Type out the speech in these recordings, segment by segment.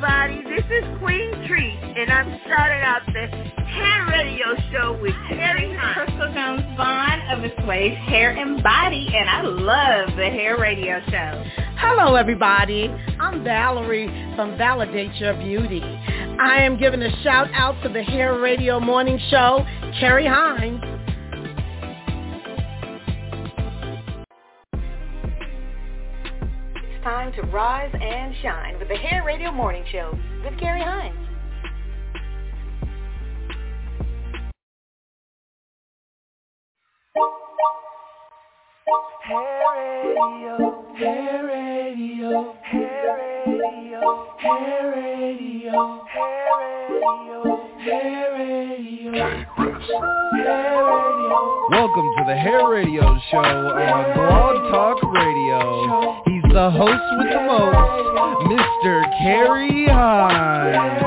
Everybody. This is Queen Tree, and I'm starting out the hair radio show with Terry Crystal Jones Vaughn of the Swave Hair and Body, and I love the hair radio show. Hello, everybody. I'm Valerie from Validate Your Beauty. I am giving a shout out to the Hair Radio Morning Show, Carrie Hines. Time to rise and shine with the Hair Radio Morning Show with Carrie Hines. Hair radio, hair radio, hair radio, hair radio, hair radio, hair radio, hair radio. Welcome to the Hair Radio Show on Blog Talk Radio. The host with the most, Mr. Kerry Hines.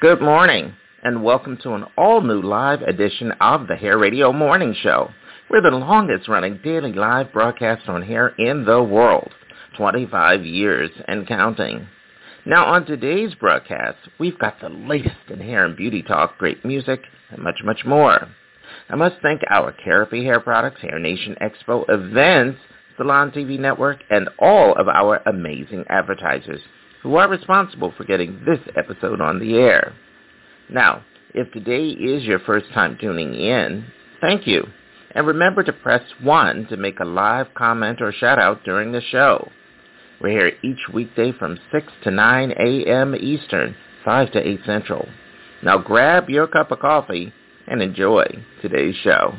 Good morning, and welcome to an all-new live edition of the Hair Radio Morning Show. We're the longest-running daily live broadcast on hair in the world, 25 years and counting. Now on today's broadcast, we've got the latest in hair and beauty talk, great music, and much, much more. I must thank our Therapy Hair Products, Hair Nation Expo events, Salon TV Network, and all of our amazing advertisers who are responsible for getting this episode on the air. Now, if today is your first time tuning in, thank you. And remember to press 1 to make a live comment or shout out during the show. We're here each weekday from 6 to 9 a.m. Eastern, 5 to 8 Central. Now grab your cup of coffee and enjoy today's show.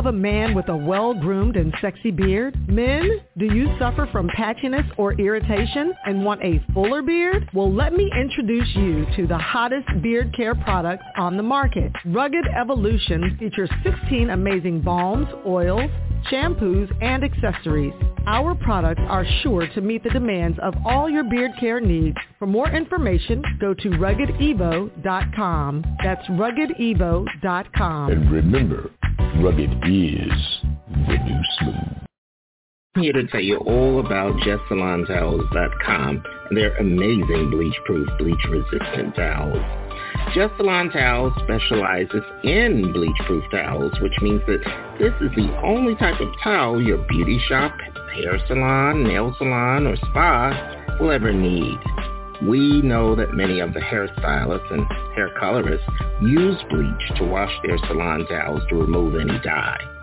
Love a man with a well-groomed and sexy beard? Men, do you suffer from patchiness or irritation and want a fuller beard? Well, let me introduce you to the hottest beard care products on the market. Rugged Evolution features 16 amazing balms, oils, shampoos, and accessories. Our products are sure to meet the demands of all your beard care needs. For more information, go to ruggedevo.com. That's ruggedevo.com. And remember, rugged is the new smooth. I'm here to tell you all about JustSalonTowels.com and their amazing bleach-proof, bleach-resistant towels. Just Salon Towels specializes in bleach-proof towels, which means that this is the only type of towel your beauty shop, hair salon, nail salon, or spa will ever need. We know that many of the hairstylists and hair colorists use bleach to wash their salon towels to remove any dye.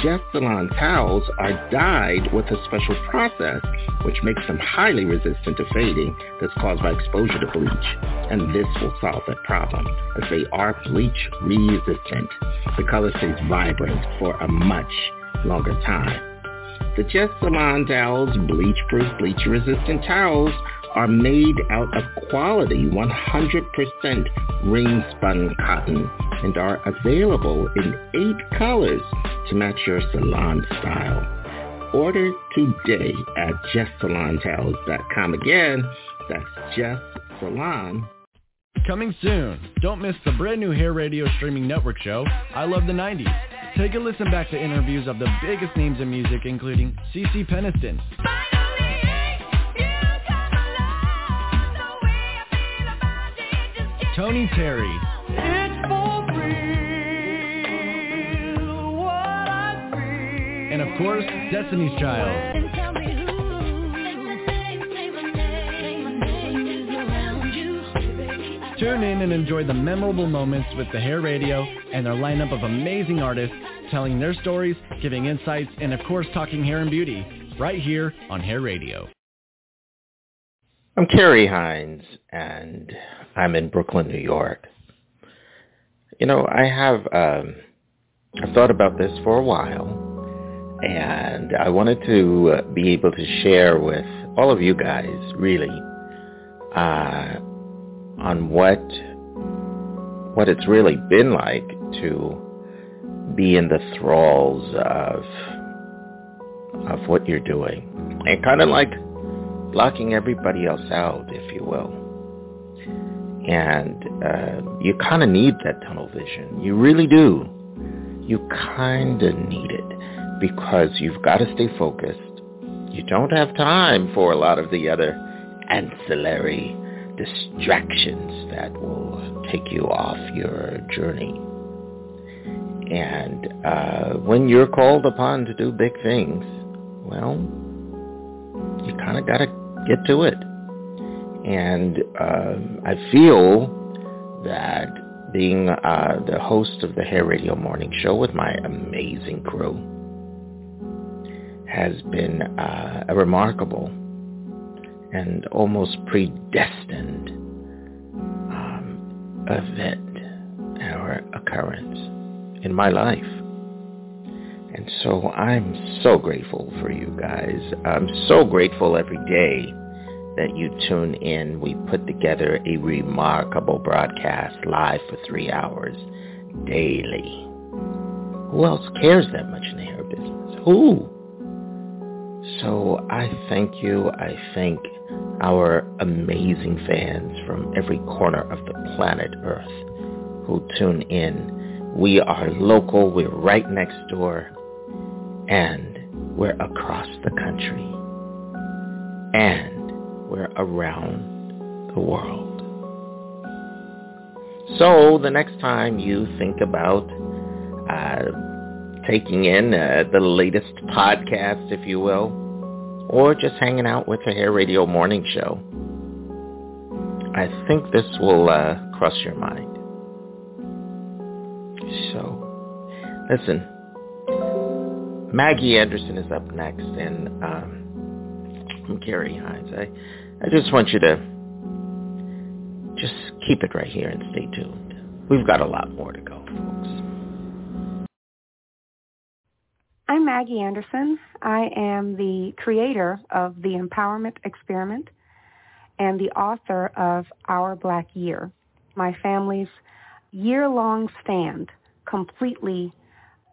Just Salon towels are dyed with a special process which makes them highly resistant to fading that's caused by exposure to bleach. And this will solve that problem as they are bleach resistant. The color stays vibrant for a much longer time. The Just Salon towels, bleach-proof, bleach-resistant towels are made out of quality 100% ring-spun cotton and are available in eight colors to match your salon style. Order today at JustSalonTowels.com. Again, that's Just Salon. Coming soon. Don't miss the brand new Hair Radio streaming network show, I Love the 90s. Take a listen back to interviews of the biggest names in music, including CeCe Peniston, Tony Terry, and of course, Destiny's Child. Tune in and enjoy the memorable moments with the Hair Radio and their lineup of amazing artists telling their stories, giving insights, and of course talking hair and beauty right here on Hair Radio. I'm Kerry Hines, and I'm in Brooklyn, New York. You know, I have um, I've thought about this for a while, and I wanted to uh, be able to share with all of you guys, really, uh, on what what it's really been like to be in the thralls of of what you're doing, and kind of like blocking everybody else out, if you will. And uh, you kind of need that tunnel vision. You really do. You kind of need it because you've got to stay focused. You don't have time for a lot of the other ancillary distractions that will take you off your journey. And uh, when you're called upon to do big things, well, you kind of got to get to it. And um, I feel that being uh, the host of the Hair Radio Morning Show with my amazing crew has been uh, a remarkable and almost predestined um, event or occurrence in my life. And so I'm so grateful for you guys. I'm so grateful every day that you tune in. We put together a remarkable broadcast live for three hours daily. Who else cares that much in the hair business? Who? So I thank you. I thank our amazing fans from every corner of the planet Earth who tune in. We are local. We're right next door. And we're across the country. And we're around the world. So the next time you think about uh, taking in uh, the latest podcast, if you will, or just hanging out with the Hair Radio Morning Show, I think this will uh, cross your mind. So, listen, Maggie Anderson is up next, and um, I'm Kerry Hines. I, I just want you to just keep it right here and stay tuned. We've got a lot more to go. Folks. I'm Maggie Anderson. I am the creator of the Empowerment Experiment and the author of Our Black Year, my family's year-long stand completely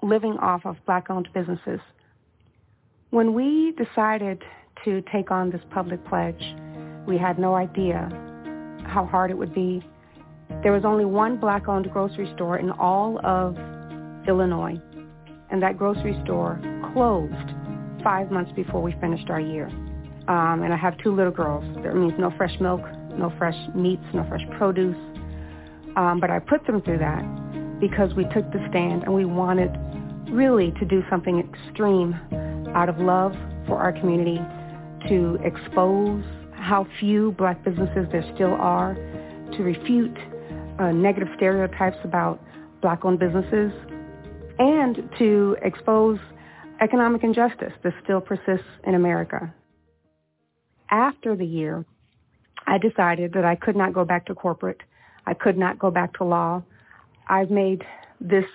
living off of black-owned businesses. When we decided to take on this public pledge, we had no idea how hard it would be. There was only one black-owned grocery store in all of Illinois, and that grocery store closed five months before we finished our year. Um, and I have two little girls. That means no fresh milk, no fresh meats, no fresh produce. Um, but I put them through that because we took the stand and we wanted really to do something extreme out of love for our community to expose how few black businesses there still are, to refute uh, negative stereotypes about black-owned businesses, and to expose economic injustice that still persists in America. After the year, I decided that I could not go back to corporate. I could not go back to law. I've made this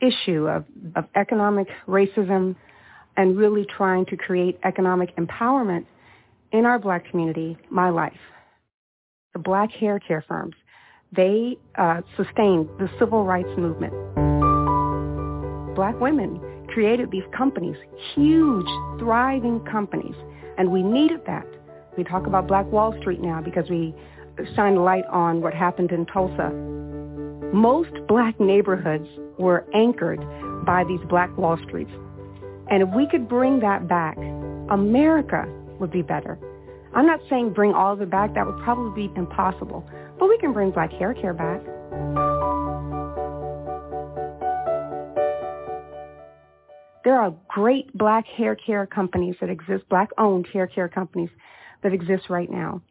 issue of, of economic racism and really trying to create economic empowerment in our black community my life. The black hair care firms, they uh, sustained the civil rights movement. Black women created these companies, huge, thriving companies, and we needed that. We talk about Black Wall Street now because we shine light on what happened in Tulsa. Most black neighborhoods were anchored by these Black Wall Streets. And if we could bring that back, America would be better. I'm not saying bring all of it back. That would probably be impossible. But we can bring black hair care back. There are great black hair care companies that exist, black-owned hair care companies that exist right now.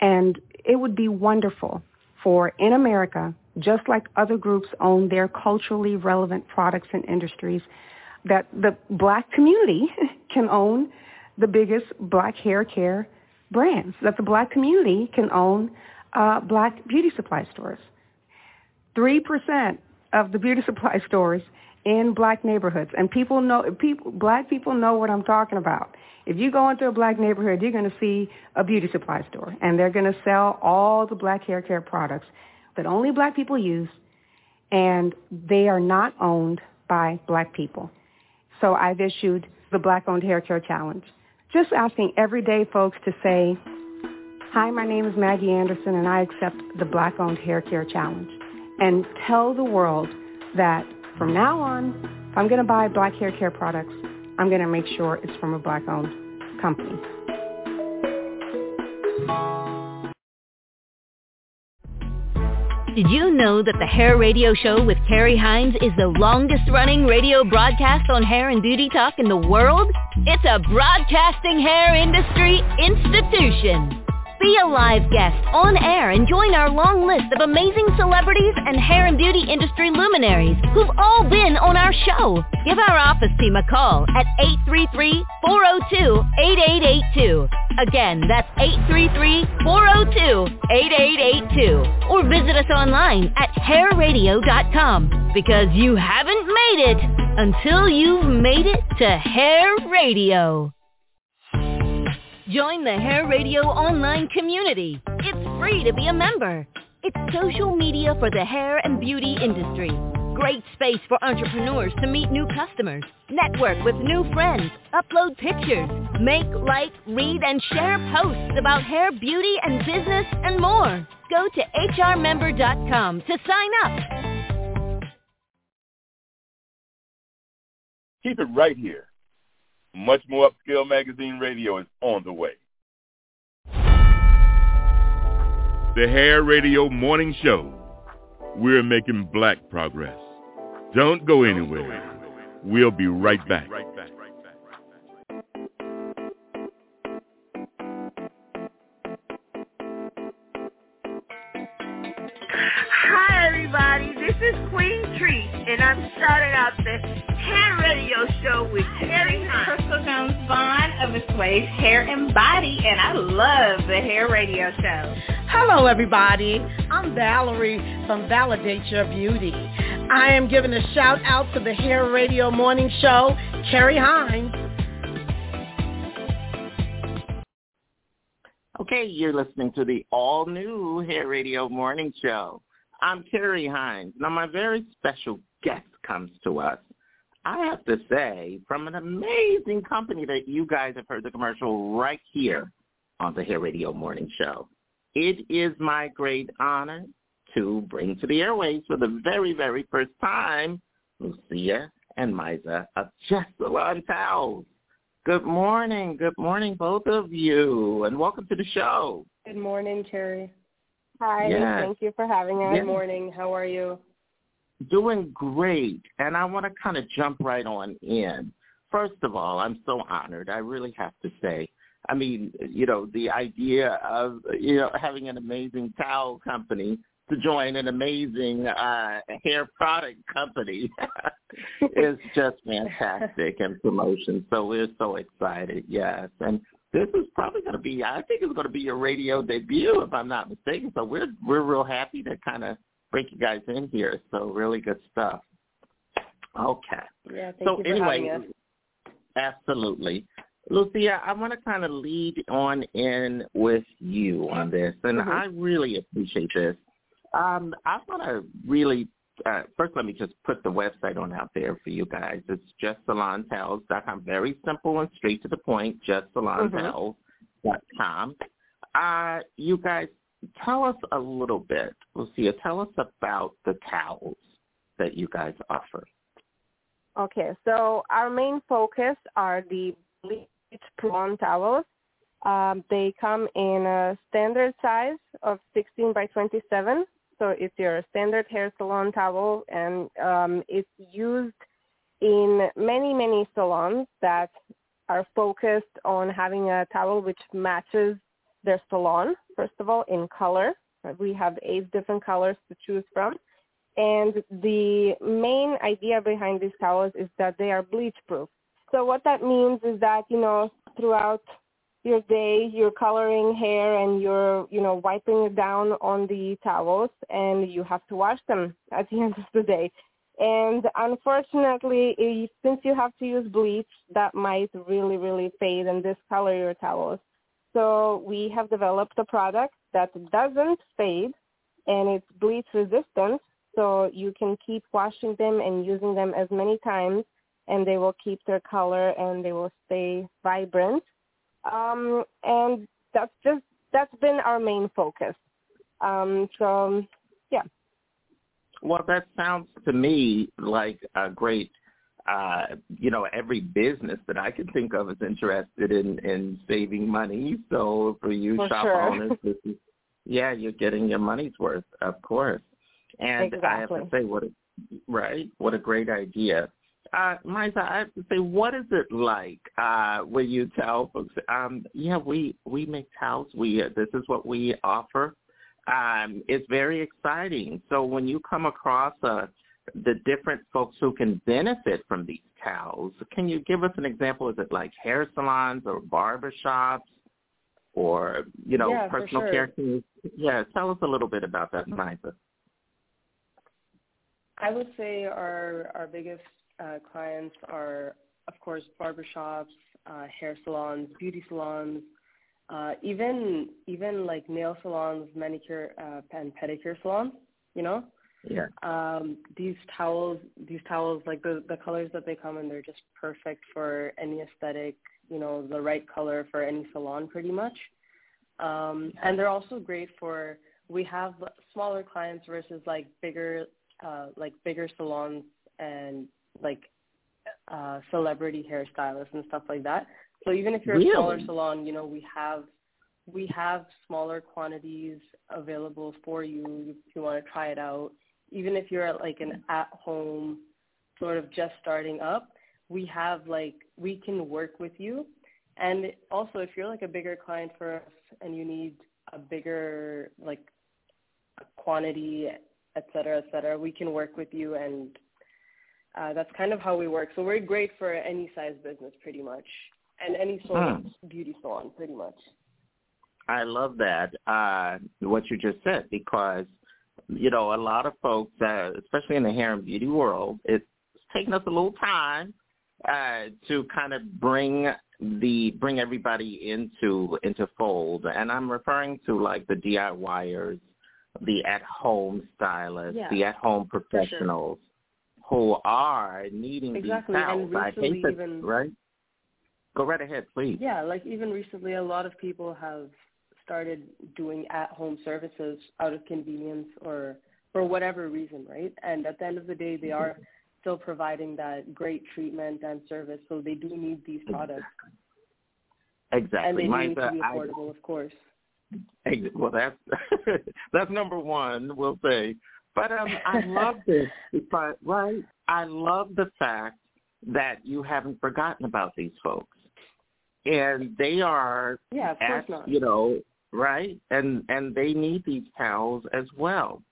And it would be wonderful for in America, just like other groups own their culturally relevant products and industries, that the black community can own the biggest black hair care brands, that the black community can own uh, black beauty supply stores. 3% of the beauty supply stores in black neighborhoods. And people know, people, black people know what I'm talking about. If you go into a black neighborhood, you're going to see a beauty supply store, and they're going to sell all the black hair care products that only black people use, and they are not owned by black people. So I've issued the Black Owned Hair Care Challenge, just asking everyday folks to say, hi, my name is Maggie Anderson, and I accept the Black Owned Hair Care Challenge, and tell the world that from now on, if I'm going to buy black hair care products, I'm going to make sure it's from a black-owned company. Did you know that the Hair Radio Show with Carrie Hines is the longest running radio broadcast on hair and beauty talk in the world? It's a broadcasting hair industry institution. Be a live guest on air and join our long list of amazing celebrities and hair and beauty industry luminaries who've all been on our show. Give our office team a call at 833-402-8882. Again, that's 833-402-8882. Or visit us online at hairradio.com because you haven't made it until you've made it to Hair Radio. Join the Hair Radio online community. It's free to be a member. It's social media for the hair and beauty industry. Great space for entrepreneurs to meet new customers, network with new friends, upload pictures, make, like, read, and share posts about hair, beauty, and business, and more. Go to hrmember.com to sign up. Keep it right here. Much more Upscale Magazine Radio is on the way. The Hair Radio Morning Show. We're making black progress. Don't go anywhere. We'll be right back. Hi, everybody. This is Queen Treat, and I'm starting out the Hair Radio Show with Terry Hunt. Crystal Jones Vaughn of Assuage Hair and Body, and I love the Hair Radio Show. Hello, everybody. I'm Valerie from Validate Your Beauty. I am giving a shout out to the Hair Radio Morning Show, Carrie Hines. Okay, you're listening to the all-new Hair Radio Morning Show. I'm Carrie Hines. Now, my very special guest comes to us, I have to say, from an amazing company that you guys have heard the commercial right here on the Hair Radio Morning Show. It is my great honor to bring to the airways for the very, very first time, Lucia and Miza of Just Towels. Good morning. Good morning, both of you, and welcome to the show. Good morning, Cherry. Hi. Yes. Thank you for having us. Yes. Good morning. How are you? Doing great, and I want to kind of jump right on in. First of all, I'm so honored. I really have to say. I mean, you know, the idea of you know having an amazing towel company to join an amazing uh, hair product company is just fantastic and promotion. So we're so excited, yes. And this is probably going to be, I think it's going to be your radio debut, if I'm not mistaken. So we're we're real happy to kind of bring you guys in here. So really good stuff. Okay. Yeah, thank so you for anyway, having us. absolutely. Lucia, I want to kind of lead on in with you on this, and Mhm. I really appreciate this. Um, I want to really uh, first let me just put the website on out there for you guys. It's justsalontowels.com. Very simple and straight to the point. Justsalontowels.com. Uh, you guys, tell us a little bit, Lucia. Tell us about the towels that you guys offer. Okay, so our main focus are the bleach prawn towels. Um, they come in a standard size of 16 by 27. So it's your standard hair salon towel, and um, it's used in many, many salons that are focused on having a towel which matches their salon, first of all, in color. We have eight different colors to choose from. And the main idea behind these towels is that they are bleach proof. So what that means is that, you know, throughout your day, you're coloring hair and you're, you know, wiping it down on the towels and you have to wash them at the end of the day. And unfortunately, if, since you have to use bleach, that might really, really fade and discolor your towels. So we have developed a product that doesn't fade and it's bleach resistant so you can keep washing them and using them as many times and they will keep their color and they will stay vibrant. Um, and that's just that's been our main focus. Um, so yeah. Well, that sounds to me like a great, uh, you know, every business that I can think of is interested in in saving money. So for you For shop sure. owners, this is, yeah, you're getting your money's worth, of course. And I have to say, what a right, what a great idea. Uh, Misa, I have to say, what is it like uh, when you tell folks, um, yeah, we we make towels. We uh, this is what we offer. Um, it's very exciting. So when you come across uh, the different folks who can benefit from these towels, can you give us an example? Is it like hair salons or barber shops or, you know, Yeah, personal sure. care teams? Yeah, tell us a little bit about that, Misa. I would say our our biggest uh, clients are, of course, barbershops, uh, hair salons, beauty salons, uh, even even like nail salons, manicure uh, and pedicure salons. You know, Yeah. um, these towels, these towels, like the the colors that they come in, they're just perfect for any aesthetic. You know, the right color for any salon, pretty much. Um, and they're also great for. We have smaller clients versus like bigger, uh, like bigger salons and like uh, celebrity hairstylists and stuff like that. So even if you're a smaller salon, you know we have we have smaller quantities available for you if you want to try it out. Even if you're at like an at home sort of just starting up, we have like we can work with you. And also if you're like a bigger client for us and you need a bigger like quantity, et cetera, et cetera, we can work with you and uh, that's kind of how we work. So we're great for any size business, pretty much, and any sort Hmm. of beauty salon, pretty much. I love that uh, what you just said because you know a lot of folks, uh, especially in the hair and beauty world, it's taking us a little time uh, to kind of bring the bring everybody into into fold, and I'm referring to like the DIYers, the at-home stylists, Yeah, the at-home professionals. sure. Who are needing Exactly, these towels. I hate that, even- right? Go right ahead, please. Yeah, like even recently, a lot of people have started doing at-home services out of convenience or for whatever reason, right? And at the end of the day, they are still providing that great treatment and service, so they do need these products, Exactly. and they Mine's need to be uh, I- affordable, of course. Well, that's that's number one, we'll say. But um, I love this, but right, I love the fact that you haven't forgotten about these folks, and they are Yeah, of course at, not. you know, right, and and they need these towels as well,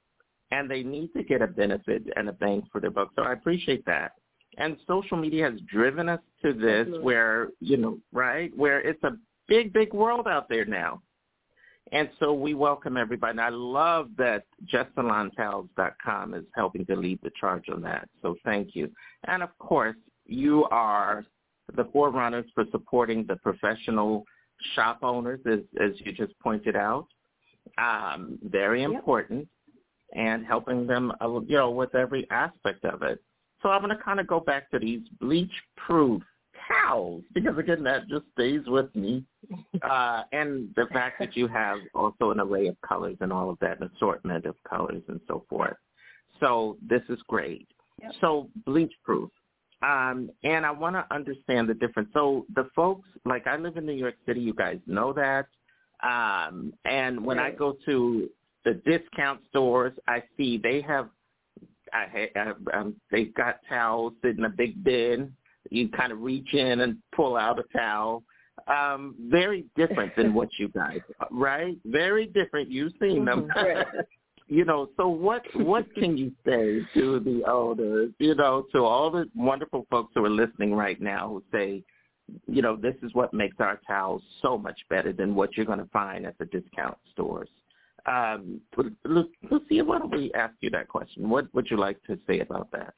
and they need to get a benefit and a bang for their buck. So I appreciate that. And social media has driven us to this, Absolutely. where you know, right, where it's a big, big world out there now. And so we welcome everybody. And I love that JustSalonTowels.com is helping to lead the charge on that. So thank you. And of course, you are the forerunners for supporting the professional shop owners, as, as you just pointed out. Um, very important, and helping them, uh, you know, with every aspect of it. So I'm going to kind of go back to these bleach-proof towels because again, that just stays with me. Uh, and the fact that you have also an array of colors and all of that, an assortment of colors and so forth. So this is great. So bleach-proof. Um, and I want to understand the difference. So the folks, like I live in New York City, you guys know that. Um, and when I go to the discount stores, I see they have, I, I, um, they've got towels in a big bin. You kind of reach in and pull out a towel. Um, very different than what you guys, right? Very different. You've seen them. You know, so what what can you say to the owners, you know, to all the wonderful folks who are listening right now who say, you know, this is what makes our towels so much better than what you're going to find at the discount stores. Um, Lu- Lucia, why don't we ask you that question? What would you like to say about that?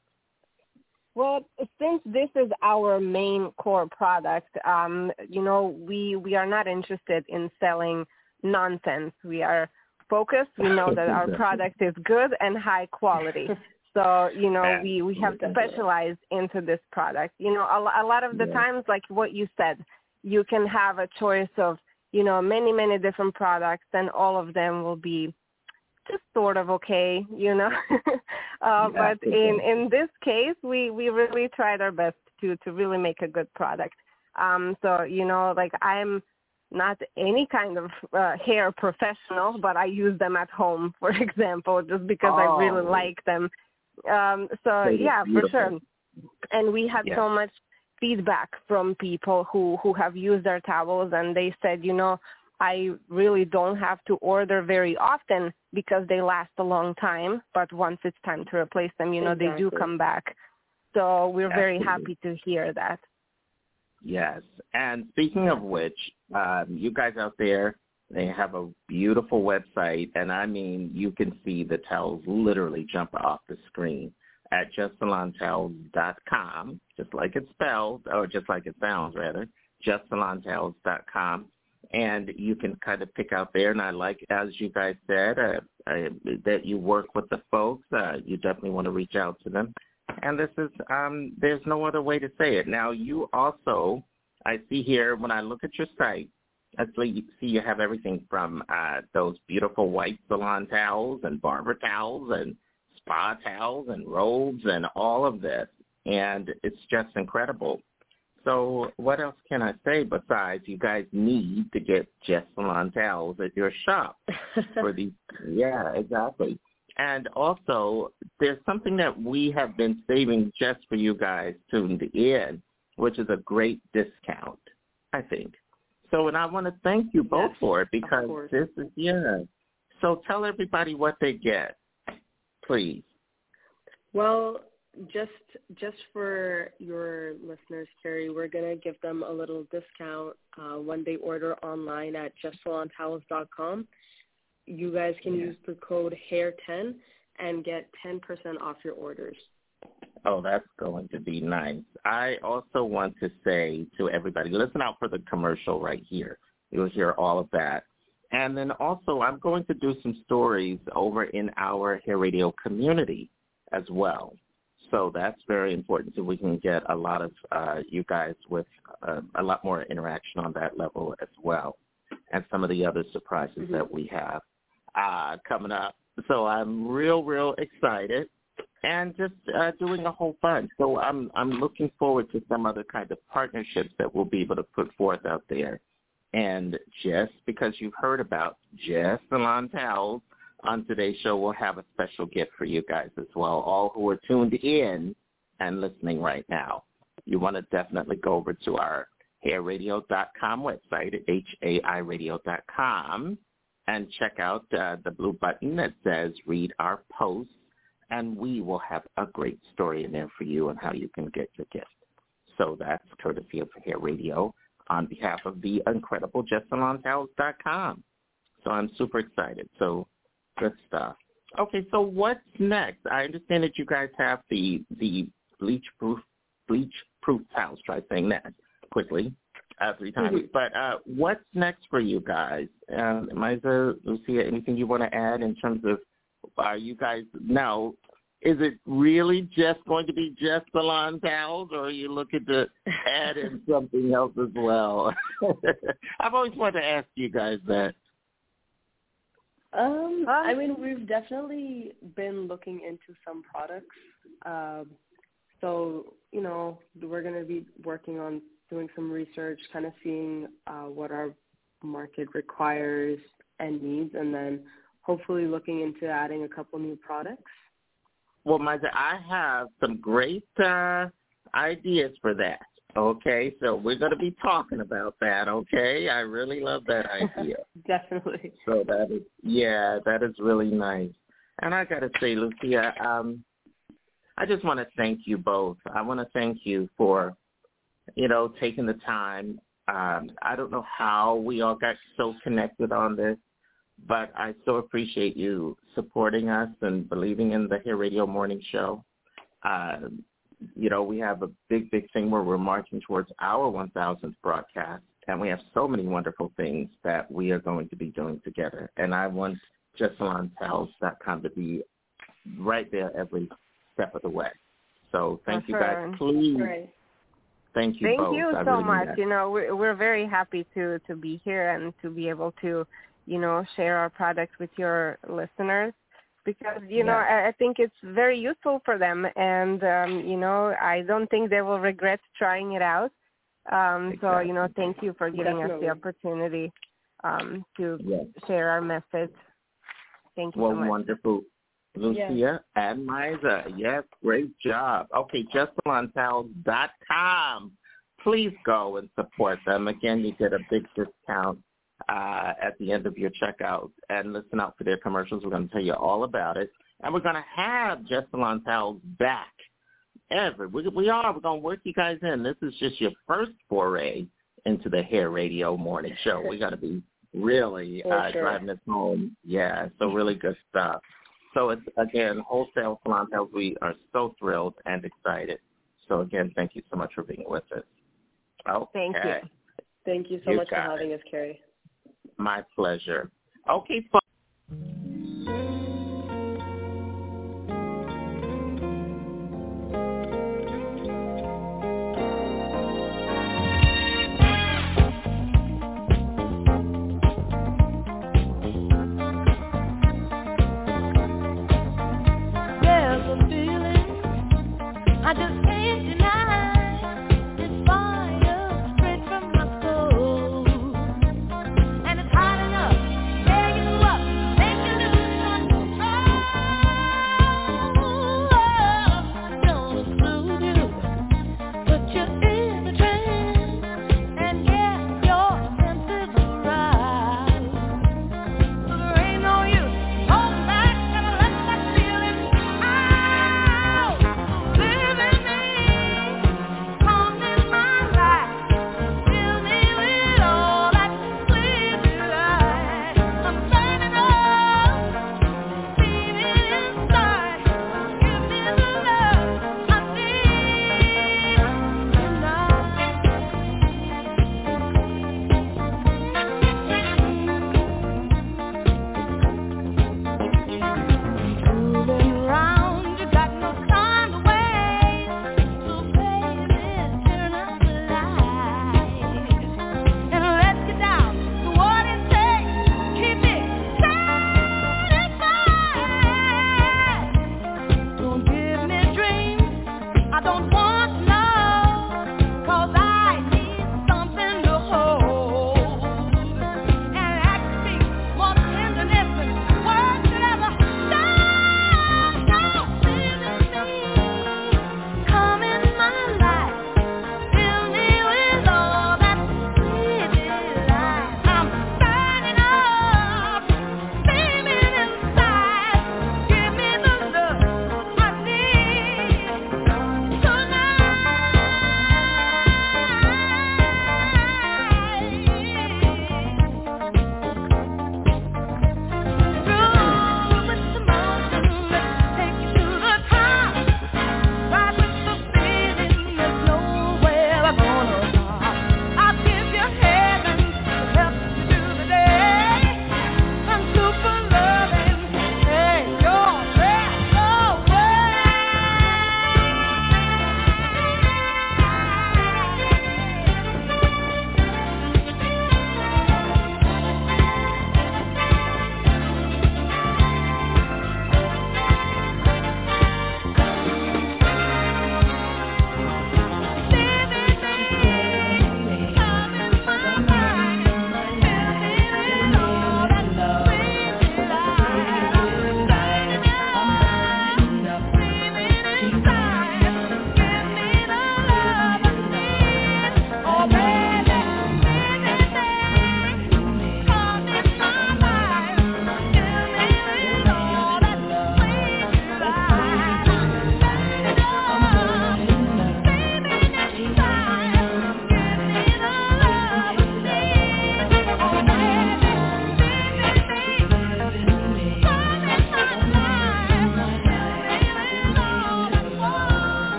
Well, since this is our main core product, um, you know, we we are not interested in selling nonsense. We are focused. We know that our product is good and high quality. So, you know, we we have specialized into this product. You know, a, a lot of the times, like what you said, you can have a choice of, you know, many many different products, and all of them will be just sort of okay, you know. uh, but in in this case, we we really tried our best to to really make a good product. Um, so you know, like I'm not any kind of uh, hair professional, but I use them at home, for example, just because I really Oh. like them. Um, so They yeah, for sure. And we had Yeah. so much feedback from people who who have used our towels, and they said, you know, I really don't have to order very often because they last a long time. But once it's time to replace them, you know, they do come back. So we're very happy to hear that. Yes. And speaking of which, um, you guys out there, they have a beautiful website, and I mean, you can see the towels literally jump off the screen at justsalontowels.com, just like it's spelled, or just like it sounds, rather, justsalontowels.com. And you can kind of pick out there, and I like, as you guys said, uh, uh, that you work with the folks. Uh, you definitely want to reach out to them and this is um there's no other way to say it. Now you also I see here when I look at your site, I see see you have everything from uh those beautiful white salon towels and barber towels and spa towels and robes and all of this. And it's just incredible. So what else can I say besides you guys need to get Just Salon towels at your shop for these yeah, exactly. And also, there's something that we have been saving just for you guys tuned in, which is a great discount, I think. So, and I want to thank you both for it because this is, yeah. So tell everybody what they get, please. Well, just just for your listeners, Carrie, we're gonna give them a little discount uh, when they order online at justsalontowels.com. You guys can yeah. use the code HAIR10 and get 10% off your orders. Oh, that's going to be nice. I also want to say to everybody, listen out for the commercial right here. You'll hear all of that. And then also, I'm going to do some stories over in our Hair Radio community as well. So that's very important so we can get a lot of uh, you guys with uh, a lot more interaction on that level as well and some of the other surprises mm-hmm. that we have uh, coming up. So I'm real, real excited and just uh, doing a whole bunch. So I'm I'm looking forward to some other kind of partnerships that we'll be able to put forth out there. And just because you've heard about Just Salon Towels on today's show, we'll have a special gift for you guys as well, all who are tuned in and listening right now. You want to definitely go over to our hairradio.com website at hairradio.com and check out uh, the blue button that says read our posts and we will have a great story in there for you on how you can get your gift. So that's courtesy of Hair Radio on behalf of the incredible JustSalonTowels.com. So I'm super excited. So good stuff. Okay, so what's next? I understand that you guys have the the bleach proof bleach proof towels. Try saying that quickly uh, three times. Mm-hmm. But uh, what's next for you guys? Um, Miza, Lucia, anything you want to add in terms of are you guys now? Is it really just going to be just the salon towels, or are you looking to add in something else as well? I've always wanted to ask you guys that. Um, I mean, we've definitely been looking into some products. Um, so, you know, we're going to be working on doing some research, kind of seeing uh, what our market requires and needs, and then hopefully looking into adding a couple new products? Well, Maja, I have some great uh, ideas for that. Okay, so we're going to be talking about that. Okay, I really love that idea. Definitely. So that is, yeah, that is really nice. And I got to say, Lucia, um, I just want to thank you both. I want to thank you for, you know, taking the time. Um, I don't know how we all got so connected on this, but I so appreciate you supporting us and believing in the Hair Radio Morning Show. Uh, you know, we have a big, big thing where we're marching towards our 1,000th broadcast, and we have so many wonderful things that we are going to be doing together. And I want JustSalonTowels.com to be right there every step of the way. So thank you guys. Please. Thank you. Thank both. you I so really much. You know, we're, we're very happy to to be here and to be able to you know, share our products with your listeners because you yeah. know I, I think it's very useful for them, and um, you know I don't think they will regret trying it out. Um, exactly. So you know, thank you for giving Definitely. us the opportunity um, to yes. share our message. Thank you well, so much. wonderful. Lucia yes. and Miza, yes, great job. Okay, JustSalonTowels.com. Please go and support them. Again, you get a big discount uh, at the end of your checkout and listen out for their commercials. We're going to tell you all about it. And we're going to have Just Salon Towels back. Ever. We, we are. We're going to work you guys in. This is just your first foray into the Hair Radio Morning Show. We're going to be really uh, sure. driving this home. Yeah, so really good stuff. So it's, again, Wholesale Salon Towels. We are so thrilled and excited. So again, thank you so much for being with us. Okay. Thank you. Thank you so You much for having us, Carrie. My pleasure. Okay, folks.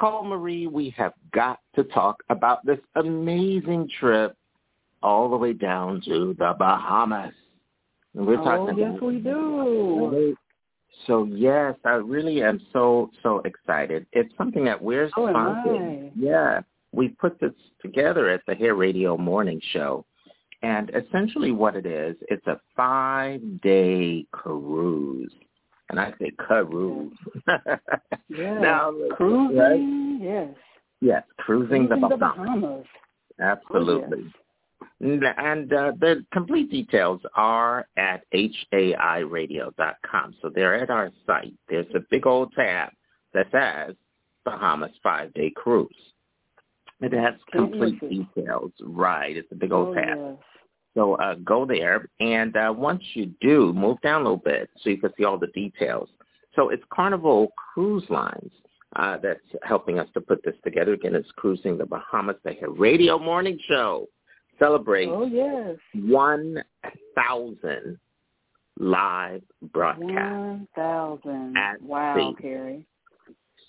Nicole Marie, we have got to talk about this amazing trip all the way down to the Bahamas. And we're oh, talking yes, about we do. So yes, I really am so so excited. It's something that we're so sponsoring. Yeah, we put this together at the Hair Radio Morning Show, and essentially what it is, it's a five day cruise, and I say cruise. yeah, now, cruising. Right? Yes. Yes, cruising, cruising the the Bahamas. Bahamas. Absolutely. Oh, yes. And uh, the complete details are at hairradio.com. So they're at our site. There's a big old tab that says Bahamas Five Day Cruise. It has complete details. Right. It's a big old oh, tab. Yes. So uh, go there, and uh, once you do, move down a little bit so you can see all the details. So it's Carnival Cruise Lines uh, that's helping us to put this together. Again, it's Cruising the Bahamas, They the Radio Morning Show celebrates oh, yes. 1,000 live broadcasts. 1,000. Wow, sea. Carrie.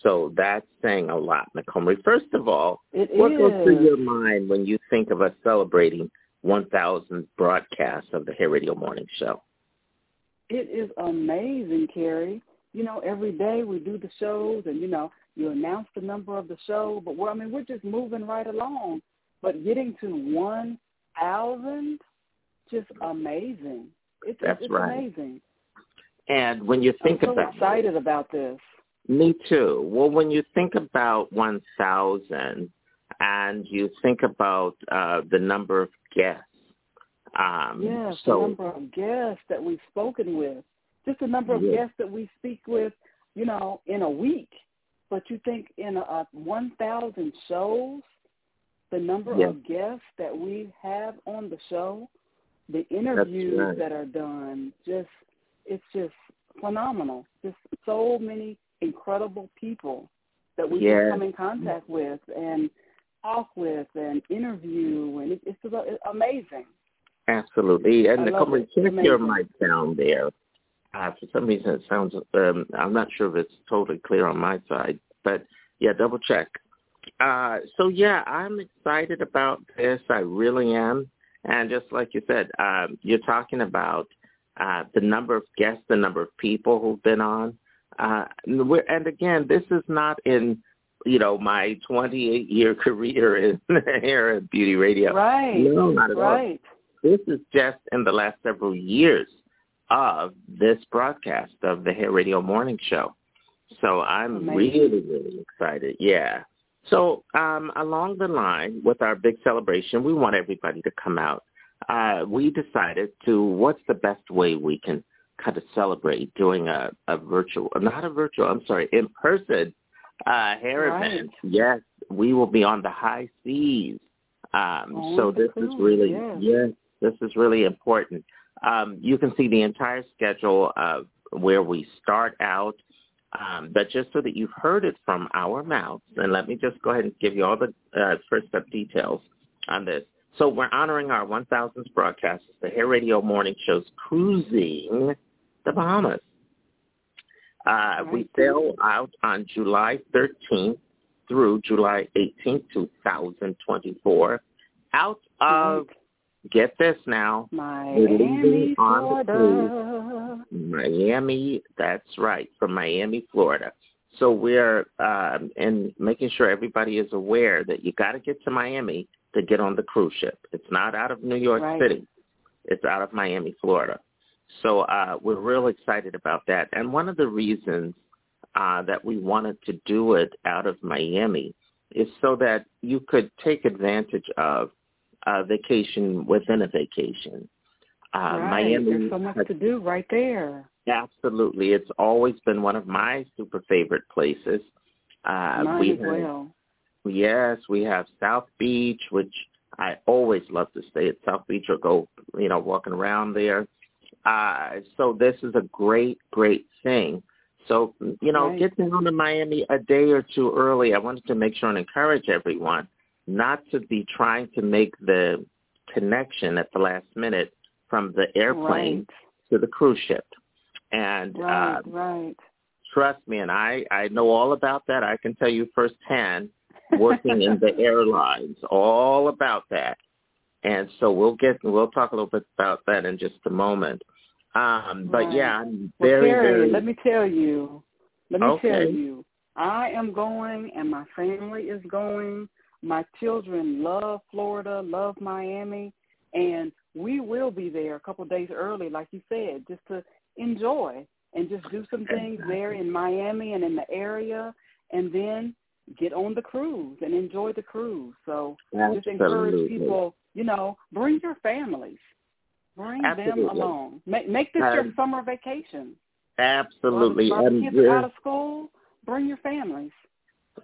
So that's saying a lot, Nicole. First of all, it what is. goes through your mind when you think of us celebrating 1,000 broadcasts of the Hair Radio Morning Show? It is amazing, Carrie. You know, every day we do the shows, and you know, you announce the number of the show, but we're, I mean, we're just moving right along. But getting to one thousand, just amazing. It's, That's it's right. amazing. And when you think I'm so about excited about this. Me too. Well, when you think about 1,000 and you think about uh, the number of guests, um, yes, so the number of guests that we've spoken with, just the number of Yeah. guests that we speak with, you know, in a week. But you think in a, a 1,000 shows, the number Yeah. of guests that we have on the show, the interviews right. that are done, just it's just phenomenal. Just so many incredible people that we Yes. can come in contact with and talk with and interview, and it, it's it's amazing. absolutely. And I love it. check your mic down there. Uh, for some reason, it sounds. Um, I'm not sure if it's totally clear on my side, but yeah, double check. Uh, so yeah, I'm excited about this. I really am. And just like you said, um, you're talking about uh, the number of guests, the number of people who've been on. Uh, and we're, and again, this is not in, you know, my 28 year career in hair and beauty radio. Right. No, not at all. right. This is just in the last several years of this broadcast of the Hair Radio Morning Show. So I'm Amazing. really, really excited. Yeah. So um, along the line with our big celebration, we want everybody to come out. Uh, we decided to what's the best way we can kind of celebrate doing a, a virtual, not a virtual, I'm sorry, in person uh, hair Right. event. Yes, we will be on the high seas. Um, On so this cruise, is really, yes. yes, this is really important. Um, you can see the entire schedule of where we start out. Um, but just so that you've heard it from our mouths, and let me just go ahead and give you all the uh, first step details on this. So we're honoring our 1000th broadcast, the Hair Radio Morning Show's Cruising the Bahamas. Uh, we sail out on July 13th through July 18th, 2024, out of, get this now, Miami, on the cruise. Florida. Miami, that's right, from Miami, Florida. So we're um, and making sure everybody is aware that you got to get to Miami to get on the cruise ship. It's not out of New York Right. City. It's out of Miami, Florida. So uh, we're real excited about that. And one of the reasons uh, that we wanted to do it out of Miami is so that you could take advantage of a vacation within a vacation. Uh, right. Miami There's so much has to do right there. Absolutely. It's always been one of my super favorite places. Uh, Mine we as have- well. Yes, we have South Beach, which I always love to stay at South Beach or go, you know, walking around there. Uh, so this is a great, great thing. So, you know, Right. get down to Miami a day or two early. I wanted to make sure and encourage everyone not to be trying to make the connection at the last minute from the airplane Right. to the cruise ship. And Right, uh, right. Trust me, and I I know all about that. I can tell you firsthand, working in the airlines, all about that. And so we'll get we'll talk a little bit about that in just a moment. Um, but Right. yeah, I'm Well, very Carrie, very. let me tell you. Let me Okay. tell you. I am going, and my family is going. My children love Florida, love Miami, and we will be there a couple of days early, like you said, just to enjoy and just do some things there in Miami and in the area, and then get on the cruise and enjoy the cruise. So just encourage people, you know, bring your families, bring them along. Make make this your Um, summer vacation. Absolutely, and kids are out of school, bring your families.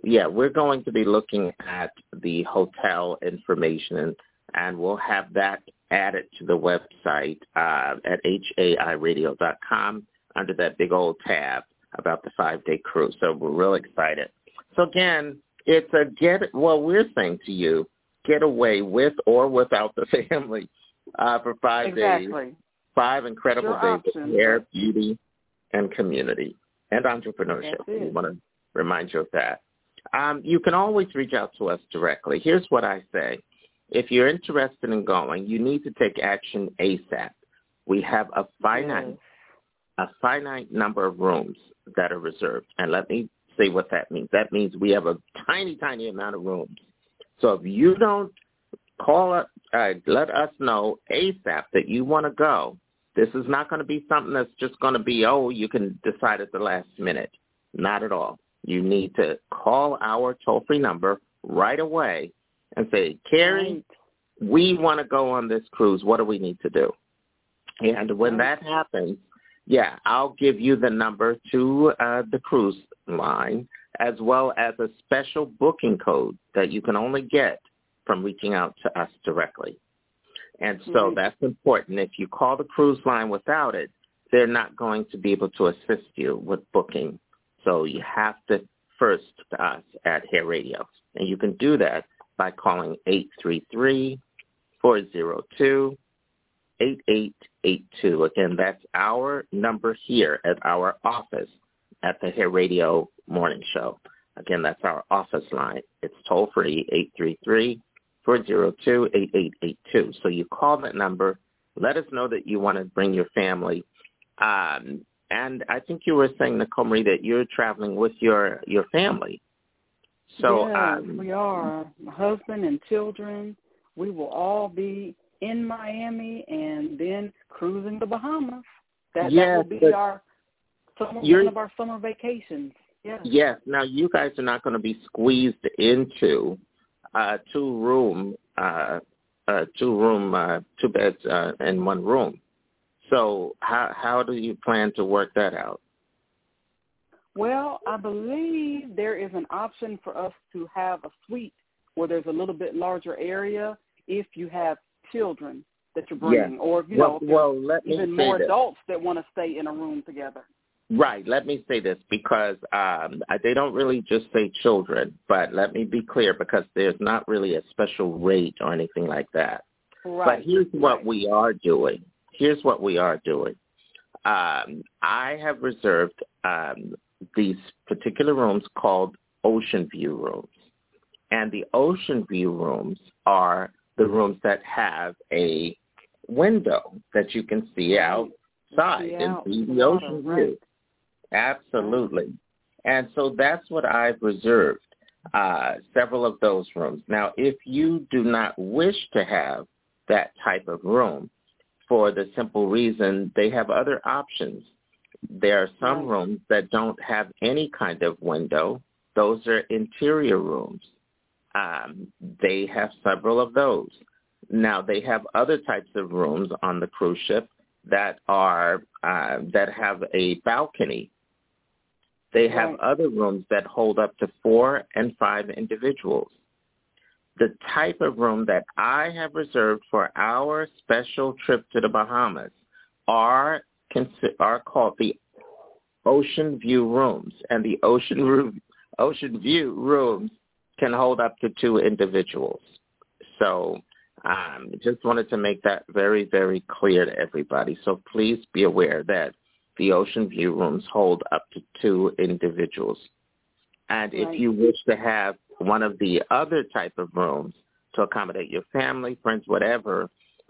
yeah, we're going to be looking at the hotel information, and, and we'll have that added to the website uh, at hairradio.com under that big old tab about the five-day cruise. So we're real excited. So again, it's a get. Well, we're saying to you, get away with or without the family uh, for five days. Five incredible Your days of option. hair, beauty, and community and entrepreneurship. We want to remind you of that. Um, you can always reach out to us directly. Here's what I say. If you're interested in going, you need to take action ASAP. We have a finite, a finite number of rooms that are reserved. And let me say what that means. That means we have a tiny, tiny amount of rooms. So if you don't call us, uh, let us know ASAP that you want to go. This is not going to be something that's just going to be, oh, you can decide at the last minute. Not at all. You need to call our toll-free number right away and say, Carrie, we want to go on this cruise. What do we need to do? And when that happens, yeah, I'll give you the number to uh, the cruise line as well as a special booking code that you can only get from reaching out to us directly. And so Right. that's important. If you call the cruise line without it, they're not going to be able to assist you with booking. So you have to first to us at Hair Radio. And you can do that by calling 833-402-8882. Again, that's our number here at our office at the Hair Radio Morning Show. Again, that's our office line. It's toll free, 833-402-8882. So you call that number, let us know that you want to bring your family. Um, and I think you were saying, Nicole Marie, that you're traveling with your, your family. So yes, um, we are. My husband and children. We will all be in Miami and then cruising the Bahamas. That Yes, that will be our summer you're- one of our summer vacations. Yes. Yes. Now you guys are not going to be squeezed into uh, two room, uh, uh, two room, uh, two beds uh, in one room. So how how do you plan to work that out? Well, I believe there is an option for us to have a suite where there's a little bit larger area if you have children that you're bringing, or if you Well- know, well, let even more adults that want to stay in a room together. Right. Let me say this because um, they don't really just say children, but let me be clear because there's not really a special rate or anything like that. Right. But here's what we are doing. Here's what we are doing. Um, I have reserved um, these particular rooms called Ocean View rooms. And the Ocean View rooms are the rooms that have a window that you can see outside and see the ocean right. Absolutely. And so that's what I've reserved, uh, several of those rooms. Now, if you do not wish to have that type of room for the simple reason they have other options. There are some rooms that don't have any kind of window. Those are interior rooms. Um, they have several of those. Now they have other types of rooms on the cruise ship that are uh, that have a balcony. They have Right. other rooms that hold up to four and five individuals. The type of room that I have reserved for our special trip to the Bahamas are are called the Ocean View rooms, and the Ocean room, Ocean View rooms can hold up to two individuals. So um, just wanted to make that very, very clear to everybody. So please be aware that the Ocean View rooms hold up to two individuals. And Right. if you wish to have one of the other type of rooms to accommodate your family, friends, whatever,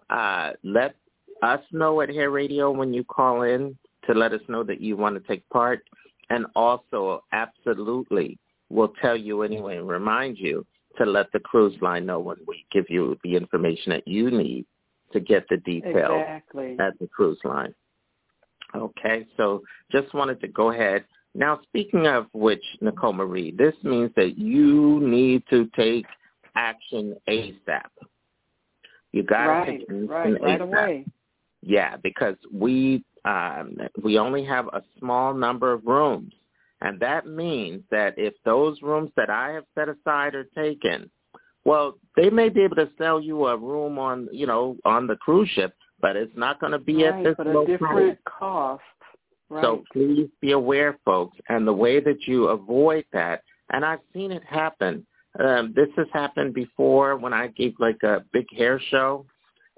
uh, let us know at Hair Radio when you call in to let us know that you want to take part. And also, absolutely, we'll tell you anyway and remind you to let the cruise line know when we give you the information that you need to get the details Exactly. at the cruise line. Okay, so just wanted to go ahead. Now, speaking of which, Nicole Marie, this means that you need to take action ASAP. You got to Right, take action right, right ASAP. away. Yeah, because we um, we only have a small number of rooms, and that means that if those rooms that I have set aside are taken, well, they may be able to sell you a room on you know on the cruise ship, but it's not going to be at right, this but low a price. different cost. Right. So please be aware, folks, and the way that you avoid that, and I've seen it happen. Um, this has happened before when I gave like a big hair show,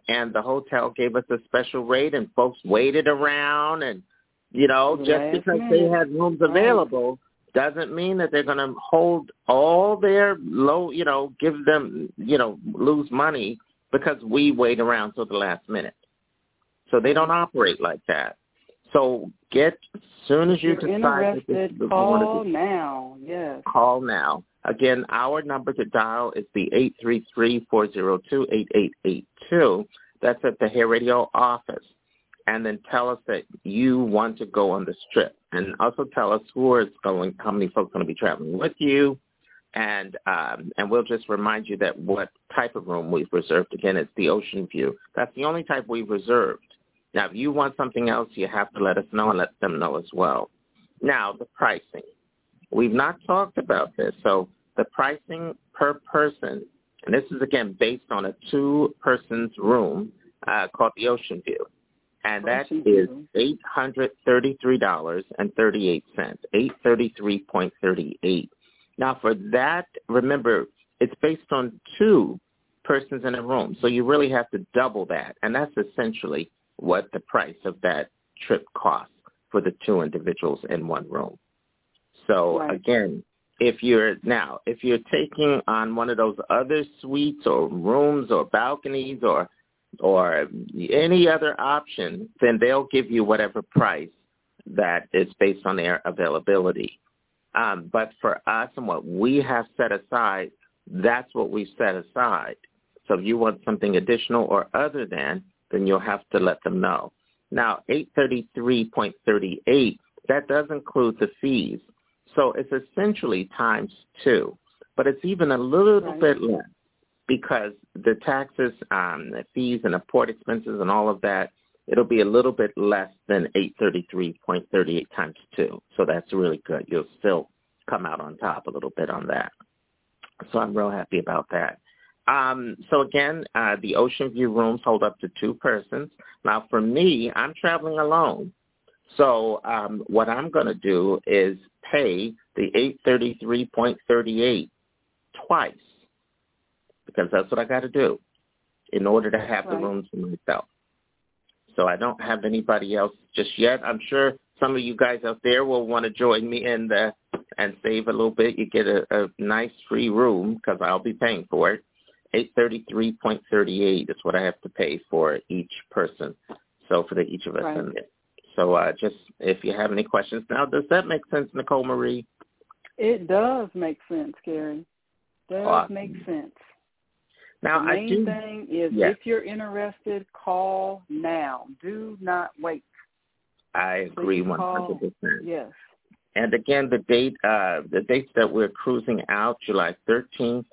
and the hotel gave us a special rate, and folks waited around, and you know, just because they had rooms available doesn't mean that they're going to hold all their low, you know, give them, you know, lose money because we wait around till the last minute. So they don't operate like that. So get as soon as you you're decide that this is what you want call now. Yes. call now. Again, our number to dial is the eight three three four zero two eight eight eight two. That's at the Hair Radio office. And then tell us that you want to go on this trip. And also tell us who is going, how many folks are going to be traveling with you. And um, and we'll just remind you that what type of room we've reserved. Again, it's the Ocean View. That's the only type we've reserved. Now, if you want something else, you have to let us know and let them know as well. Now, the pricing. We've not talked about this. So the pricing per person, and this is again based on a two-person's room uh, called the Ocean View, and that is eight hundred thirty-three dollars and thirty-eight cents. Eight thirty-three point thirty-eight. Now, for that, remember it's based on two persons in a room, so you really have to double that, and that's essentially what the price of that trip costs for the two individuals in one room. So Right. again, if you're now, if you're taking on one of those other suites or rooms or balconies or or any other option, then they'll give you whatever price that is based on their availability. Um, but for us and what we have set aside, that's what we set aside. So if you want something additional or other than, then you'll have to let them know. Now, 833.38, that does include the fees. So it's essentially times two, but it's even a little Right. bit less because the taxes, um, the fees and the port expenses and all of that, it'll be a little bit less than 833.38 times two. So that's really good. You'll still come out on top a little bit on that. So I'm real happy about that. Um, so again, uh, the Ocean View rooms hold up to two persons. Now for me, I'm traveling alone. So um, what I'm going to do is pay the 833.38 twice because that's what I got to do in order to have the Right. rooms for myself. So I don't have anybody else just yet. I'm sure some of you guys out there will want to join me in the and save a little bit. You get a, a nice free room because I'll be paying for it. Eight thirty three point thirty eight is what I have to pay for each person. So for the each of us Right. it. So uh, just if you have any questions now, does that make sense, Nicole Marie? It does make sense, Gary. Does Awesome. make sense. Now the I main do. thing is Yes. if you're interested, call now. Do not wait. I agree one hundred percent. Yes. And again, the date, uh, the dates that we're cruising out, July 13th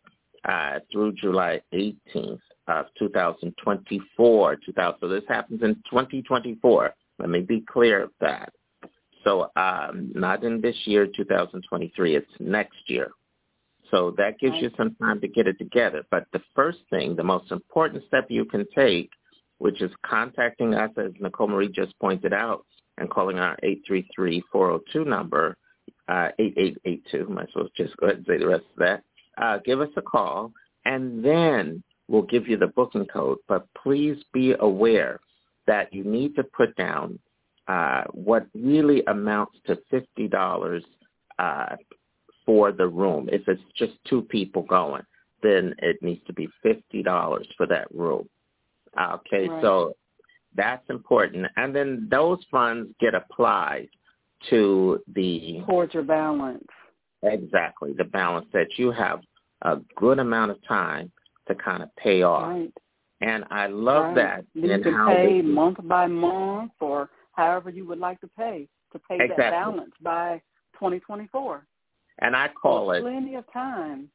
uh, through July 18th of 2024. 2000, so this happens in 2024. Let me be clear of that. So um, not in this year, 2023. It's next year. So that gives you some time to get it together. But the first thing, the most important step you can take, which is contacting us, as Nicole Marie just pointed out, and calling our 833-402 number, uh, 8882. Might as well just go ahead and say the rest of that. Uh, give us a call, and then we'll give you the booking code. But please be aware that you need to put down uh, what really amounts to fifty dollars uh, for the room. If it's just two people going, then it needs to be fifty dollars for that room. Okay, Right. so that's important, and then those funds get applied to the Towards your balance. Exactly the balance that you have a good amount of time to kind of pay off. Right. And I love right. that Then and you can pay this month by month or however you would like to pay to pay Exactly. that balance by 2024. and I call it Plenty of time.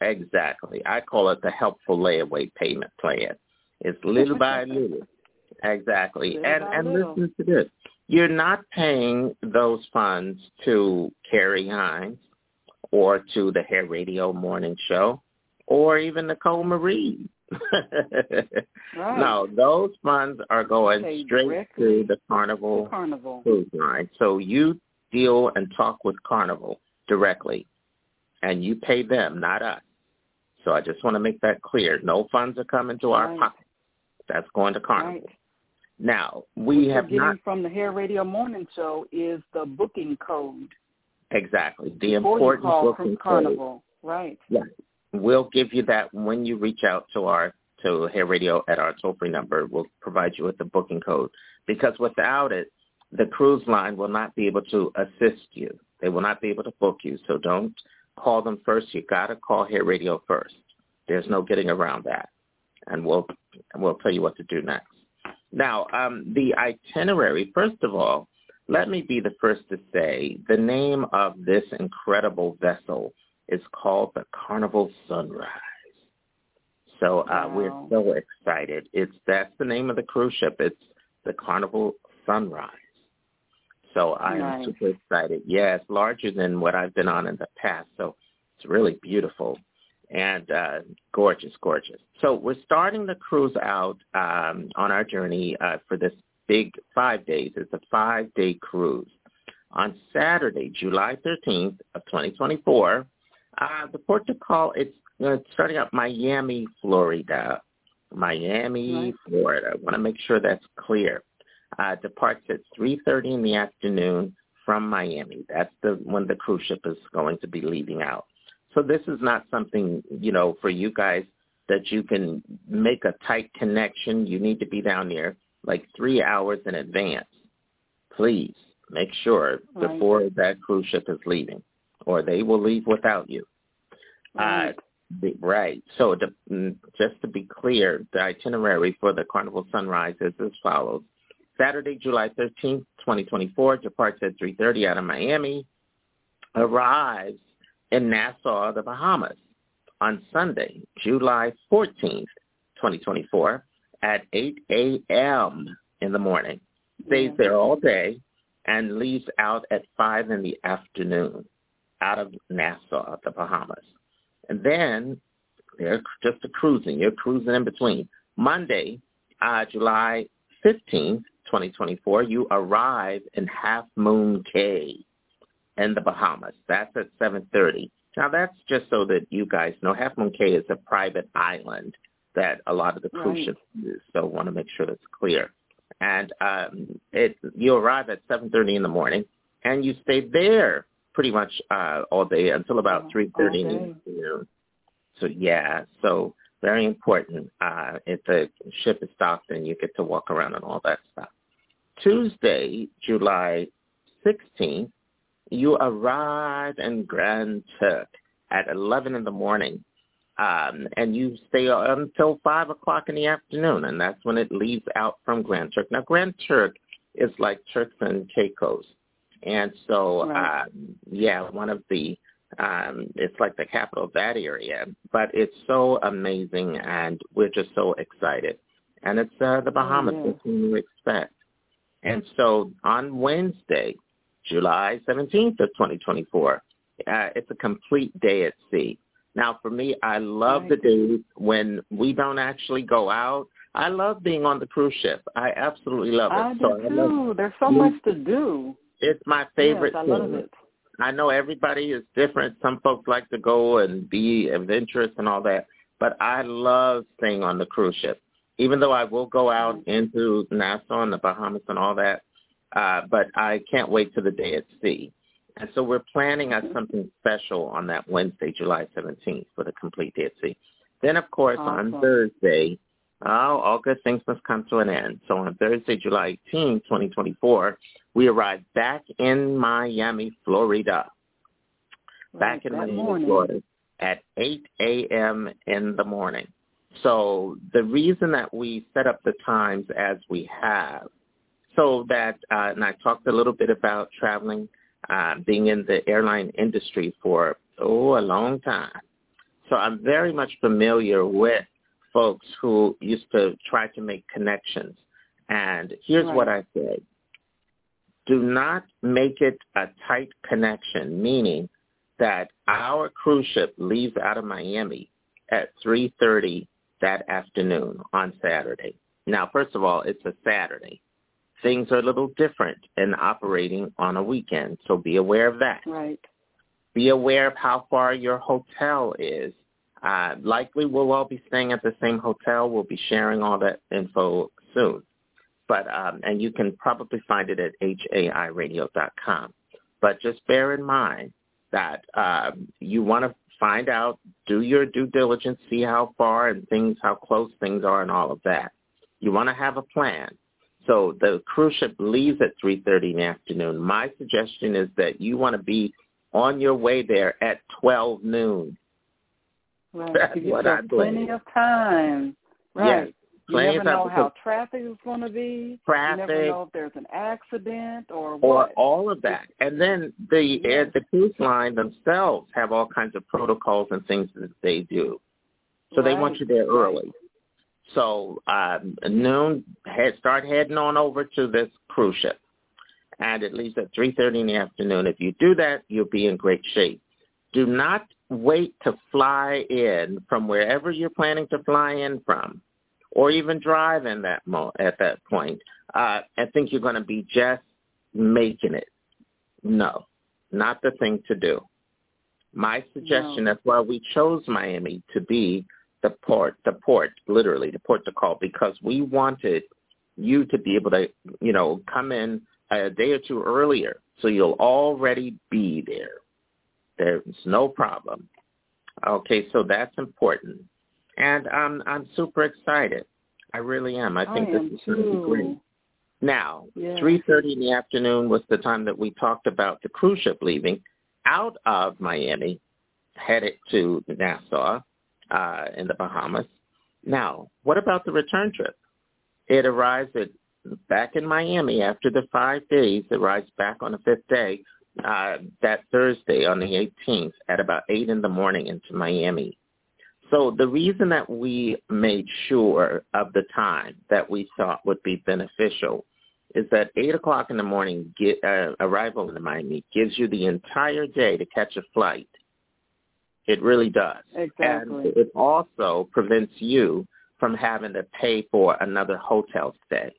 exactly. I call it the helpful layaway payment plan. It's little by little. Exactly. Little and and little. listen to this. You're not paying those funds to Carrie Hines or to the Hair Radio Morning Show or even Nicole Marie. Right. No, those funds are going Pay straight to the Carnival Carnival. cruise line. So you deal and talk with Carnival directly, and you pay them, not us. So I just want to make that clear. No funds are coming to our pocket. That's going to Carnival. Right. Now What we you're have getting not from the Hair Radio Morning Show is the booking code exactly the before call booking Car- Carnival. Right. Yeah, we'll give you that when you reach out to our to Hair Radio at our toll free number. We'll provide you with the booking code because without it, the cruise line will not be able to assist you. They will not be able to book you. So don't call them first. You got to call Hair Radio first. There's no getting around that, and we'll we'll tell you what to do next. Now, um, the itinerary. First of all, let me be the first to say the name of this incredible vessel is called the Carnival Sunrise. So uh, we're so excited. It's that's the name of the cruise ship. It's the Carnival Sunrise. So I am Nice. super excited. Yeah, it's larger than what I've been on in the past. So it's really beautiful and uh, gorgeous, gorgeous. So we're starting the cruise out um, on our journey uh, for this big five days. It's a five-day cruise. On Saturday, July 13th of 2024, uh, the port to call, it's uh, starting up Miami, Florida. Miami, Right. Florida. I want to make sure that's clear. Uh, departs at 3.30 in the afternoon from Miami. That's the when the cruise ship is going to be leaving out. So this is not something, you know, for you guys that you can make a tight connection. You need to be down there like three hours in advance. Please make sure Right. before that cruise ship is leaving or they will leave without you. Right. Uh, the, right. So the, mm, just to be clear, the itinerary for the Carnival Sunrise is as follows. Saturday, July 13th, 2024, departs at 3.30 out of Miami, arrives in Nassau, the Bahamas on Sunday, July 14th, 2024, at 8 a.m. in the morning. Stays Yeah. there all day and leaves out at 5 in the afternoon out of Nassau, the Bahamas. And then they're just a cruising. You're cruising in between. Monday, uh, July 15th, 2024, you arrive in Half Moon Cay in the Bahamas. That's at 7.30. Now, that's just so that you guys know Half Moon Cay is a private island that a lot of the cruise Right. ships use, so want to make sure that's clear. And um, it, you arrive at 7.30 in the morning, and you stay there pretty much uh, all day until about All 3.30 in the afternoon. So, yeah, so very important. Uh, if the ship is docked, then you get to walk around and all that stuff. Tuesday, July 16th, you arrive in Grand Turk at 11 in the morning, um, and you stay until 5 o'clock in the afternoon, and that's when it leaves out from Grand Turk. Now, Grand Turk is like Turks and Caicos, and so, Right. um, yeah, one of the, um, it's like the capital of that area, but it's so amazing, and we're just so excited. And it's uh, the Bahamas, yeah. what can you expect? And so on Wednesday, July 17th of 2024, uh, it's a complete day at sea. Now, for me, I love the days when we don't actually go out. I love being on the cruise ship. I absolutely love it. I so do I love, too. There's so much to do. it's my favorite yes, I thing. love it. I know everybody is different. Some folks like to go and be adventurous and all that, but I love staying on the cruise ship. Even though I will go out into Nassau and the Bahamas and all that, uh, but I can't wait to the day at sea. And so we're planning on something special on that Wednesday, July 17th for the complete at sea. Then, of course, Awesome. on Thursday, oh, all good things must come to an end. So on Thursday, July 18th, 2024, we arrive back in Miami, Florida. Back in Miami, morning. Florida at 8 a.m. in the morning. So the reason that we set up the times as we have, so that, uh, and I talked a little bit about traveling, uh, being in the airline industry for, oh, a long time. So I'm very much familiar with folks who used to try to make connections. And here's what I say. Do not make it a tight connection, meaning that our cruise ship leaves out of Miami at 3.30 that afternoon on Saturday. Now, first of all, it's a Saturday. Things are a little different in operating on a weekend, so be aware of that. Right. Be aware of how far your hotel is. Uh, likely we'll all be staying at the same hotel. We'll be sharing all that info soon. But um, and you can probably find it at hairradio.com. But just bear in mind that um, you want to find out, do your due diligence, see how far and things, how close things are, and all of that. You want to have a plan. So the cruise ship leaves at 3:30 in the afternoon. My suggestion is that you want to be on your way there at 12 noon. Right. That's give what I plenty of time. Right. Yes, You never know how traffic is going to be. Traffic. You never know if there's an accident or what. or all of that. And then the uh, the cruise line themselves have all kinds of protocols and things that they do. So they want you there right. early. So um, noon, head start heading on over to this cruise ship, and it leaves at three thirty in the afternoon. If you do that, you'll be in great shape. Do not wait to fly in from wherever you're planning to fly in from, or even drive in that mo- at that point. Uh, I think you're going to be just making it. No, not the thing to do. My suggestion, that's why we chose Miami to be the port, the port, literally the port to call, because we wanted you to be able to, you know, come in a day or two earlier, so you'll already be there. There's no problem. Okay, so that's important, and I'm I'm super excited. I really am. I think I this is going to be great. Now, Yeah. 3.30 in the afternoon was the time that we talked about the cruise ship leaving out of Miami, headed to Nassau uh, in the Bahamas. Now, what about the return trip? It arrives at back in Miami after the five days. It arrives back on the fifth day, uh, that Thursday on the 18th at about 8 in the morning into Miami. So the reason that we made sure of the time that we thought would be beneficial is that 8 o'clock in the morning get, uh, arrival in Miami gives you the entire day to catch a flight. It really does. Exactly. And it also prevents you from having to pay for another hotel stay.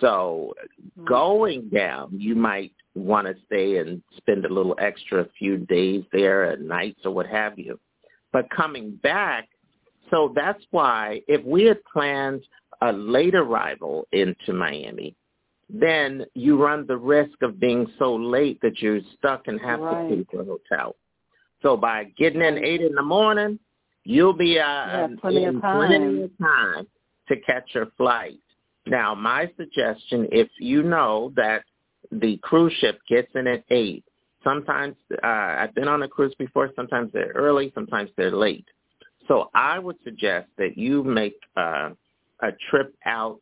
So mm-hmm. going down, you might want to stay and spend a little extra a few days there at nights or what have you. But coming back, so that's why if we had planned a late arrival into Miami, then you run the risk of being so late that you're stuck and have to pay for a hotel. So by getting in eight in the morning, you'll be uh, plenty of time. plenty of time to catch your flight. Now, my suggestion, if you know that the cruise ship gets in at eight, sometimes uh, I've been on a cruise before. Sometimes they're early, sometimes they're late. So I would suggest that you make uh, a trip out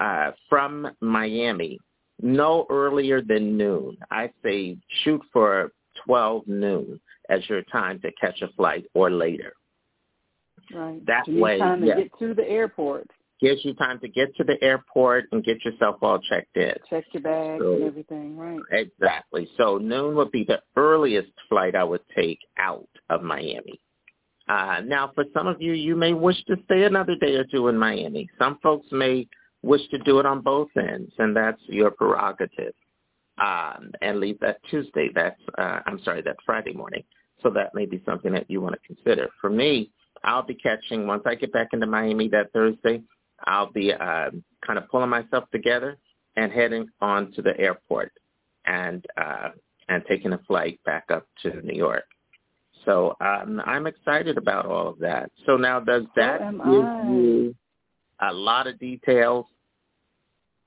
uh, from Miami no earlier than noon. I say shoot for 12 noon as your time to catch a flight or later. Right. That need way, time to get to the airport. Gives you time to get to the airport and get yourself all checked in. Check your bags So- and everything. Right. Exactly. So noon would be the earliest flight I would take out of Miami. Uh, now, for some of you, you may wish to stay another day or two in Miami. Some folks may wish to do it on both ends, and that's your prerogative. Um, and leave that Tuesday. That's uh, I'm sorry, that Friday morning. So that may be something that you want to consider. For me, I'll be catching once I get back into Miami that Thursday. I'll be uh, kind of pulling myself together and heading on to the airport and uh, and taking a flight back up to New York. So um, I'm excited about all of that. So now, does that give I. you a lot of details?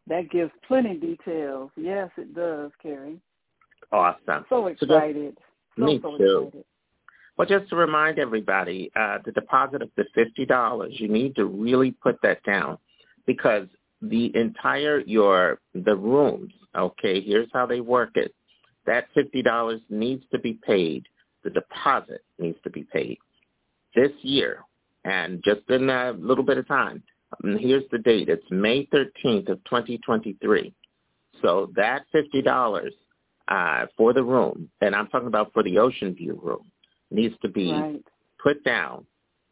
That gives plenty details. Yes, it does, Carrie. Awesome. So excited. So, me so too. excited. Well, just to remind everybody, uh, the deposit of the fifty dollars, you need to really put that down because the entire your the rooms. Okay, here's how they work it. That fifty dollars needs to be paid. The deposit needs to be paid this year, and just in a little bit of time. And here's the date. It's May 13th of 2023. So that $50 uh, for the room, and I'm talking about for the Ocean View room, needs to be Right. put down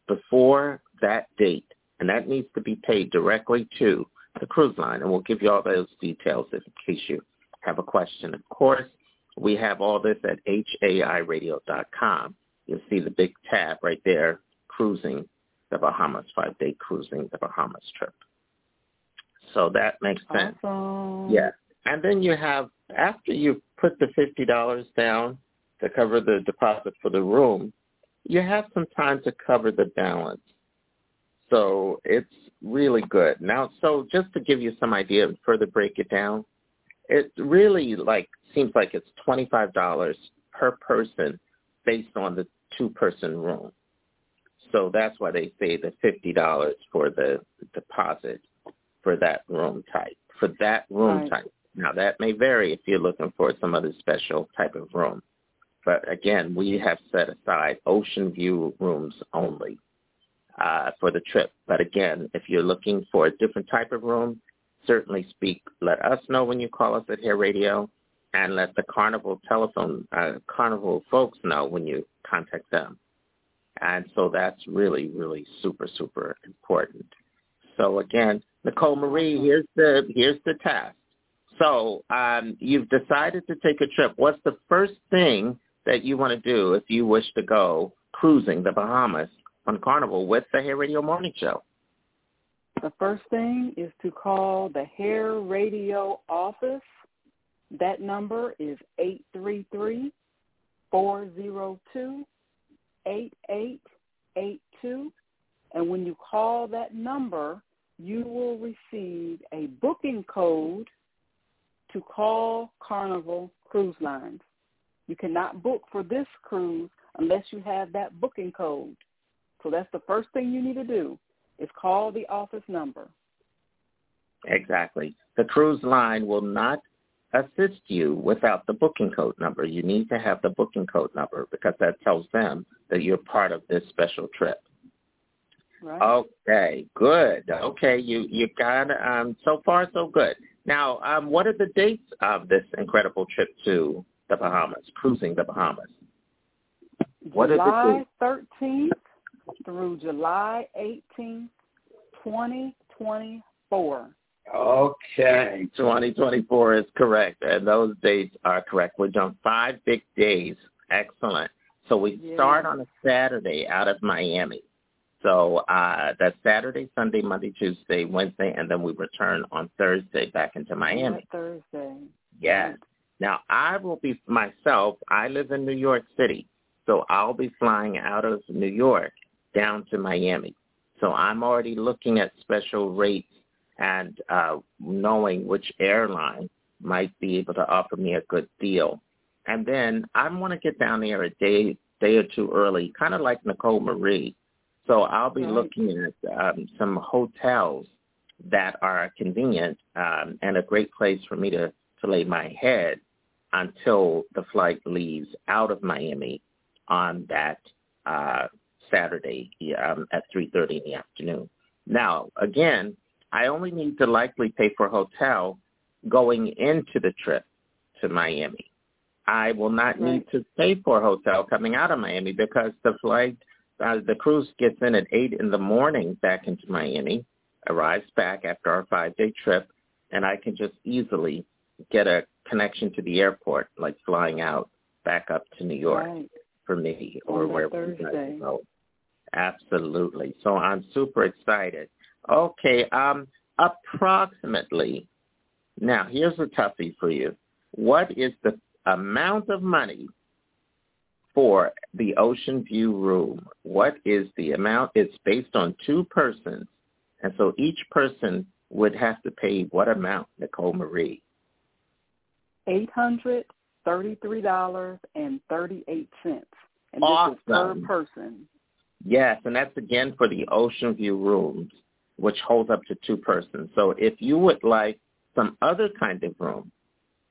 before that date, and that needs to be paid directly to the cruise line, and we'll give you all those details in case you have a question. Of course, we have all this at hairradio.com. You'll see the big tab right there, cruising the Bahamas, five-day cruising the Bahamas trip. So that makes sense. Awesome. Yeah. And then you have, after you put the $50 down to cover the deposit for the room, you have some time to cover the balance. So it's really good. Now, so just to give you some idea and further break it down, it really like seems like it's $25 per person based on the two-person room. So that's why they say the $50 for the deposit for that room type, for that room Right. type. Now that may vary if you're looking for some other special type of room. But again, we have set aside ocean view rooms only uh, for the trip. But again, if you're looking for a different type of room, certainly speak. Let us know when you call us at Hair Radio, and let the Carnival telephone uh, Carnival folks know when you contact them. And so that's really, really super, super important. So again, Nicole Marie, here's the here's the task. So um, you've decided to take a trip. What's the first thing that you want to do if you wish to go cruising the Bahamas on Carnival with the Hair Radio Morning Show? The first thing is to call the Hair Radio office. That number is eight three three four zero two eight eight eight two. And when you call that number, you will receive a booking code to call Carnival Cruise Lines. You cannot book for this cruise unless you have that booking code. So that's the first thing you need to do is call the office number. Exactly. The cruise line will not assist you without the booking code number. You need to have the booking code number because that tells them that you're part of this special trip. Right. Okay, good. Okay, you you got um so far so good. Now, um what are the dates of this incredible trip to the Bahamas, cruising the Bahamas? What are the July dates? 13th through July 18th, 2024. Okay, 2024 is correct, and those dates are correct. We're doing five big days. Excellent. So we Yeah. start on a Saturday out of Miami. So uh, that's Saturday, Sunday, Monday, Tuesday, Wednesday, and then we return on Thursday back into Miami. Thursday. Yes. Now I will be myself. I live in New York City, so I'll be flying out of New York down to Miami. So I'm already looking at special rates and uh, knowing which airline might be able to offer me a good deal. And then I want to get down there a day day or two early, kind of like Nicole Marie. So I'll be Right. looking at um, some hotels that are convenient um, and a great place for me to, to lay my head until the flight leaves out of Miami on that uh, Saturday um, at 3.30 in the afternoon. Now, again, I only need to likely pay for a hotel going into the trip to Miami. I will not need to pay for a hotel coming out of Miami because the flight, uh, the cruise gets in at 8 in the morning back into Miami, arrives back after our five-day trip, and I can just easily get a connection to the airport, like flying out back up to New York Right. for me or On that wherever you guys Thursday. go. Absolutely. So I'm super excited. Okay, um, approximately, Now, here's a toughie for you. What is the amount of money for the Ocean View room? What is the amount? It's based on two persons. And so each person would have to pay what amount, Nicole Marie? Eight hundred thirty-three dollars and thirty-eight cents, and awesome. this is per person. Yes, and that's again for the Ocean View rooms, which holds up to two persons. So if you would like some other kind of room,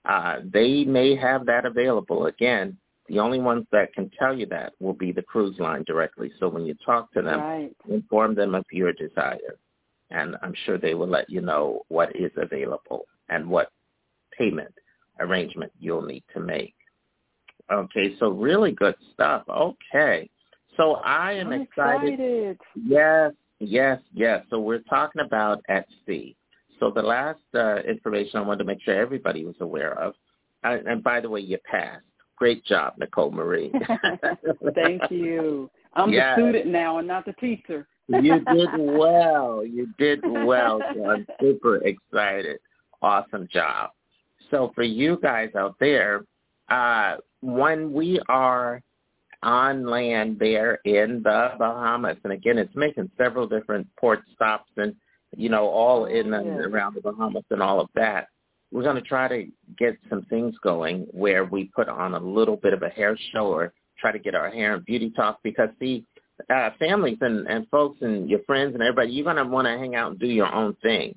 uh, they may have that available. Again, the only ones that can tell you that will be the cruise line directly. So when you talk to them, right. inform them of your desire and I'm sure they will let you know what is available and what payment arrangement you'll need to make. Okay, so really good stuff. Okay. So I am I'm excited. excited. Yes, yes, yes. So we're talking about at sea. So the last uh, information I wanted to make sure everybody was aware of, uh, and by the way, you passed. Great job, Nicole Marie. Thank you. I'm yes. the student now and not the teacher you did well. You did well. So I'm super excited. Awesome job. So for you guys out there, uh, when we are on land there in the Bahamas, and again, it's making several different port stops and, you know, all in and around the Bahamas and all of that. We're going to try to get some things going where we put on a little bit of a hair show or try to get our hair and beauty talk because, see, uh, families and, and folks and your friends and everybody, you're going to want to hang out and do your own thing.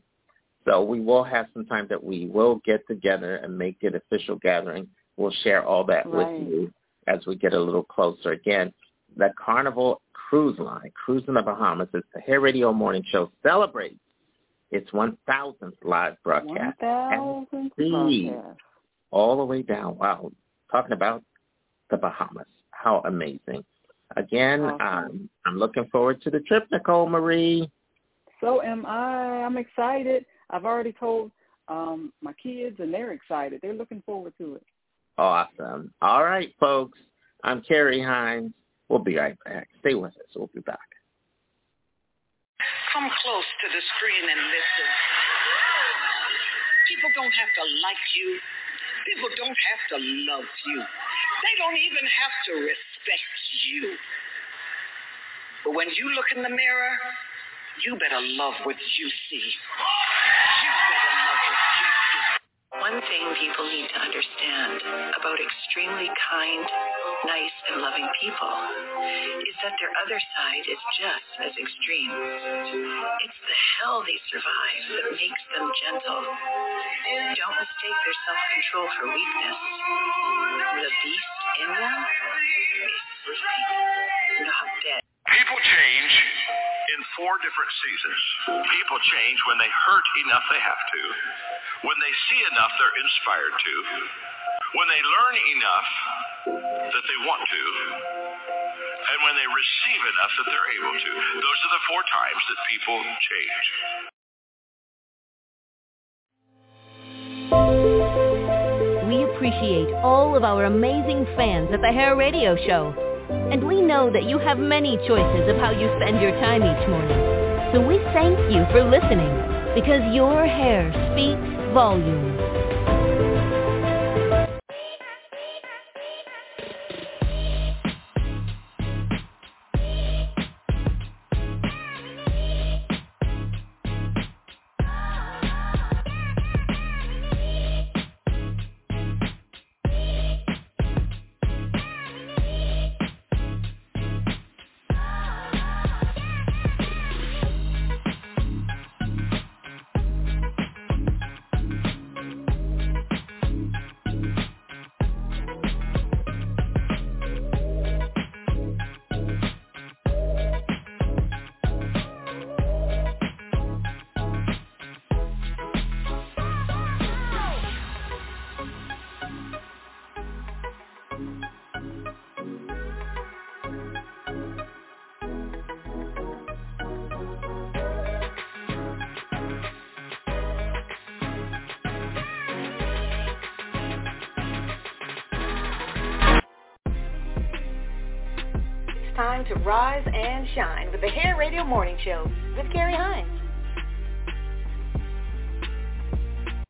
So we will have some time that we will get together and make it official gathering. We'll share all that right. with you as we get a little closer. Again, the Carnival Cruise Line, Cruise in the Bahamas, it's the Hair Radio Morning Show, celebrates its 1,000th live broadcast. 1,000th broadcast. All the way down. Wow. Talking about the Bahamas. How amazing. Again, awesome. um, I'm looking forward to the trip, Nicole Marie. So am I. I'm excited. I've already told um, my kids, and they're excited. They're looking forward to it. Awesome. All right, folks. I'm Carrie Hines. We'll be right back. Stay with us. We'll be back. Come close to the screen and listen. People don't have to like you. People don't have to love you. They don't even have to respect you. But when you look in the mirror, you better love what you see. You better love what you see. One thing people need to understand about extremely kind, nice, and loving people is that their other side is just as extreme. It's the hell they survive that makes them gentle. Don't mistake their self-control for weakness. The beast in them is sleeping, not dead. People change in four different seasons. People change when they hurt enough they have to, when they see enough they're inspired to, when they learn enough that they want to, and when they receive enough that they're able to. Those are the four times that people change. We appreciate all of our amazing fans at the Hair Radio Show. And we know that you have many choices of how you spend your time each morning. So we thank you for listening because your hair speaks volumes. Time to rise and shine with the Hair Radio Morning Show with Carrie Hines.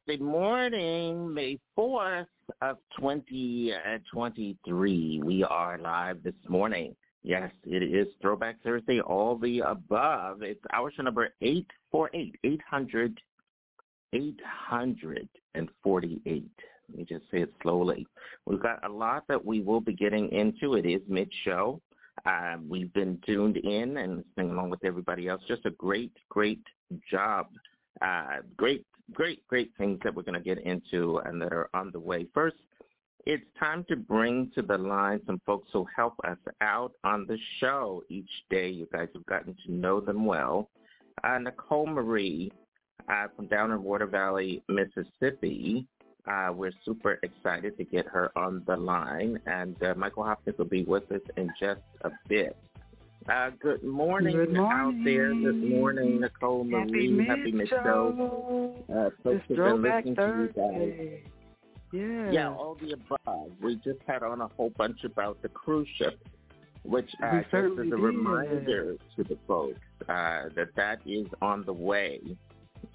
Good morning, May 4th of 2023. We are live this morning. Yes, it is Throwback Thursday, all the above. It's our show number 848, 800, 848. Let me just say it slowly. We've got a lot that we will be getting into. It is mid-show. Uh, we've been tuned in and listening along with everybody else. Just a great, great job. Uh, great, great, great things that we're going to get into and that are on the way. First, it's time to bring to the line some folks who help us out on the show each day. You guys have gotten to know them well. Uh, Nicole Marie uh, from down in Water Valley, Mississippi. Uh, we're super excited to get her on the line, and uh, Michael Hopkins will be with us in just a bit. Uh, good morning, Good out there this morning, Nicole Marie. Happy mid-show. Uh, folks have been listening to you guys. Thursday. Yeah. Yeah, all the above. We just had on a whole bunch about the cruise ship, which uh, just as a did. reminder to the folks uh, that that is on the way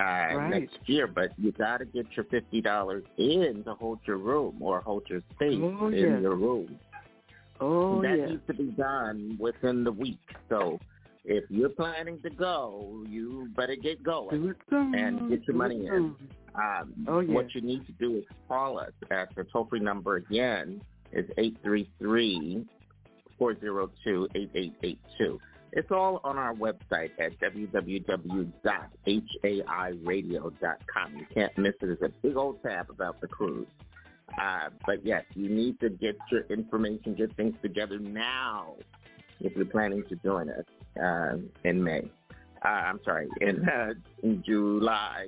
uh, Right. next year. But you got to get your fifty dollars in to hold your room or hold your space Oh, in yes. your room. Oh, that yeah. needs to be done within the week. So if you're planning to go, you better get going Do it soon. and get your money in. Um, Oh, yeah. What you need to do is call us at the toll-free number again is 833-402-8882. It's all on our website at www.hairradio.com. You can't miss it. It's a big old tab about the cruise. Uh, but yes, you need to get your information, get things together now if you're planning to join us uh, in May. Uh, I'm sorry, in, uh, in July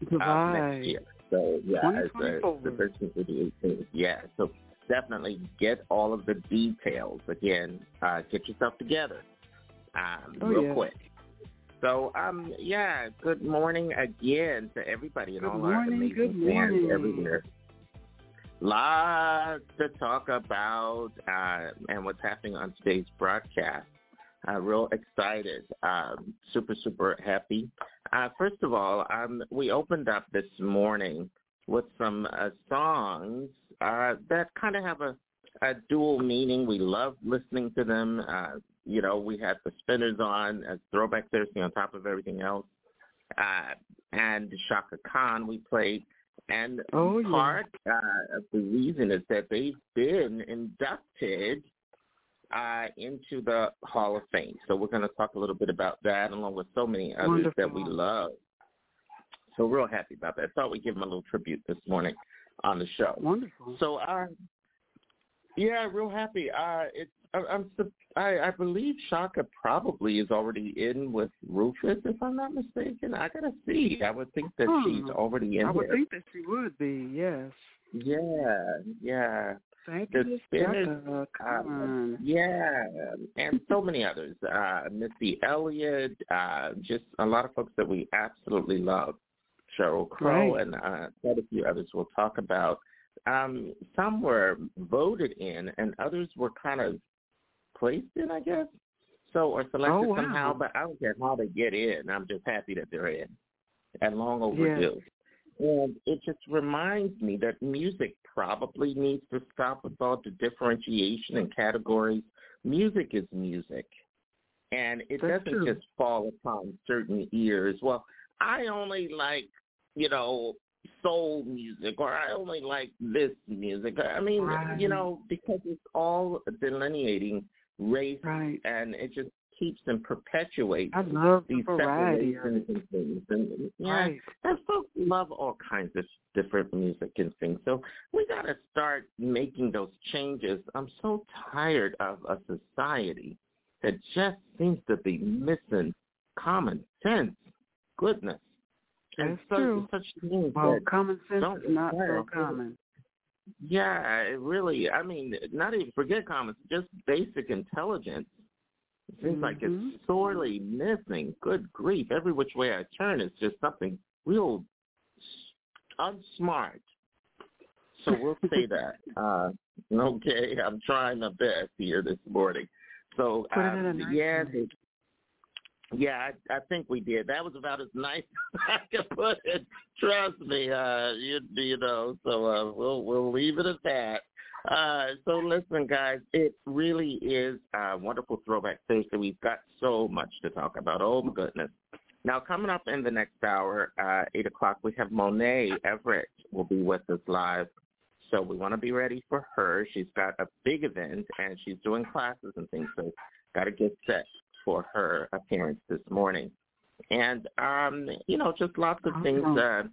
next year. So yeah, it's uh, 2024. the 13th to the 18th. Yeah, so definitely get all of the details. Again, uh, get yourself together um, Oh, real yeah. quick. So um, yeah, good morning again to everybody and Good all our amazing good fans morning. everywhere. Lots to talk about uh, and what's happening on today's broadcast. Uh, real excited, um, super, super happy. Uh, first of all, um, we opened up this morning with some uh, songs uh, that kind of have a, a dual meaning. We love listening to them. You know, we had the spinners on as Throwback Thursday on top of everything else. Uh, and Chaka Khan we played. And Oh, yeah. uh, of the reason is that they've been inducted uh, into the Hall of Fame. So we're going to talk a little bit about that, along with so many others that we love. So real happy about that. Thought we'd give them a little tribute this morning on the show. Wonderful. So, uh, yeah, real happy. Uh, it's I'm I, I believe Chaka probably is already in with Rufus, if I'm not mistaken. I gotta see. I would think that Hmm. she's already in I would there. think that she would be, yes. Yeah, yeah. Thank The you, spinners, Chaka uh, Khan. yeah, and so many others. Uh, Missy Elliott, uh, just a lot of folks that we absolutely love. Sheryl Crow Right. and uh, quite a few others we'll talk about. Um, some were voted in, and others were kind of placed in, I guess. So or selected Oh, wow. somehow, but I don't care how they get in. I'm just happy that they're in, and long overdue. And it just reminds me that music probably needs to stop with all the differentiation and categories. Music is music. And it That's doesn't true. just fall upon certain ears. Well, I only like, you know, soul music or I only like this music. I mean, Right. you know, because it's all delineating race Right. and it just keeps and perpetuates I love the these variety separations and things. And yeah, Right. and folks love all kinds of different music and things. So we got to start making those changes. I'm so tired of a society that just seems to be missing common sense, goodness. And That's so, true. such things Well, common sense is not so common. Yeah, it really. I mean, not even forget common, just basic intelligence. It seems like Mhm. it's sorely missing. Good grief! Every which way I turn, it's just something real unsmart. So we'll say that. Uh, okay, I'm trying my best here this morning. So Put it in a um, yeah, Yeah, I, I think we did. That was about as nice as I could put it. Trust me, uh, you, you know. So uh, we'll we'll leave it at that. Uh, so listen, guys, it really is a wonderful throwback Thursday. We've got so much to talk about. Oh my goodness. Now coming up in the next hour, uh, eight o'clock, we have Monae Everett will be with us live. So we want to be ready for her. She's got a big event and she's doing classes and things. So got to get set for her appearance this morning. And um, you know, just lots of things. Uh,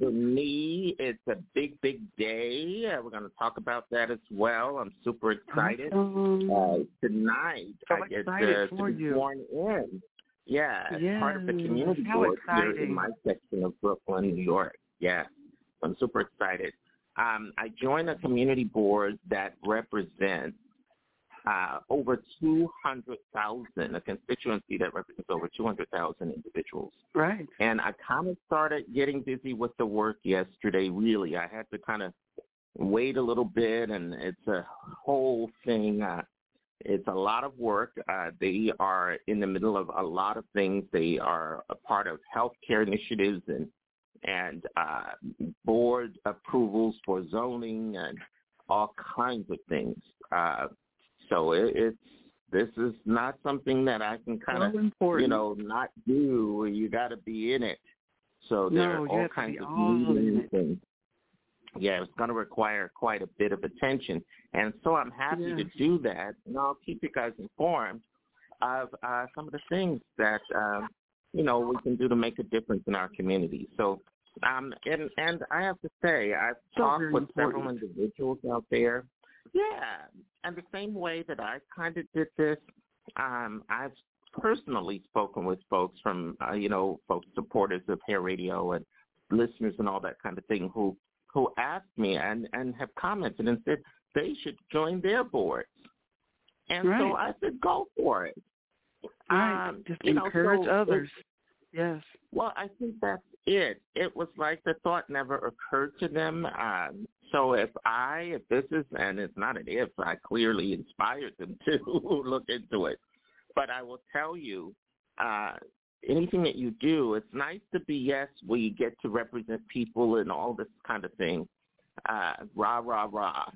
for me, it's a big, big day. Uh, we're going to talk about that as well. I'm super excited. Awesome. Uh, tonight, So I get excited to, be you. sworn in. Yeah, as part of the community how board here exciting. in my section of Brooklyn, New York. Yeah, I'm super excited. Um, I joined a community board that represents uh, over 200,000, a constituency that represents over 200,000 individuals. Right. And I kind of started getting busy with the work yesterday, really. I had to kind of wait a little bit, and it's a whole thing. Uh, it's a lot of work. Uh, they are in the middle of a lot of things. They are a part of healthcare initiatives and and uh, board approvals for zoning and all kinds of things. Uh, so it, it's this is not something that I can kind of So important. you know not do. You got to be in it. So there No, are all kinds of all in meetings and yeah, it's going to require quite a bit of attention. And so I'm happy to do that, and I'll keep you guys informed of uh, some of the things that um, you know we can do to make a difference in our community. So, um, and and I have to say, I've So talked with several individuals out there. Yeah, and the same way that I kind of did this, um, I've personally spoken with folks from uh, you know folks supporters of Hair Radio and listeners and all that kind of thing who who asked me and and have commented and said they should join their boards. And so I said, go for it. Right. Um, Just you know, encourage so others. Yes. well, I think that's it. It was like the thought never occurred to them. Um, so if I, if this is, and it's not an if, I clearly inspired them to look into it. But I will tell you, uh, anything that you do, it's nice to be, yes, we get to represent people and all this kind of thing. Uh, rah, rah, rah.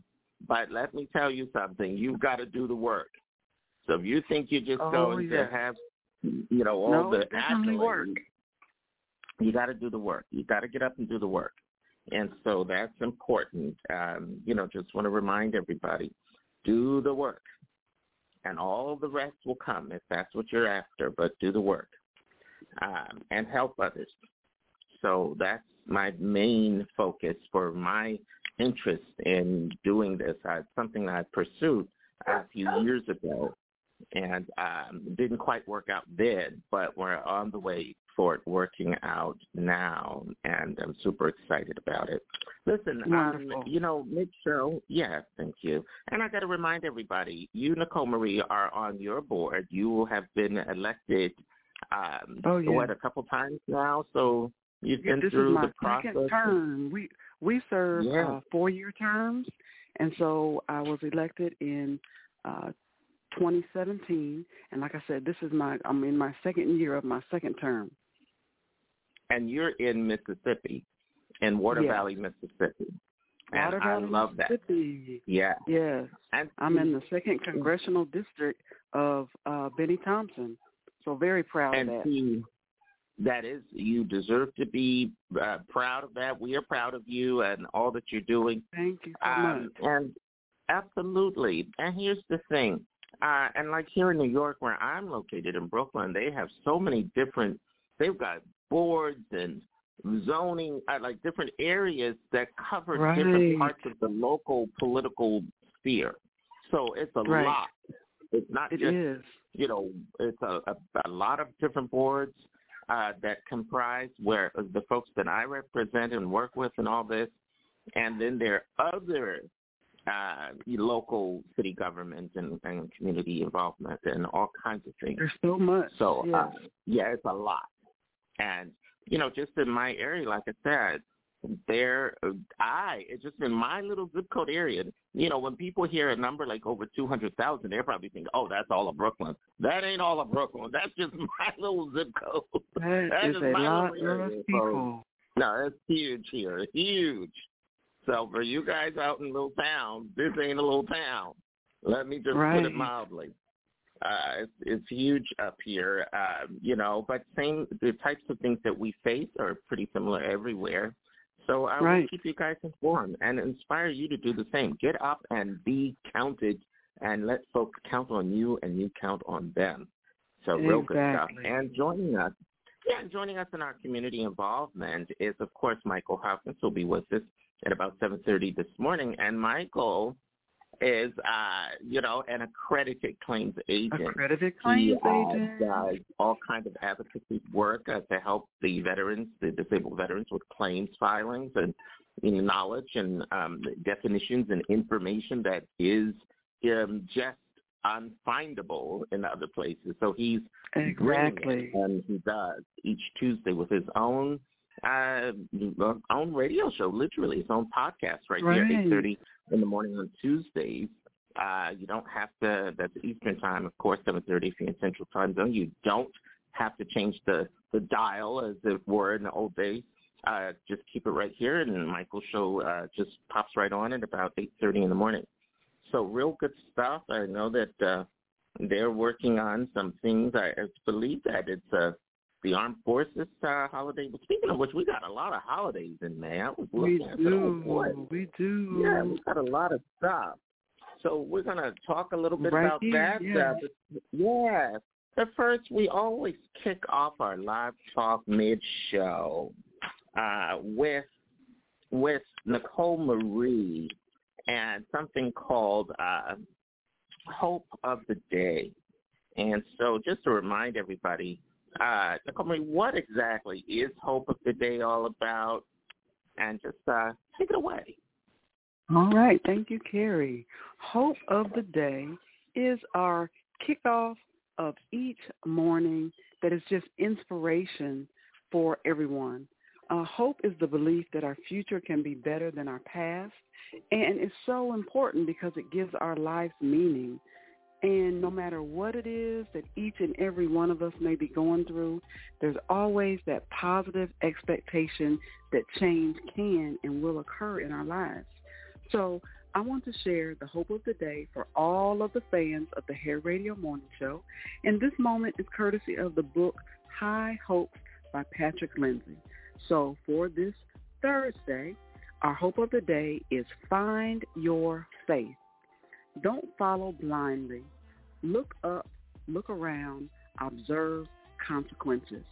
But let me tell you something. You've got to do the work. So if you think you're just Oh, going yeah. to have, you know, all No, the accolades, work. You got to do the work. You got to get up and do the work. And so that's important. Um, you know, just want to remind everybody, do the work. And all the rest will come if that's what you're after, but do the work. Um, and help others. So that's my main focus for my interest in doing this. Uh, it's something I pursued a few years ago and um, didn't quite work out then, but we're on the way for it working out now, and I'm super excited about it. Listen, um, you know, mid show, yeah, thank you. And I got to remind everybody, you, Nicole Marie, are on your board. You have been elected, um, Oh, yeah. what, a couple times now? So you've Yeah, been this through is my the process. second term. We we serve Yeah. uh, four year terms, and so I was elected in uh, 2017. And like I said, this is my I'm in my second year of my second term. And you're in Mississippi, in Water Yes. Valley, Mississippi. And Water I Valley, love that. Mississippi. Yeah. Yes, And I'm in the second congressional district of uh, Bennie Thompson. So very proud and of that. that is you deserve to be uh, proud of that. We are proud of you and all that you're doing. Thank you so Um, much. and absolutely. And here's the thing. Uh, and like here in New York, where I'm located in Brooklyn, they have so many different. They've got boards and zoning, uh, like different areas that cover different parts of the local political sphere. So it's a Right. lot. It's not It just is. you know, it's a, a, a lot of different boards uh, that comprise where the folks that I represent and work with and all this, and then there are other uh, local city government and, and community involvement and all kinds of things. There's so much. So uh, yeah, it's a lot. And you know, just in my area, like I said, there, I it's just in my little zip code area. You know, when people hear a number like over two hundred thousand, they're probably thinking, "Oh, that's all of Brooklyn." That ain't all of Brooklyn. That's just my little zip code. That That's is just a my lot little area. of So, people. no, it's huge here. Huge. So for you guys out in little towns, this ain't a little town. Let me just put it mildly. Uh, it's, it's huge up here, um, you know, but same, the types of things that we face are pretty similar everywhere. So I will Right. keep you guys informed and inspire you to do the same. Get up and be counted and let folks count on you and you count on them. So real good stuff. And joining us, yeah, joining us in our community involvement is, of course, Michael Hopkins will be with us at about 7.30 this morning. And Michael is, uh, you know, an accredited claims agent. Accredited He claims uh, agent. does all kinds of advocacy work uh, to help the veterans, the disabled veterans, with claims filings and you know, knowledge and um, definitions and information that is um, just unfindable in other places. So he's Exactly. and he does each Tuesday with his own uh, own radio show, literally its own podcast right, here, eight thirty in the morning on Tuesdays. Uh, you don't have to. That's Eastern time, of course, seven thirty if you're in Central Time Zone. You don't have to change the the dial as it were in the old days. Uh, just keep it right here, and Michael's show uh, just pops right on at about eight thirty in the morning. So real good stuff. I know that uh, they're working on some things. I, I believe that it's uh, the Armed Forces uh, holiday. But speaking of which, we got a lot of holidays in May. We. Oh, do. We do. Yeah, we got a lot of stuff. So we're gonna talk a little bit Right about here, that. yeah. Uh, but, yeah. But first, we always kick off our live talk mid-show uh, with with Nicole Marie and something called uh, Hope of the Day. And so, just to remind everybody, uh, what exactly is Hope of the Day all about? And just uh, take it away. All right. Thank you, Carrie. Hope of the Day is our kickoff of each morning that is just inspiration for everyone. Uh, hope is the belief that our future can be better than our past. And it's so important because it gives our lives meaning. And no matter what it is that each and every one of us may be going through, there's always that positive expectation that change can and will occur in our lives. So I want to share the hope of the day for all of the fans of the Hair Radio Morning Show. And this moment is courtesy of the book High Hopes by Patrick Lindsay. So for this Thursday, our hope of the day is find your faith. Don't follow blindly. Look up, look around, observe consequences.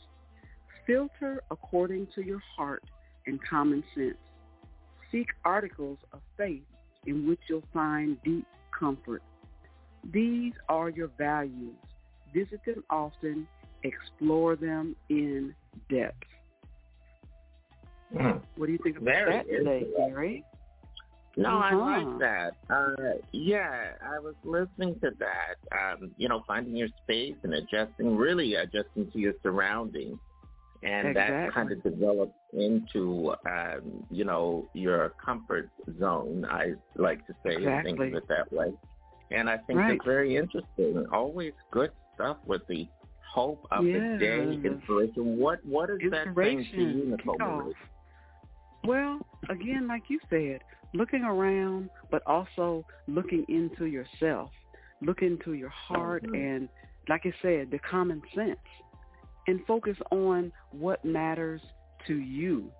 Filter according to your heart and common sense. Seek articles of faith in which you'll find deep comfort. These are your values. Visit them often. Explore them in depth. What do you think about Very that today. Gary? No, I Uh-huh. like that. Uh, yeah, I was listening to that. Um, you know, finding your space and adjusting, really adjusting to your surroundings, and that kind of develops into, um, you know, your comfort zone. I like to say, and think of it that way. And I think Right. it's very interesting. Always good stuff with the hope of the day, inspiration. What What is that thing to you, Nicole? Well, again, like you said, looking around, but also looking into yourself, look into your heart, Mhm. and like I said, the common sense, and focus on what matters to you,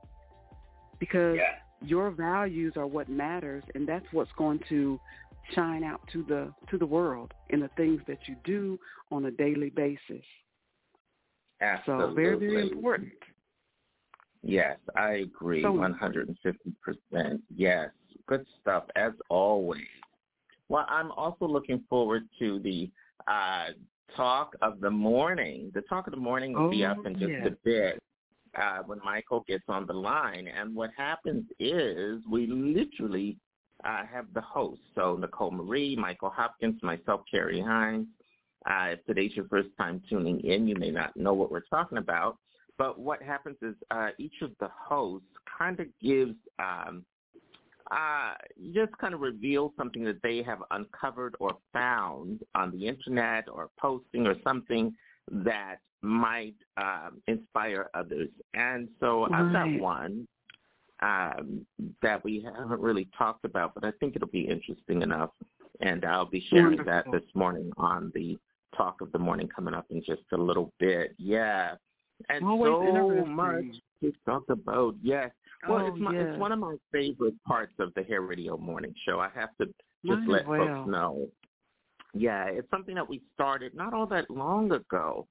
because your values are what matters, and that's what's going to shine out to the to the world in the things that you do on a daily basis. So very, very important. Yes, I agree, So- 150%. Yes, good stuff as always. Well, I'm also looking forward to the uh, talk of the morning. The talk of the morning will be Oh, up in just yes. a bit uh, when Michael gets on the line. And what happens is we literally uh, have the host. So Nicole Marie, Michael Hopkins, myself, Carrie Hines. Uh, if today's your first time tuning in, you may not know what we're talking about. but what happens is uh, each of the hosts kind of gives um, uh, just kind of reveal something that they have uncovered or found on the internet or posting or something that might um, inspire others. And so I've got one um, that we haven't really talked about, but I think it'll be interesting enough. And I'll be sharing that this morning on the Talk of the Morning coming up in just a little bit. Yeah. And Always so much to talk about. Yes. Well, Oh, it's, my, yes. it's one of my favorite parts of the Hair Radio Morning Show. I have to just let well. folks know. Yeah, it's something that we started not all that long ago.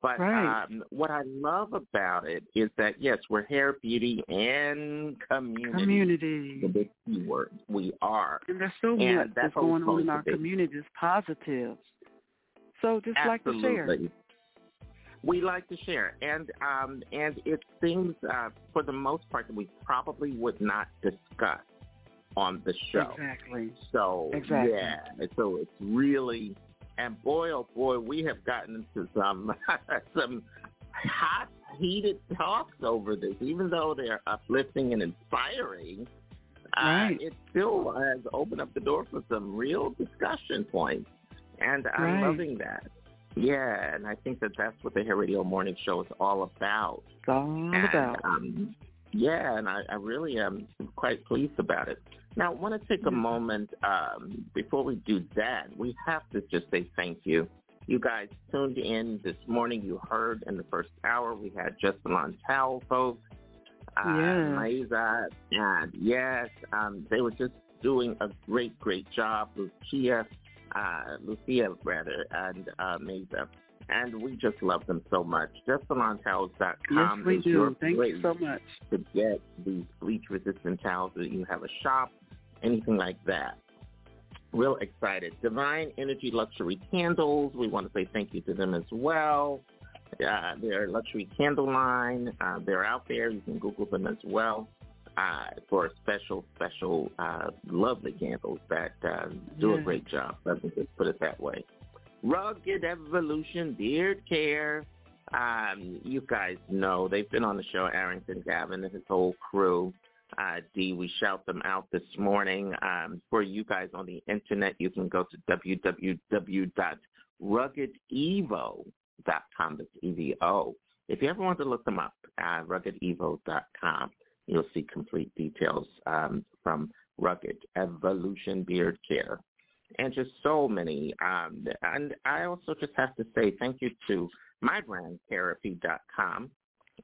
But Right. um, what I love about it is that yes, we're hair, beauty, and community. Community. The big key words. We are. And there's so And much that's that's going on in our community that's positive. So just like to share. We like to share, and um, and it's things uh, for the most part that we probably would not discuss on the show. Exactly. So Exactly. yeah, so it's really, and boy oh boy, we have gotten into some some hot heated talks over this, even though they're uplifting and inspiring. Uh, Right. it still has opened up the door for some real discussion points, and I'm Right. loving that. Yeah, and I think that that's what the Hair Radio Morning Show is all about. It's all And, about. um, yeah, and I, I really am quite pleased about it. Now, I want to take a moment um, before we do that. We have to just say thank you. You guys tuned in this morning. You heard in the first hour we had Just Salon Towels, folks. Uh, Yes. Maiza, and yes, um, they were just doing a great, great job. Lucia, uh, Lucia rather, and uh, Maiza. And we just love them so much. justsalontowels.com Yes, we is your. Thank place you so much. to get these bleach-resistant towels. That you have a shop, anything like that. Real excited. Divine Energy Luxury Candles. We want to say thank you to them as well. Uh, their luxury candle line. Uh, they're out there. You can Google them as well uh, for a special, special, uh, lovely candles that uh, do a great job. Let me just put it that way. Rugged Evolution Beard Care. Um, you guys know they've been on the show, Arrington Gavin and his whole crew. Uh, D, we shout them out this morning. Um, for you guys on the internet, you can go to www.ruggedevo.com. That's E-V-O. If you ever want to look them up, uh, ruggedevo.com, you'll see complete details um, from Rugged Evolution Beard Care and just so many. Um, and I also just have to say thank you to my brand, Therapy.com.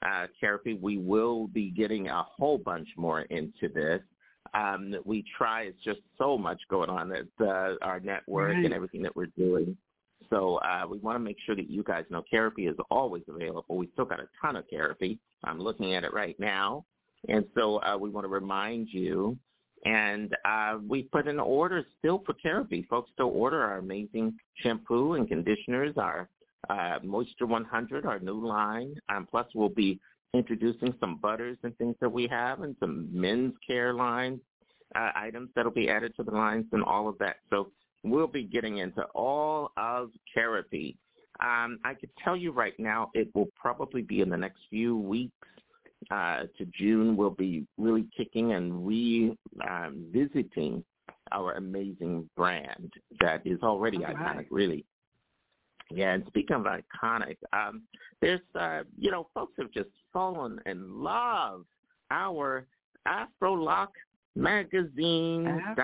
Uh, Therapy, we will be getting a whole bunch more into this. Um, we try, it's just so much going on at uh, our network Right. and everything that we're doing. So uh, we want to make sure that you guys know therapy is always available. We still got a ton of therapy. I'm looking at it right now. And so uh, we want to remind you and uh, we put in orders still for therapy. Folks still order our amazing shampoo and conditioners, our uh, Moisture 100, our new line. Um, plus, we'll be introducing some butters and things that we have and some men's care line uh, items that'll be added to the lines and all of that. So we'll be getting into all of therapy. Um, I could tell you right now it will probably be in the next few weeks uh, to June, we'll be really kicking and revisiting our amazing brand that is already All iconic, right. really. Yeah, and speaking of iconic, um, there's, uh, you know, folks have just fallen in love our AfroLock magazine.com,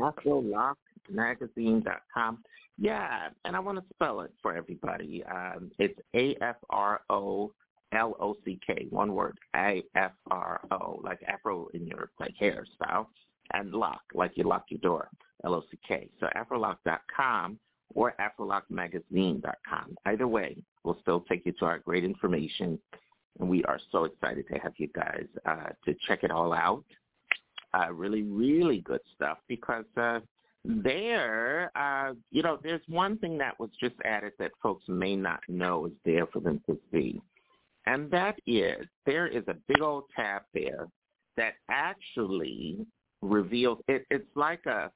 AfroLock magazine.com. Yeah, and I want to spell it for everybody. Um, it's A-F-R-O L-O-C-K, one word, A-F-R-O, like afro in your like hairstyle, and lock, like you lock your door, L-O-C-K. So afrolock.com or afrolockmagazine.com. Either way, we'll still take you to our great information, and we are so excited to have you guys uh, to check it all out. Uh, really, really good stuff because uh, there, uh, you know, there's one thing that was just added that folks may not know is there for them to see. And that is there is a big old tab there that actually reveals it, it's like a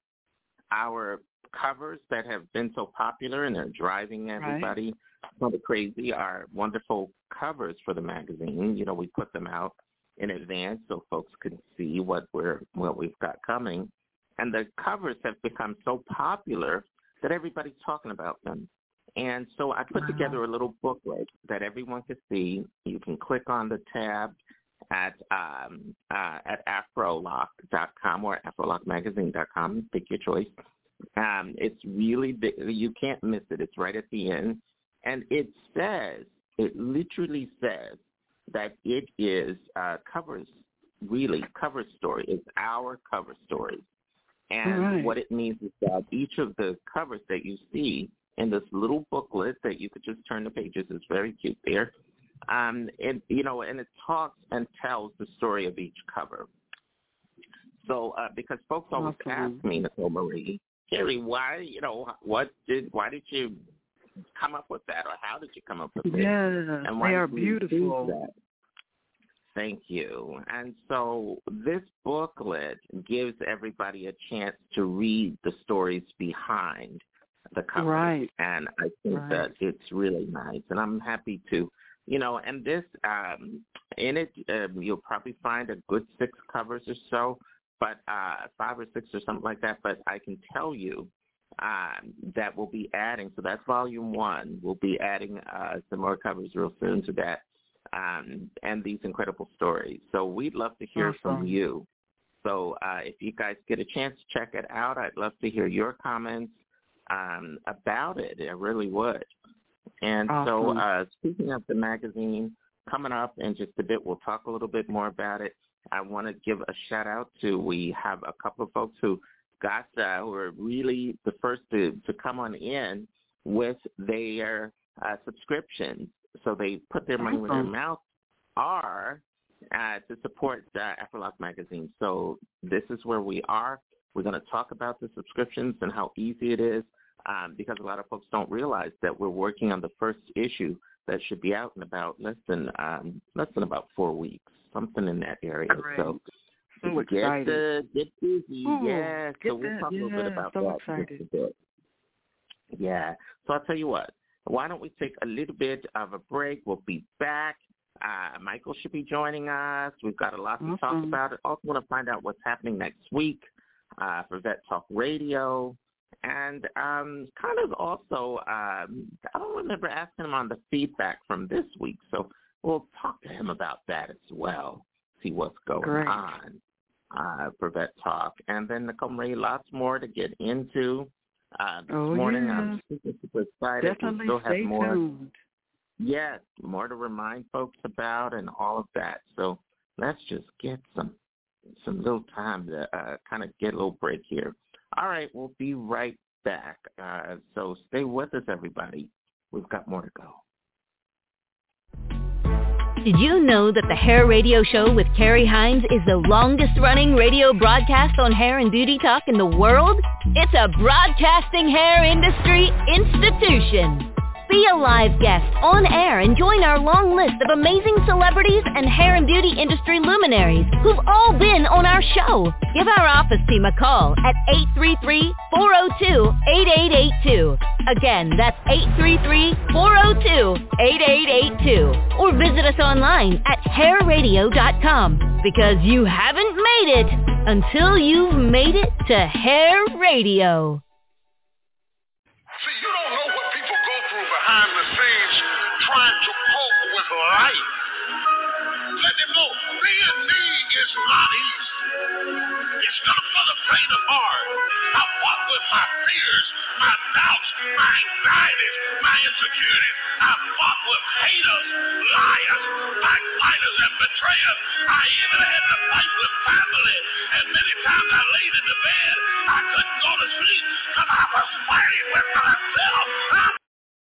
our covers that have been so popular and they're driving everybody kind of crazy are wonderful covers for the magazine. You know, we put them out in advance so folks can see what we're what we've got coming. And the covers have become so popular that everybody's talking about them. And so I put Wow. together a little booklet that everyone can see. You can click on the tab at um, uh, at afrolock.com or afrolockmagazine.com. Pick your choice. Um, it's really big. You can't miss it. It's right at the end. And it says, it literally says that it is uh, covers, really, cover story. It's our cover story. And right. what it means is that each of the covers that you see in this little booklet that you could just turn the pages It's very cute there. Um, and you know, and it talks and tells the story of each cover. So, uh, because folks always Awesome. ask me, Nicole Marie, Jerry, why, you know, what did, why did you come up with that, or how did you come up with it? Yeah, and why they are did you choose beautiful. Thank you. And so this booklet gives everybody a chance to read the stories behind the cover. Right. And I think Right. that it's really nice. And I'm happy to, you know, and this, um, in it, um, you'll probably find a good six covers or so, but uh, five or six or something like that. But I can tell you um, that we'll be adding, so that's volume one. We'll be adding uh, some more covers real soon to that um, and these incredible stories. So we'd love to hear from you. So uh, if you guys get a chance to check it out, I'd love to hear your comments um, about it. I really would. And so uh, speaking of the magazine, coming up in just a bit, we'll talk a little bit more about it. I want to give a shout out to, we have a couple of folks who got, uh, who are really the first to, to come on in with their uh, subscriptions. So they put their money where their mouth are uh, to support uh, Afrolock magazine. So this is where we are. We're going to talk about the subscriptions and how easy it is um, because a lot of folks don't realize that we're working on the first issue that should be out in about less than um, less than about four weeks, something in that area. So So get excited. uh, get busy, yeah. get So we'll that- talk a little bit about so that excited. just a bit. Yeah. So I'll tell you what. Why don't we take a little bit of a break? We'll be back. Uh, Michael should be joining us. We've got a lot to talk Awesome. about. Also want to find out what's happening next week uh, for Vet Talk Radio. And um, kind of also, um, I don't remember asking him on the feedback from this week, so we'll talk to him about that as well, see what's going Great. on uh, for Vet Talk. And then Nicole Marie, lots more to get into. Uh, this Oh, morning, yeah. I'm super, super excited. Definitely we still have more. tuned. Yes, more to remind folks about and all of that. So let's just get some some little time to uh, kind of get a little break here. All right, we'll be right back. Uh, so stay with us, everybody. We've got more to go. Did you know that the Hair Radio Show with Carrie Hines is the longest running radio broadcast on hair and beauty talk in the world? It's a broadcasting hair industry institution. Be a live guest on air and join our long list of amazing celebrities and hair and beauty industry luminaries who've all been on our show. Give our office team a call at 833-402-8882. Again, that's 833-402-8882. Or visit us online at hairradio.com because you haven't made it until you've made it to Hair Radio. Is not easy. It's not for the faint of heart. I fought with my fears, my doubts, my anxieties, my insecurities. I fought with haters, liars, backbiters, and betrayers. I even had to fight with family. And many times I laid in the bed, I couldn't go to sleep because I was fighting with myself. I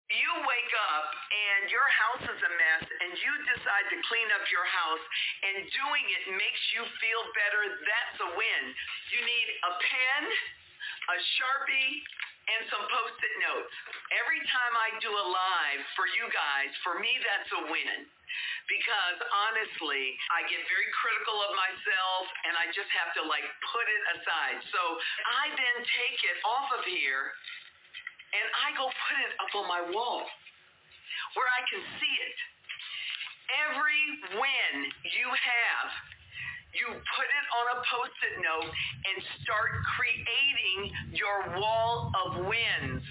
You wake up and your house is a mess and you decide to clean up your house and doing it makes you feel better, that's a win. You need a pen, a Sharpie, and some post-it notes. Every time I do a live for you guys, for me that's a win because honestly, I get very critical of myself and I just have to like put it aside. So I then take it off of here and I go put it up on my wall where I can see it. Every win you have you put it on a post-it note and start creating your wall of wins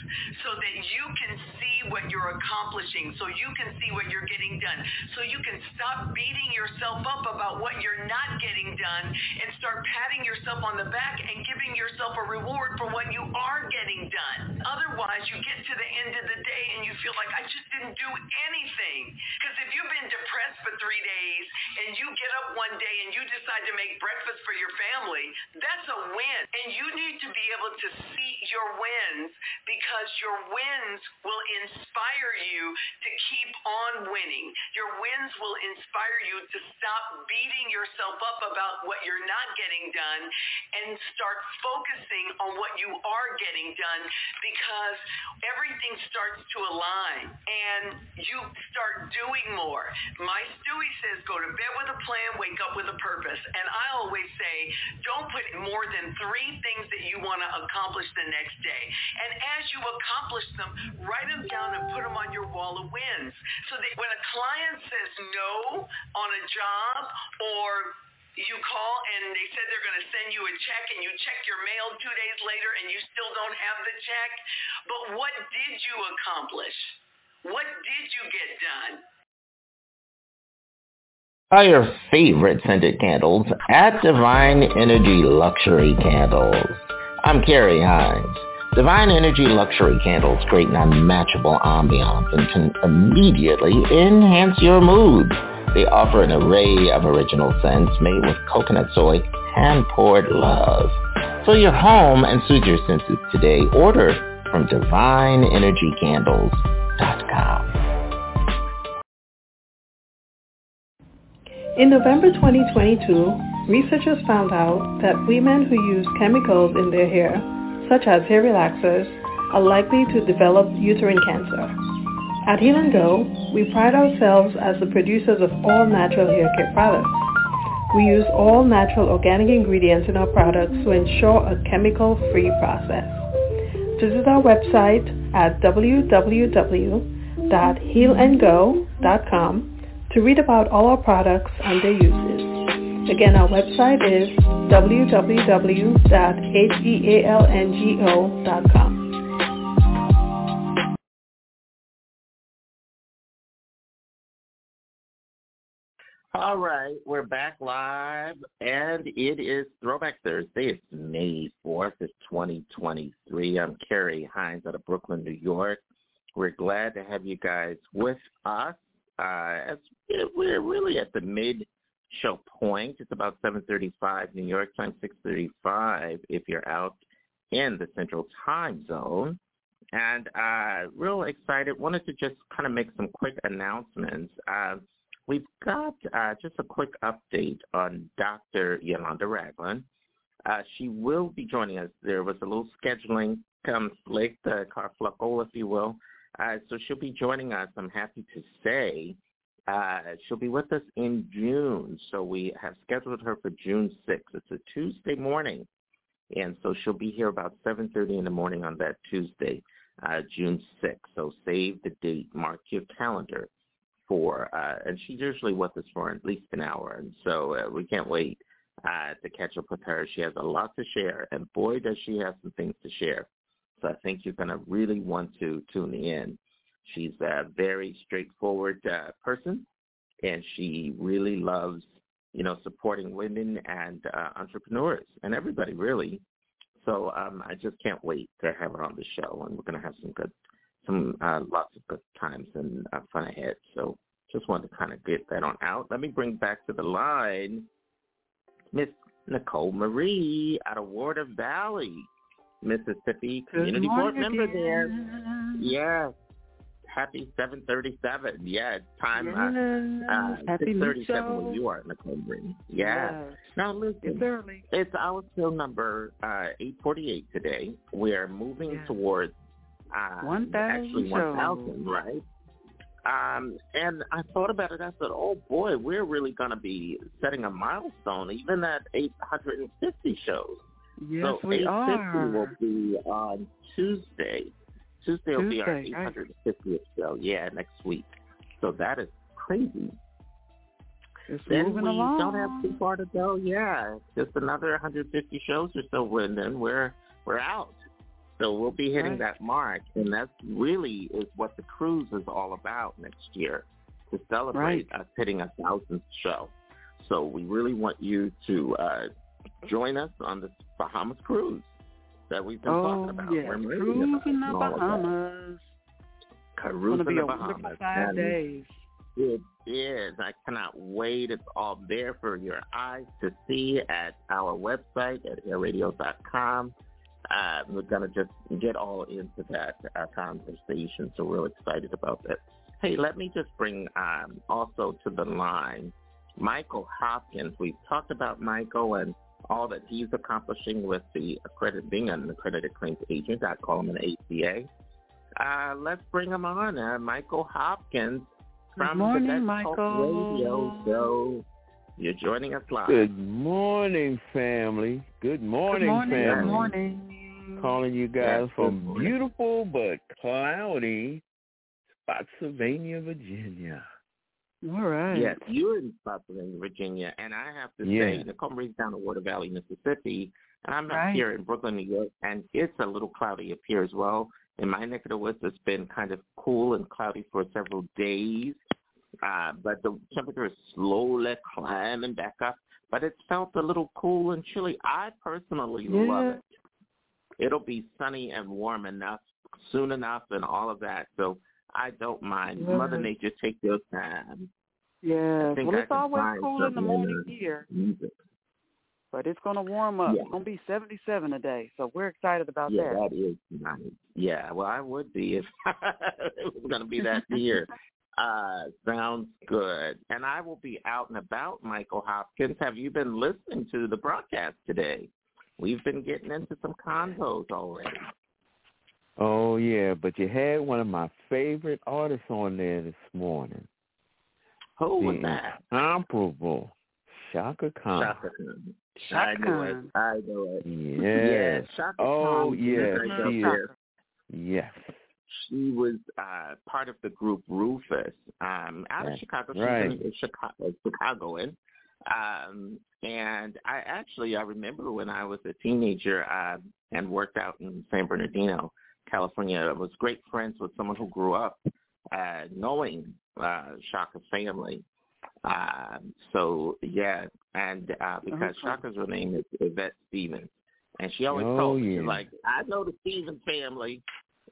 so that you can see what you're accomplishing, so you can see what you're getting done, so you can stop beating yourself up about what you're not getting done and start patting yourself on the back and giving yourself a reward for what you are getting done. Otherwise, you get to the end of the day and you feel like I just didn't do anything. Because if you've been depressed for three days and you get up one day and you just decide to make breakfast for your family, that's a win. And you need to be able to see your wins because your wins will inspire you to keep on winning. Your wins will inspire you to stop beating yourself up about what you're not getting done and start focusing on what you are getting done because everything starts to align and you start doing more. My Stewie says go to bed with a plan, wake up with a purpose. And I always say, don't put more than three things that you want to accomplish the next day. And as you accomplish them, write them down and put them on your wall of wins. So that when a client says no on a job or you call and they said they're going to send you a check and you check your mail two days later and you still don't have the check. But what did you accomplish? What did you get done? Buy your favorite scented candles at Divine Energy Luxury Candles. I'm Carrie Hines. Divine Energy Luxury Candles create an unmatchable ambiance and can immediately enhance your mood. They offer an array of original scents made with coconut soy, hand-poured love. Fill your home and soothe your senses today. Order from DivineEnergyCandles.com. In November 2022, researchers found out that women who use chemicals in their hair, such as hair relaxers, are likely to develop uterine cancer. At Heal & Go, we pride ourselves as the producers of all natural hair care products. We use all natural organic ingredients in our products to ensure a chemical-free process. Visit our website at www.healandgo.com to read about all our products and their uses. Again, our website is www.healandgo.com. All right, we're back live, and it is Throwback Thursday. It's May 4th, it's 2023. I'm Carrie Hines out of Brooklyn, New York. We're glad to have you guys with us uh, as we're really at the mid show point. It's about 7:35 New York time, 6:35 if you're out in the Central Time Zone. And uh, real excited. Wanted to just kind of make some quick announcements. Uh, we've got uh, just a quick update on Dr. Yolanda Ragland. Uh, she will be joining us. There was a little scheduling conflict, uh, carfluckle, if you will. Uh, so she'll be joining us, I'm happy to say. Uh, she'll be with us in June. So we have scheduled her for June 6th. It's a Tuesday morning. And so she'll be here about 7.30 in the morning on that Tuesday, uh, June 6th. So save the date. Mark your calendar for, uh, and she's usually with us for at least an hour. And so uh, we can't wait uh, to catch up with her. She has a lot to share. And boy, does she have some things to share. So I think you're going to really want to tune in. She's a very straightforward uh, person, and she really loves, you know, supporting women and uh, entrepreneurs and everybody really. So um, I just can't wait to have her on the show, and we're going to have some good, some uh, lots of good times and uh, fun ahead. So just wanted to kind of get that on out. Let me bring back to the line Miss Nicole Marie out of Water Valley. Mississippi Community Board member there. Yes. happy 737. Yeah, it's time. Yes. Uh, uh, Happy new 637 show. where you are, Nicole Green. Yeah. Yes. Now listen, It's it's our show number uh, 848 today. We are moving Yes. towards uh, 1,000 actually 1,000, right? Um, and I thought about it. I said, "Oh boy, we're really going to be setting a milestone, even at 850 shows." Yes, so we 850 are. will be on Tuesday. Tuesday will be our Tuesday, right. 850th show. Yeah, next week. So that is crazy. It's then we along. don't have too far to go. Yeah, just another 150 shows or so, and then we're we're out. So we'll be hitting Right. that mark, and that really is what the cruise is all about next year to celebrate us hitting a thousandth show. So we really want you to uh, join us on this Bahamas cruise that we've been oh, talking about. yes. We're Cruising the and all of that. Bahamas. Cruising going to be the a Bahamas. five And days. It is. I cannot wait. It's all there for your eyes to see at our website at hairradio.com. Uh, we're going to just get all into that uh, conversation, so we're excited about that. Hey, let me just bring um, also to the line Michael Hopkins. We've talked about Michael and all that he's accomplishing with the accredited, being an accredited claims agent. I call him an ACA. Uh, let's bring him on. Uh, Michael Hopkins Good from morning, the Vet Talk Michael. Radio Show. You're joining us live. Good morning, family. Good morning, good morning. family. Good morning. Calling you guys Yes, from beautiful but cloudy Spotsylvania, Virginia. All right. Yes, you're in Spotsylvania, Virginia, and I have to Yeah. say, Nicole Marie's down in Water Valley, Mississippi, and I'm up Right. here in Brooklyn, New York, and it's a little cloudy up here as well. In my neck of the woods, it's been kind of cool and cloudy for several days, uh, but the temperature is slowly climbing back up. But it felt a little cool and chilly. I personally love it. It'll be sunny and warm enough soon enough and all of that. So I don't mind. Yeah. Mother Nature, take your time. Yes. think Well, it's always cool in the morning here, Music. but it's going to warm up. Yeah. It's going to be 77 today, so we're excited about Yeah, that. that is nice. Yeah, well, I would be if it was going to be that here. Uh, sounds good. And I will be out and about, Michael Hopkins. Have you been listening to the broadcast today? We've been getting into some convos already. Oh yeah, but you had one of my favorite artists on there this morning. Who was the that? incomparable Chaka Khan. Chaka Khan. I know it. I know it. Yes. Yeah, Chaka oh Khan. yes, she there. is. Yes. She was uh, part of the group Rufus um, out of That's Chicago. She's right. a Chicago, Chicagoan. Um, and I actually, I remember when I was a teenager uh, and worked out in San Bernardino, California, I was great friends with someone who grew up uh, knowing uh, Chaka's family. Um, so, yeah, and uh, because Okay. Chaka's real name is Yvette Stevens. And she always Oh, told me, yeah. like, I know the Stevens family.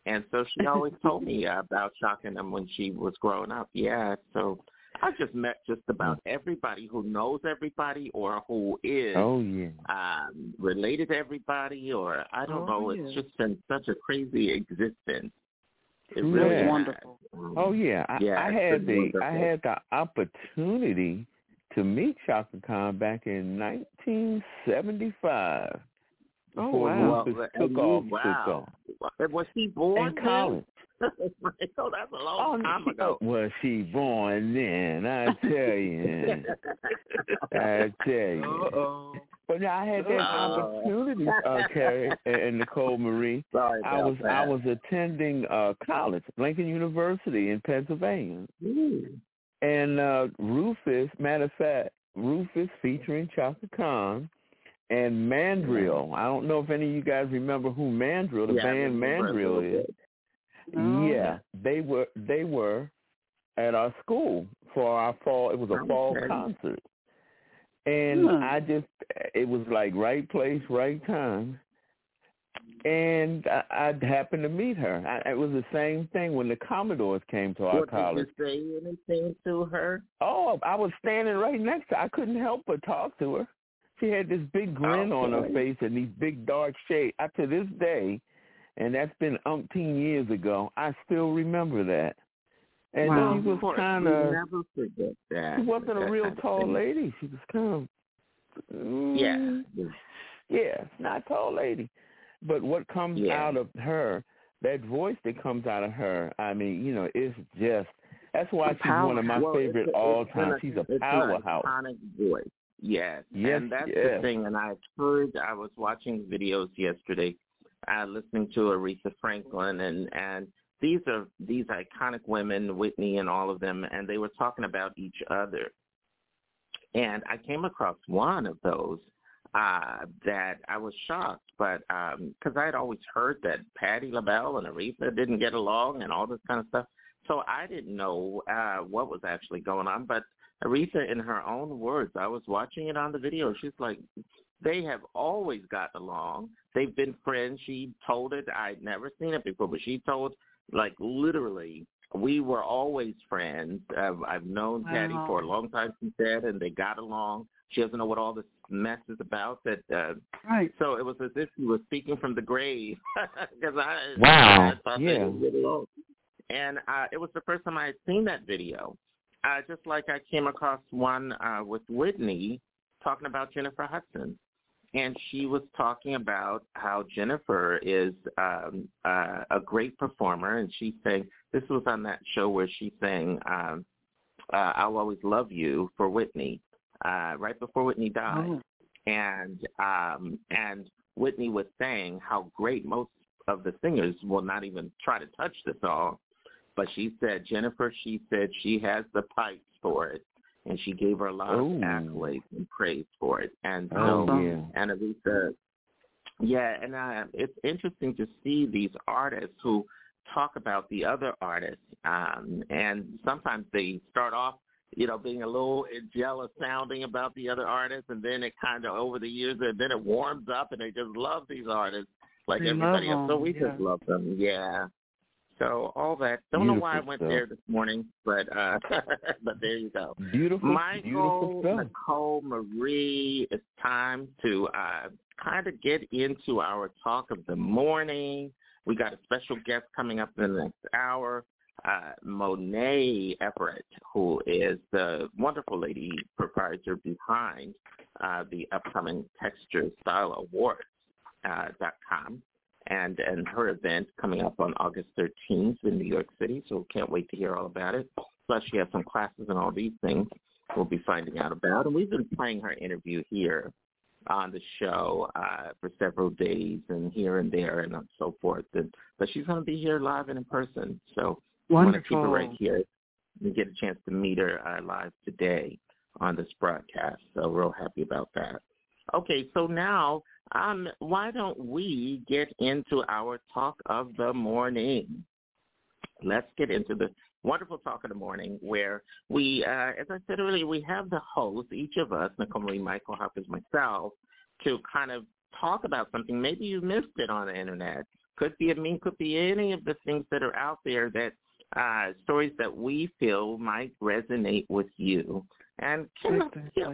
And so she always told me uh, about Chaka and them when she was growing up. Yeah, so I just met just about everybody who knows everybody or who is Oh yeah. um, related to everybody or I don't Oh, know. yeah. It's just been such a crazy existence. It really has. Wonderful. Oh yeah, I, Yeah, I had been the I had the opportunity to meet Chaka Khan back in 1975. Oh, before wow. Rufus Well, took and off, wow. took off. Was he born In then? College. so that's a long time ago. Was she born then? I tell you. I tell you. Uh-oh. But now I had that Uh-oh. opportunity, uh, Carrie and and Nicole Marie. Sorry I was that. I was attending uh college, Lincoln University in Pennsylvania. Ooh. And uh Rufus, matter of fact, Rufus featuring Chaka Khan and Mandrill. I don't know if any of you guys remember who Mandrill, the Yeah, band Mandrill little is. Bit. Oh, yeah, they were they were at our school for our fall. It was a fall Okay. concert, and Hmm. I just it was like right place, right time, and I, I happened to meet her. I, it was the same thing when the Commodores came to our What, college. Did you say anything to her? Oh, I was standing right next to her. I couldn't help but talk to her. She had this big grin on her face and these big dark shades. I, to this day, and that's been umpteen years ago, I still remember that. And Wow. she was kind we of. never forget that. She wasn't a real tall lady. She was kind of. mm, Yeah. Yeah, not a tall lady. But what comes Yeah. out of her, that voice that comes out of her, I mean, you know, it's just. That's why she's one of my Well, favorite a- all it's time. a- She's a it's an powerhouse. iconic voice. Yes. Yes, And that's yes. the thing. And I've heard, I was watching videos yesterday, uh, listening to Aretha Franklin, and, and these are these iconic women, Whitney and all of them, and they were talking about each other. And I came across one of those uh, that I was shocked, but because I had always heard that Patti LaBelle and Aretha didn't get along and all this kind of stuff, so I didn't know uh, what was actually going on. But Aretha, in her own words, I was watching it on the video. She's like, they have always gotten along. They've been friends. She told it. I'd never seen it before, but she told, like, literally, we were always friends. Uh, I've known Patti for a long time, she said, and they got along. She doesn't know what all this mess is about. That uh, Right. So it was as if she was speaking from the grave. Because I, Wow. I thought Yeah. they get along. And uh, it was the first time I had seen that video. Uh, just like I came across one uh, with Whitney talking about Jennifer Hudson. And she was talking about how Jennifer is um, uh, a great performer. And she's saying, this was on that show where she sang, um, uh, I'll Always Love You for Whitney, uh, right before Whitney died Oh. and um and Whitney was saying how great most of the singers will not even try to touch the song. But she said Jennifer, she said she has the pipes for it and she gave her a lot Ooh. of accolades and praise for it. And so Oh, yeah. and yeah, and uh, it's interesting to see these artists who talk about the other artists, um, and sometimes they start off, you know, being a little jealous sounding about the other artists, and then it kind of over the years, and then it warms up, and they just love these artists like They everybody else. So we yeah. just love them, yeah. So all that. Don't know why I went stuff. there this morning, but uh but there you go. Beautiful, Michael, beautiful stuff. Nicole, Marie, it's time to uh, kind of get into our talk of the morning. We got a special guest coming up in the next hour, uh, Monae Everett, who is the wonderful lady proprietor behind uh, the upcoming Texture Style Awards uh, dot com and and her event coming up on August 13th in New York City. So can't wait to hear all about it. Plus, she has some classes and all these things we'll be finding out about. And we've been playing her interview here on the show uh, for several days and here and there and so forth. And, but she's going to be here live and in person. So I want to keep her right here and get a chance to meet her uh, live today on this broadcast. So real happy about that. Okay, so now um, why don't we get into our talk of the morning? Let's get into the wonderful talk of the morning where we, uh, as I said earlier, we have the host, each of us, Nicole Marie, Michael Hopkins, myself, to kind of talk about something. Maybe you missed it on the internet. Could be a meme, could be any of the things that are out there that uh, stories that we feel might resonate with you. And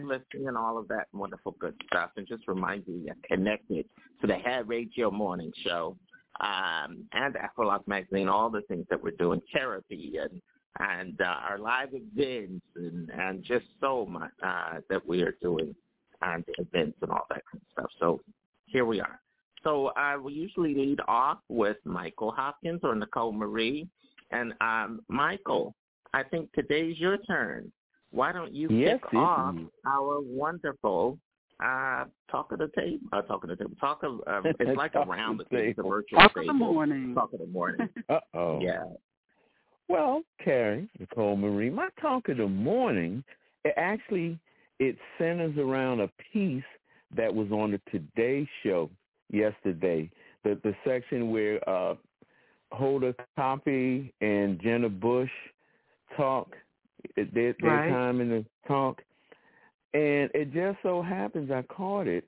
listening and all of that wonderful good stuff. And just remind you, you're connected to the Hair Radio Morning Show um, and Afrolock Magazine, all the things that we're doing, therapy and and uh, our live events and, and just so much uh, that we are doing and events and all that kind of stuff. So here we are. So uh, we usually lead off with Michael Hopkins or Nicole Marie. And um, Michael, I think today's your turn. Why don't you Yes, kick off is. our wonderful uh, talk of the table? Uh, talk of the table. Talk of um, it's like around the the table, the virtual Talk of the morning. Talk of the morning. Uh-oh. Yeah. Well, Carrie, Nicole Marie, my talk of the morning, it actually, it centers around a piece that was on the Today Show yesterday. The the section where uh, Hoda Kotb and Jenna Bush talk, it- their, their Right. time in the talk. And it just so happens I caught it.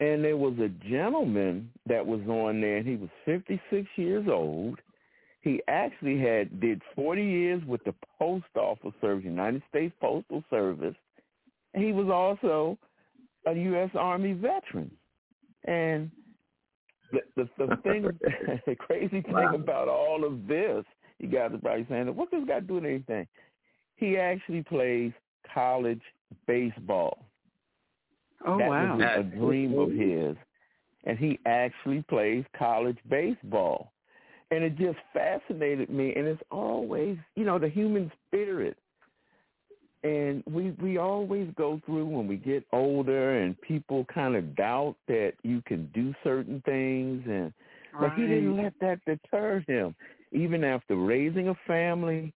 And there was a gentleman that was on there, and he was 56 years old. He actually had did 40 years with the Post Office Service, United States Postal Service. He was also a U.S. Army veteran. And the the, the thing, the crazy thing about all of this you guys are probably saying, "What's this guy doing anything?" He actually plays college baseball. Oh that wow! was a dream of his, and he actually plays college baseball. And it just fascinated me, and it's always, you know, the human spirit. And we we always go through when we get older and people kind of doubt that you can do certain things. And but he didn't let that deter him. Even after raising a family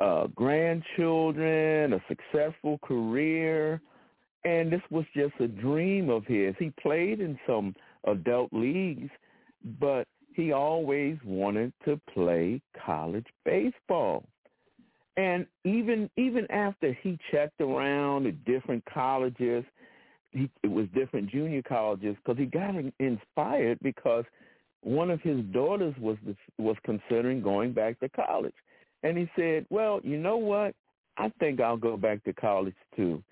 uh grandchildren a successful career and this was just a dream of his. He played in some adult leagues but he always wanted to play college baseball. And even even after he checked around at different colleges, he, it was different junior colleges because he got inspired because one of his daughters was was considering going back to college, and he said, "Well, you know what? I think I'll go back to college too,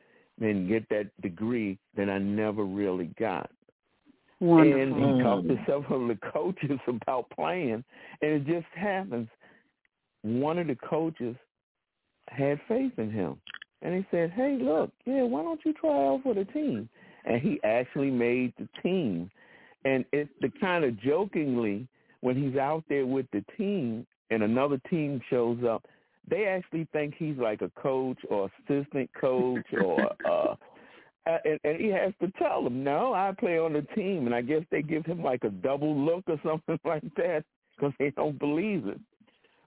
and get that degree that I never really got." Wonderful. And he talked to several of the coaches about playing, and it just happens one of the coaches had faith in him. And he said, hey, look, yeah, why don't you try out for the team? And he actually made the team. And it's the kind of jokingly, when he's out there with the team and another team shows up, they actually think he's like a coach or assistant coach or uh and, and he has to tell them, no, I play on the team. And I guess they give him like a double look or something like that because they don't believe it.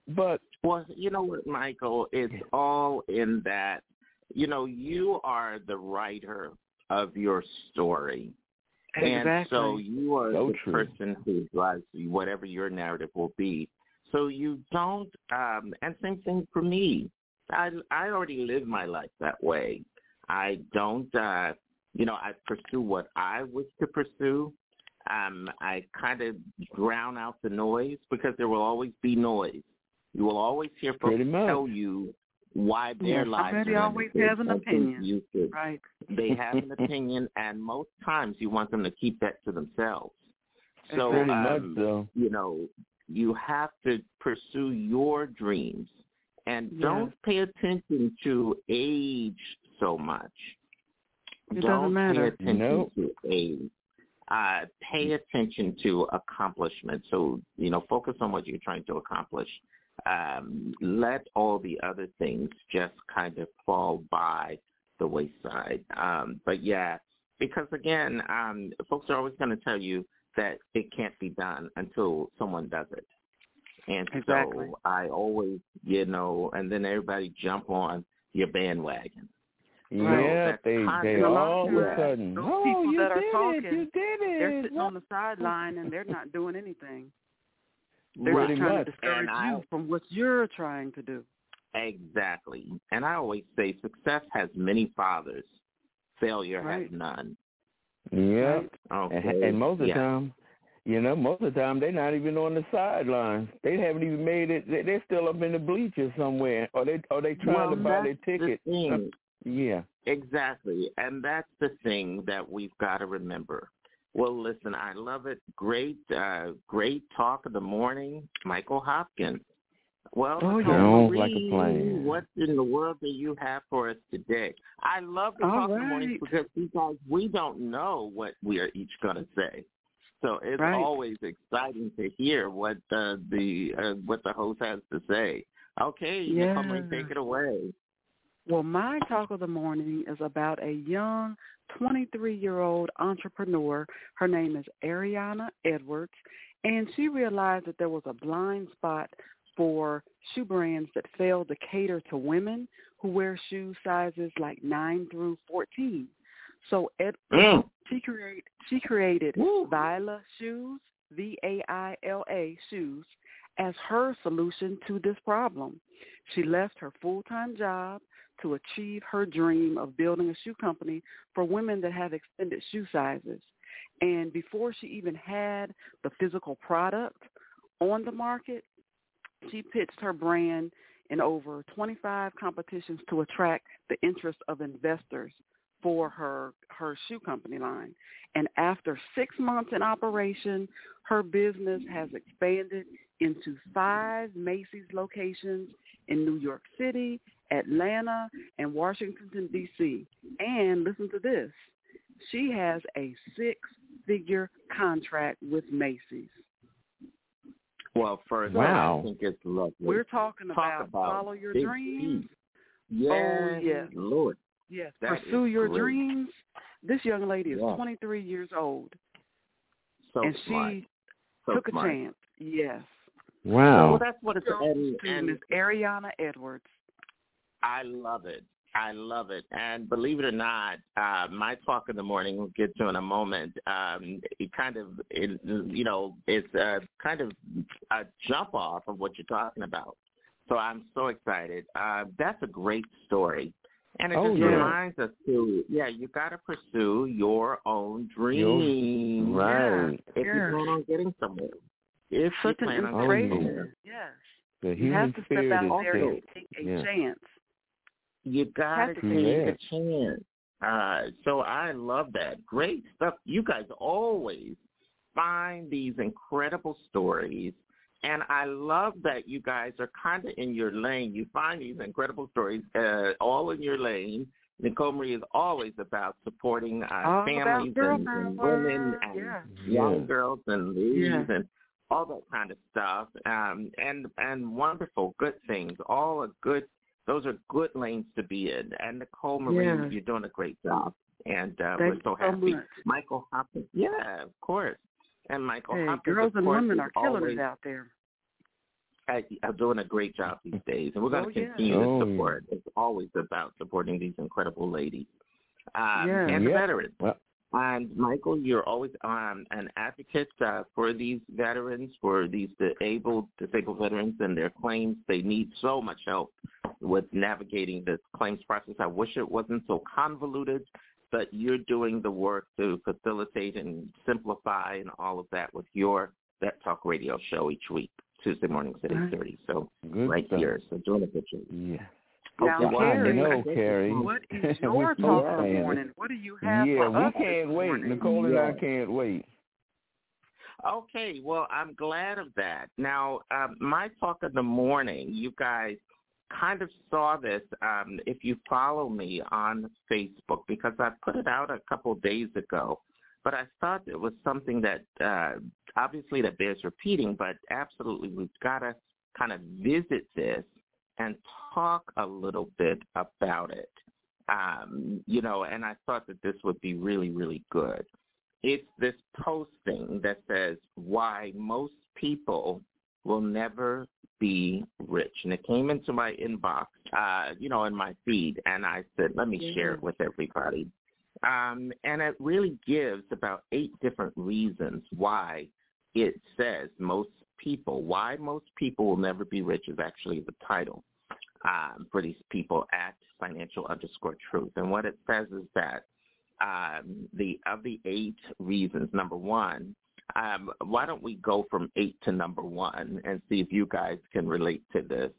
But well, you know what, Michael, it's all in that. You know, you are the writer of your story. Exactly. And so you are so the true. person who drives whatever your narrative will be. So you don't um and same thing for me. I I already live my life that way. I don't uh you know, I pursue what I wish to pursue. Um I kind of drown out the noise because there will always be noise. You will always hear folks Pretty tell you why their Yeah, lives somebody are always limited. has an opinion. You should- Right. they have an opinion, and most times you want them to keep that to themselves. So, um, much so. you know, you have to pursue your dreams, and Yes. don't pay attention to age so much. It don't doesn't matter. pay attention Nope. to age. Uh, pay attention to accomplishment. So, you know, focus on what you're trying to accomplish. Um, let all the other things just kind of fall by the wayside. Um, but yeah, because again, um, folks are always going to tell you that it can't be done until someone does it. And Exactly. so I always, you know, and then everybody jump on your bandwagon. Yeah, that's they they all of a sudden, Those oh, people you that are did talking, it, you did it. They're sitting on the sideline and they're not doing anything. They're Pretty just trying much. to discourage And I- you from what you're trying to do. Exactly. And I always say success has many fathers. Failure Right. has none. Yeah. Okay. And, and most of the Yeah. time, you know, most of the time they're not even on the sidelines. They haven't even made it. They- They're still up in the bleachers somewhere, or they or they trying well, to buy their that's the ticket. Yeah. Exactly. And that's the thing that we've got to remember. Well, listen, I love it. Great, uh, great talk of the morning, Michael Hopkins. Well, Oh, Nicole yeah. Sounds like a plan. what in the world do you have for us today? I love the All talk of the morning right. because because we don't know what we are each going to say. So it's Right. always exciting to hear what uh, the uh, what the host has to say. Okay, Nicole Marie, Yeah. take it away. Well, my talk of the morning is about a young 23 year old entrepreneur. Her name is Ariana Edwards, and she realized that there was a blind spot for shoe brands that failed to cater to women who wear shoe sizes like 9 through 14. So Ed, Mm. she create she created Vaila shoes, V A I L A shoes, as her solution to this problem. She left her full-time job to achieve her dream of building a shoe company for women that have extended shoe sizes. And before she even had the physical product on the market, she pitched her brand in over 25 competitions to attract the interest of investors for her her shoe company line. And after six months in operation, her business has expanded into five Macy's locations in New York City, Atlanta, and Washington, D.C. And listen to this. She has a six-figure contract with Macy's. Well, first, Wow. I think it's lovely. We're talking Talk about, about follow your dreams. Yes, Oh, yes. Lord. Yes, That pursue your great. dreams. This young lady is Yeah. 23 years old, So and smart. she So took smart. a chance. Yes. Wow. Well, that's what it's Girl, and, to and Miss Ariana Edwards. I love it. I love it. And believe it or not, uh, my talk in the morning, we'll get to in a moment, um, it kind of, it, you know, it's uh, kind of a jump off of what you're talking about. So I'm so excited. Uh, that's a great story. And it Oh, just yeah. reminds us to, yeah, you got to pursue your own dreams. right. If you Yes. plan on getting somewhere. If Such you an plan on Oh, getting inspiration. somewhere. Yes. The You have to step out there and take a Yeah. chance. You gotta take a chance. Uh, so I love that. Great stuff. You guys always find these incredible stories. And I love that you guys are kind of in your lane. You find these incredible stories uh, all in your lane. Nicole Marie is always about supporting uh, families and, and women and Yeah. young Yeah. girls and ladies Yeah. and all that kind of stuff. Um, and and wonderful, good things. All a good. Those are good lanes to be in. And Nicole Marie, Yeah. you're doing a great job. And uh, Thank we're so so happy. much. Michael Hopkins, yeah, of course. And Michael Hey, Hopkins, girls and course, women are killing always, it out there. uh, are doing a great job these days, and we're going Oh, to yeah. continue Oh, to yeah. support. It's always about supporting these incredible ladies um, Yeah. and the veterans. Well, And Michael, you're always um, an advocate uh, for these veterans, for these disabled, disabled veterans and their claims. They need so much help with navigating this claims process. I wish it wasn't so convoluted, but you're doing the work to facilitate and simplify and all of that with your Vet Talk radio show each week, Tuesday mornings at 8.30. So good right stuff. here. So doing a good job. Yeah. Now, Okay, well, I Carrie, know, Carrie. what is your talk of the morning? What do you have Yeah, for we can't wait. morning? Nicole and I can't wait. Okay, well, I'm glad of that. Now, um, my talk of the morning, you guys kind of saw this um, if you follow me on Facebook because I put it out a couple of days ago. But I thought it was something that uh, obviously that bears repeating, but absolutely we've got to kind of visit this and talk a little bit about it. Um, you know, and I thought that this would be really, really good it's this posting that says why most people will never be rich. And it came into my inbox, uh, you know, in my feed, and I said, let me share it with everybody. Um, and it really gives about eight different reasons why it says most people, why most people will never be rich is actually the title um, for these people at financial underscore truth. And what it says is that um, the of the eight reasons, number one, um, why don't we go from eight to number one and see if you guys can relate to this?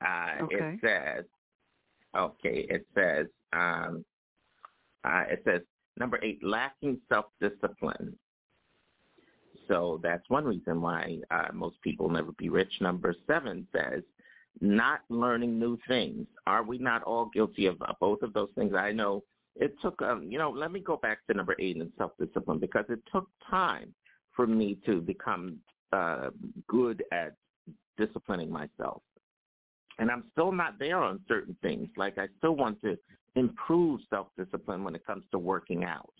Uh, Okay. It says, okay, it says, um, uh, it says number eight, lacking self-discipline. So that's one reason why uh, most people never be rich. Number seven says not learning new things. Are we not all guilty of uh, both of those things? I know it took, um, you know, let me go back to number eight in self-discipline because it took time for me to become uh, good at disciplining myself. And I'm still not there on certain things. Like I still want to improve self-discipline when it comes to working out,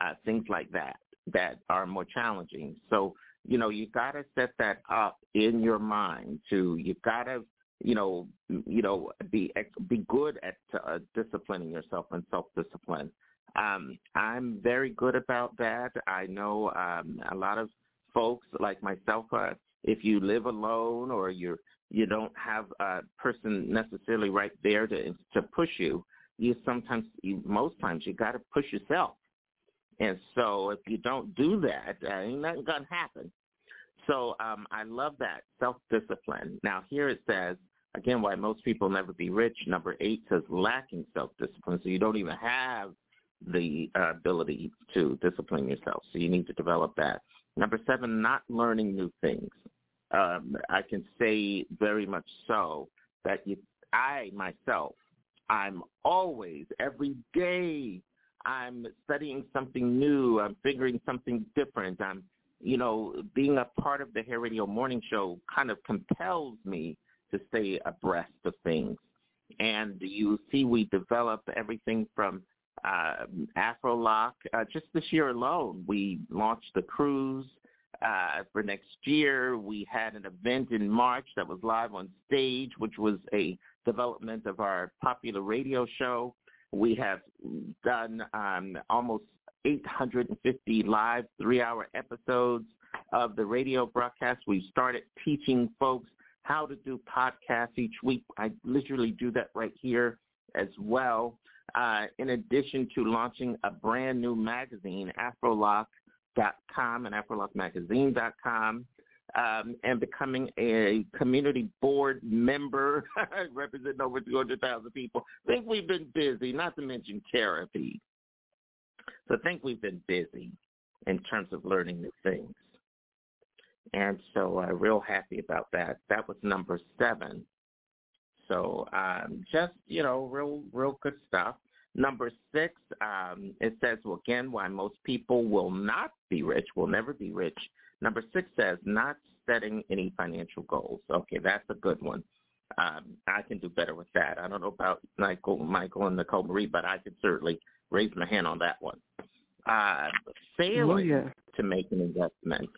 uh, things like that that are more challenging. So, you know, you got to set that up in your mind to, you got to, you know, you know, be be good at uh, disciplining yourself and self-discipline. Um, I'm very good about that. I know um, a lot of folks like myself. Uh, if you live alone or you're you don't have a person necessarily right there to to push you, you sometimes, you, most times, you got to push yourself. And so if you don't do that, uh, ain't nothing gonna happen. So um, I love that self-discipline. Now here it says again why most people never be rich. Number eight says lacking self-discipline, so you don't even have the uh, ability to discipline yourself. So you need to develop that. Number seven, not learning new things. um, I can say very much so that you, I myself, I'm always every day. I'm studying something new. I'm figuring something different. I'm, you know, being a part of the Hair Radio Morning Show kind of compels me to stay abreast of things. And you see, we develop everything from uh, AfroLock. Uh, just this year alone, we launched the cruise. Uh, for next year, we had an event in March that was live on stage, which was a development of our popular radio show. We have done um, almost 850 live three-hour episodes of the radio broadcast. We've started teaching folks how to do podcasts each week. I literally do that right here as well. Uh, in addition to launching a brand new magazine, AfroLock.com and AfroLockMagazine.com, um, and becoming a community board member, representing over 200,000 people. I think we've been busy, not to mention therapy. So I think we've been busy in terms of learning new things. And so I'm uh, real happy about that. That was number seven. So um, just, you know, real, real good stuff. Number six, um, it says, well, again, why most people will not be rich, will never be rich. Number six says, not setting any financial goals. Okay, that's a good one. Um, I can do better with that. I don't know about Michael, Michael and Nicole Marie, but I could certainly raise my hand on that one. Uh, failing oh, yeah. to make an investment,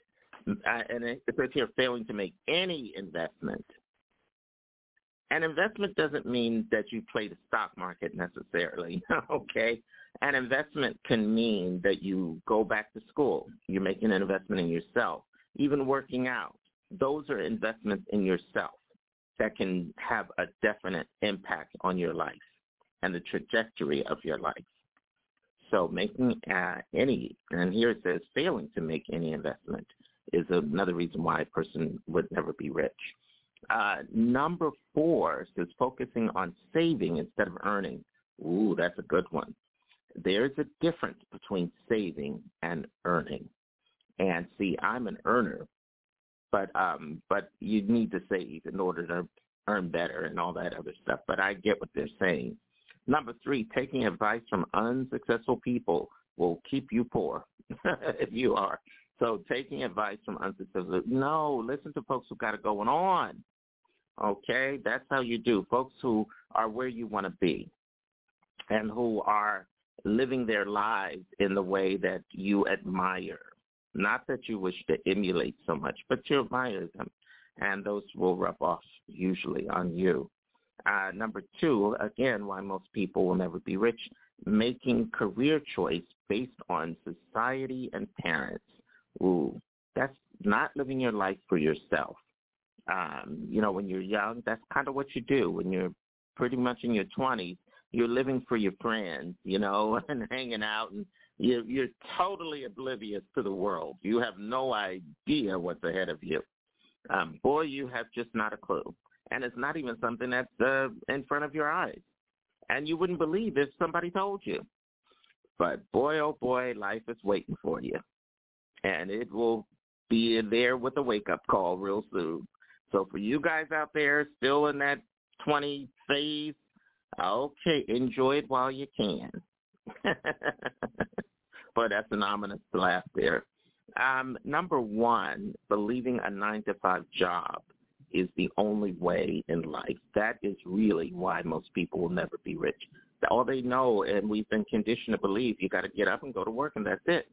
uh, and it says here, failing to make any investment an investment doesn't mean that you play the stock market necessarily, okay? An investment can mean that you go back to school. You're making an investment in yourself. Even working out. Those are investments in yourself that can have a definite impact on your life and the trajectory of your life. So making uh, any, and here it says failing to make any investment is another reason why a person would never be rich. Uh, number four is focusing on saving instead of earning. Ooh, that's a good one. There's a difference between saving and earning. And see, I'm an earner, but um, but you need to save in order to earn better and all that other stuff. But I get what they're saying. Number three, taking advice from unsuccessful people will keep you poor if you are. So taking advice from unsuccessful, no, listen to folks who got it going on. Okay, that's how you do. Folks who are where you want to be and who are living their lives in the way that you admire. Not that you wish to emulate so much, but you admire them. And those will rub off usually on you. Uh, number two, again, why most people will never be rich, making career choice based on society and parents. Ooh, that's not living your life for yourself um, you know, when you're young, that's kind of what you do. When you're pretty much in your 20s, you're living for your friends, you know, and hanging out, and you're, you're totally oblivious to the world. You have no idea what's ahead of you. Um, boy, you have just not a clue. And it's not even something that's uh, in front of your eyes. And you wouldn't believe if somebody told you. But boy, oh boy, life is waiting for you. And it will be there with a wake-up call real soon. So for you guys out there still in that 20 phase, okay, enjoy it while you can. but that's an ominous laugh there. Um, number one, believing a nine to five job is the only way in life. That is really why most people will never be rich. All they know, and we've been conditioned to believe, you got to get up and go to work, and that's it.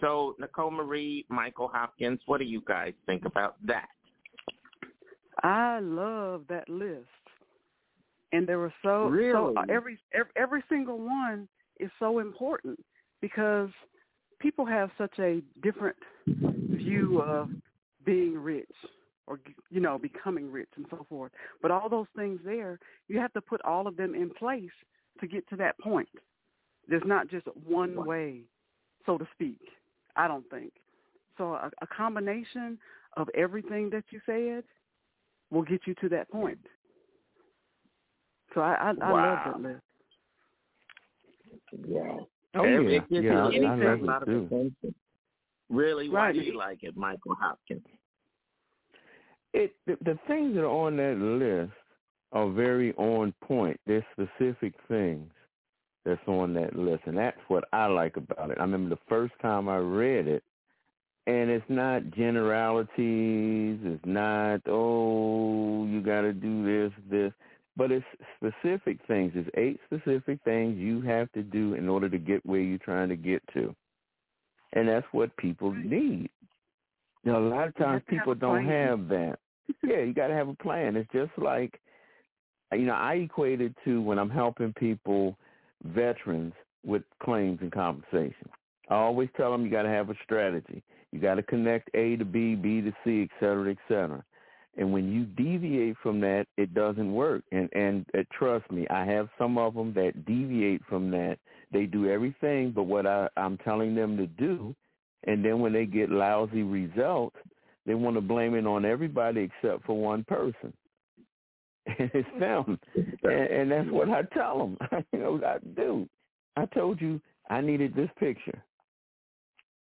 So, Nicole Marie, Michael Hopkins, what do you guys think about that? I love that list, and there were so really? so uh, every, every every single one is so important because people have such a different view of being rich or you know becoming rich and so forth. But all those things there, you have to put all of them in place to get to that point. There's not just one way, so to speak. I don't think so. A, a combination of everything that you said will get you to that point. So I I, I love that list. Yeah. Oh yeah, yeah, I, I love it too. Really, why right. do you like it, Michael Hopkins? it the, the things that are on that list are very on point. There's specific things that's on that list, and that's what I like about it. I remember the first time I read it, and it's not generalities. It's not oh you got to do this this, but it's specific things. It's eight specific things you have to do in order to get where you're trying to get to, and that's what people need. Know, a lot of times people don't have that. yeah, you got to have a plan. It's just like, you know, I equate it to when I'm helping people, veterans, with claims and compensation. I always tell them you got to have a strategy. You got to connect A to B, B to C, et cetera, et cetera. And when you deviate from that, it doesn't work. And and uh, trust me, I have some of them that deviate from that. They do everything but what I, I'm telling them to do, and then when they get lousy results, they want to blame it on everybody except for one person. And it's them. And, and that's what I tell them. you know, I do. I told you I needed this picture.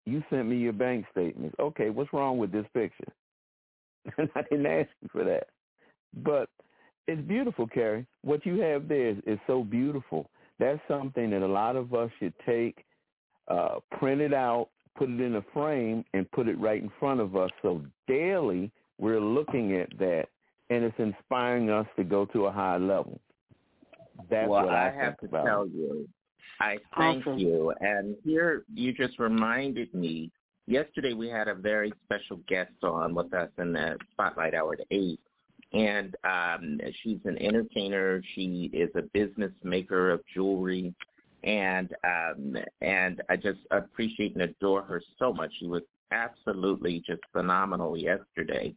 You sent me your bank statements. Okay, what's wrong with this picture? And I didn't ask you for that. But it's beautiful, Carrie. What you have there is, is so beautiful. That's something that a lot of us should take, uh, print it out, put it in a frame, and put it right in front of us. So daily we're looking at that, and it's inspiring us to go to a high level. That's well, what I, I have to about tell you, I thank Awesome. you. And here you just reminded me. Yesterday we had a very special guest on with us in the Spotlight Hour at eight, and um, she's an entertainer. She is a business maker of jewelry, and um, and I just appreciate and adore her so much. She was absolutely just phenomenal yesterday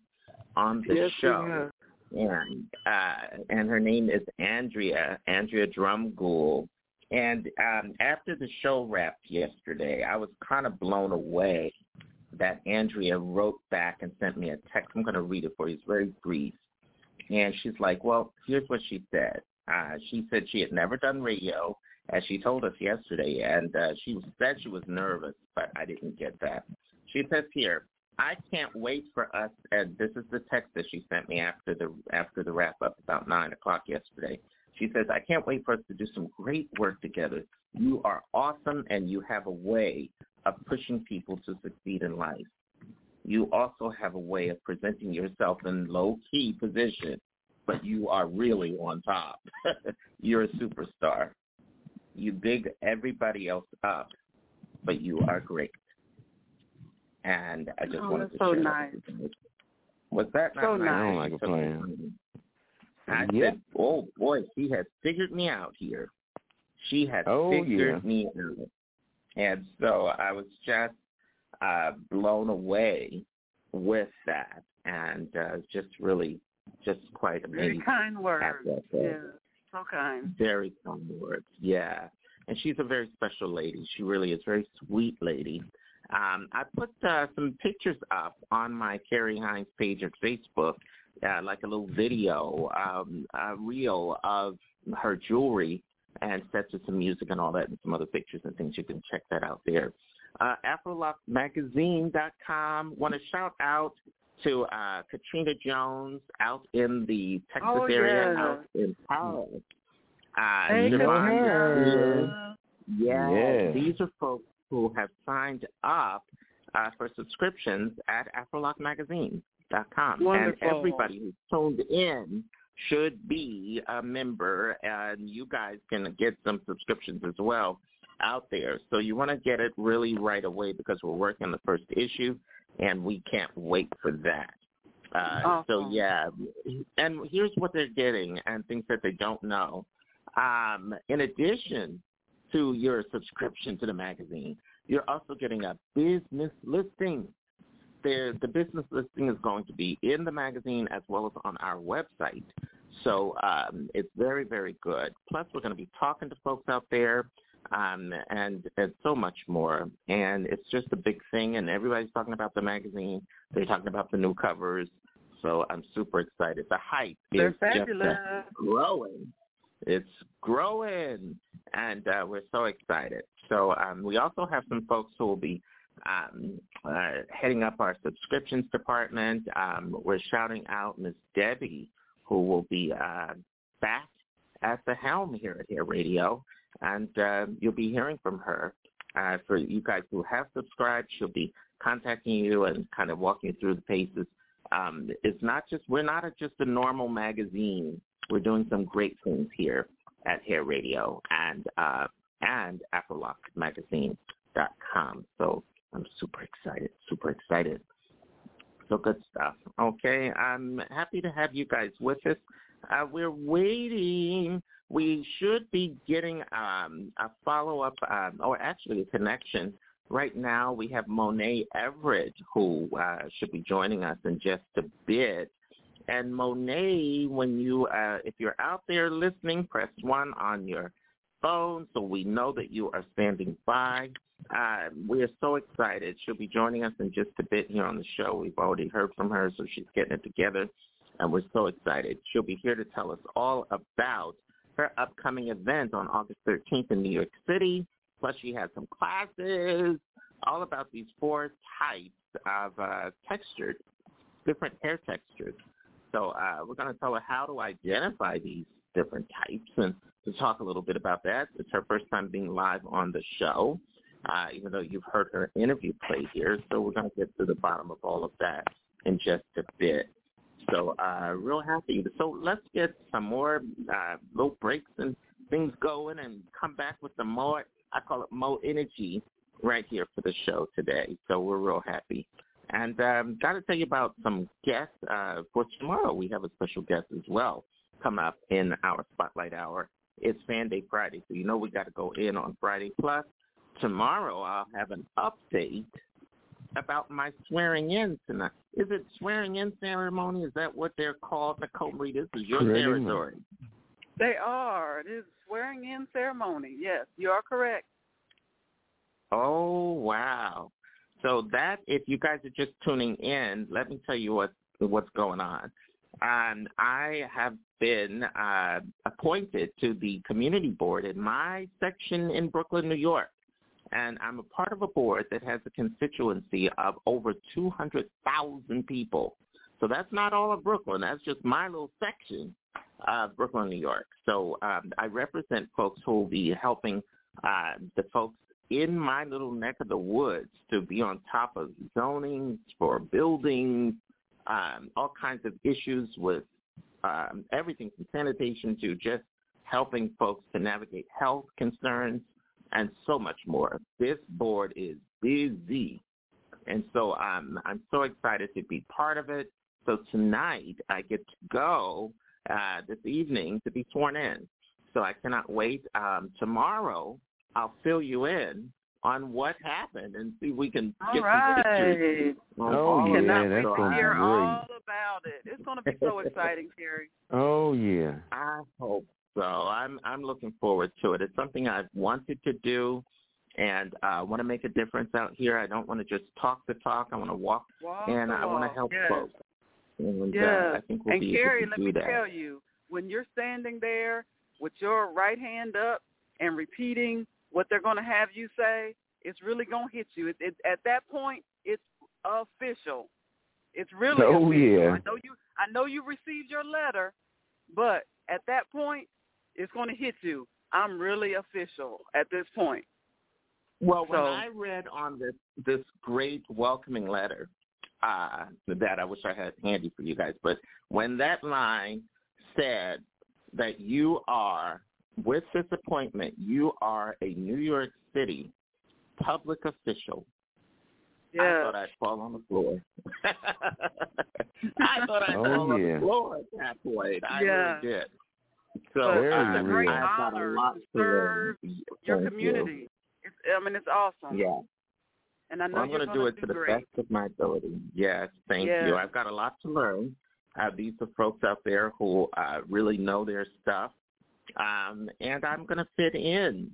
on the Yes, show and uh, and her name is Andrea Andrea Drumgool. And um, after the show wrapped yesterday, I was kind of blown away that Andrea wrote back and sent me a text. I'm going to read it for you. It's very brief. And she's like, well, here's what she said. Uh, she said she had never done radio, as she told us yesterday, and uh, she said she was nervous, but I didn't get that. She says here, I can't wait for us. And this is the text that she sent me after the after the wrap up about nine o'clock yesterday. She says, I can't wait for us to do some great work together. You are awesome, and you have a way of pushing people to succeed in life. You also have a way of presenting yourself in low key position, but you are really on top. You're a superstar. You big everybody else up, but you are great. And I just Oh, wanted to so share nice. that with you. Was that not So nice? nice. I don't like a plan. I Yep. said, oh boy, she has figured me out here. She has Oh, figured yeah. me out. And so I was just uh, blown away with that and uh, just really, just quite amazing. Very kind words. Yeah, so kind. Very kind words, yeah. And she's a very special lady. She really is a very sweet lady. Um, I put uh, some pictures up on my Carrie Hines page on Facebook, uh, like a little video, um, a reel of her jewelry and set to some music and all that and some other pictures and things. You can check that out there. Uh, AfroLockMagazine.com. Want to shout out to uh, Katrina Jones out in the Texas Oh, area, yeah. out in Paris. Uh, Hey, Siobhan Katrina. is- yeah, Yes. these are folks who have signed up uh, for subscriptions at AfroLockMagazine.com. And everybody who's tuned in should be a member, and you guys can get some subscriptions as well out there. So you want to get it really right away because we're working on the first issue, and we can't wait for that. Uh, So yeah, and here's what they're getting and things that they don't know. Um, in addition to your subscription to the magazine, you're also getting a business listing. There, the business listing is going to be in the magazine as well as on our website. So um, it's very, very good. Plus, we're going to be talking to folks out there um, and, and so much more. And it's just a big thing, and everybody's talking about the magazine. They're talking about the new covers. So I'm super excited. The hype They're is fabulous. uh, growing. It's growing, and uh, we're so excited. So um, we also have some folks who will be um, uh, heading up our subscriptions department. Um, we're shouting out Miss Debbie, who will be uh, back at the helm here at Hair Radio, and uh, you'll be hearing from her. Uh, for you guys who have subscribed, she'll be contacting you and kind of walking you through the paces. Um, it's not just we're not a, just a normal magazine. We're doing some great things here at Hair Radio and uh, and AfroLockMagazine.com. So I'm super excited, super excited. So good stuff. Okay, I'm happy to have you guys with us. Uh, we're waiting. We should be getting um, a follow-up, um, or actually a connection. Right now, we have Monae Everett, who uh, should be joining us in just a bit. And Monae, when you, uh, if you're out there listening, press one on your phone so we know that you are standing by. Uh, we are so excited. She'll be joining us in just a bit here on the show. We've already heard from her, so she's getting it together, and we're so excited. She'll be here to tell us all about her upcoming event on August 13th in New York City. Plus, she has some classes, all about these four types of uh, textured, different hair textures. So uh, we're going to tell her how to identify these different types and to talk a little bit about that. It's her first time being live on the show uh, even though you've heard her interview play here. So we're going to get to the bottom of all of that in just a bit. So uh, real happy. So let's get some more uh, little breaks and things going and come back with some more, I call it more energy right here for the show today. So we're real happy. And um, got to tell you about some guests uh, for tomorrow. We have a special guest as well come up in our Spotlight Hour. It's Fan Day Friday, so you know we got to go in on Friday. Plus, tomorrow I'll have an update about my swearing in tonight. Is it swearing in ceremony? Is that what they're called? Nicole Reed, this is your Pretty territory. They are. It is swearing in ceremony. Yes, you are correct. Oh wow. So that if you guys are just tuning in, let me tell you what what's going on. And I have been uh, appointed to the community board in my section in Brooklyn, New York and I'm a part of a board that has a constituency of over 200,000 people. So that's not all of Brooklyn. That's just my little section of Brooklyn, New York. So um, I represent folks who will be helping uh, the folks in my little neck of the woods to be on top of zoning for buildings, um, all kinds of issues with um, everything from sanitation to just helping folks to navigate health concerns and so much more. This board is busy. And so I'm I'm so excited to be part of it. So tonight I get to go uh, this evening to be sworn in. So I cannot wait. Um, tomorrow I'll fill you in on what happened and see if we can All get right. some pictures. on Oh, all of yeah, that. that's So gonna I- be Hear great. all about it. It's going to be so exciting, Carrie. Oh yeah. I hope so. I'm I'm looking forward to it. It's something I've wanted to do, and I uh, want to make a difference out here. I don't want to just talk the talk. I want to walk, Walk and I want to help yes. folks. And uh, I think we'll and be Carrie, able let do me that. tell you, when you're standing there with your right hand up and repeating what they're going to have you say, it's really going to hit you. It, it, at that point, it's official. It's really Oh, official. yeah. I know you. I know you received your letter, but at that point, it's going to hit you. I'm really official at this point. Well, when I read on this this great welcoming letter, uh, that I wish I had handy for you guys, but when that line said that you are with this appointment, you are a New York City public official. Yeah. I thought I'd fall on the floor. I thought I'd Oh, fall on the floor at that point. I Yeah. really did. So But Very it's a great real. I've got a honor lot to to serve your Thank you. community. It's, I mean, it's awesome. Yeah. And I know Well, I'm going to gonna do it to the great. best of my ability. Yes, thank Yes. you. I've got a lot to learn. Uh, these are folks out there who uh, really know their stuff, um, and I'm going to fit in.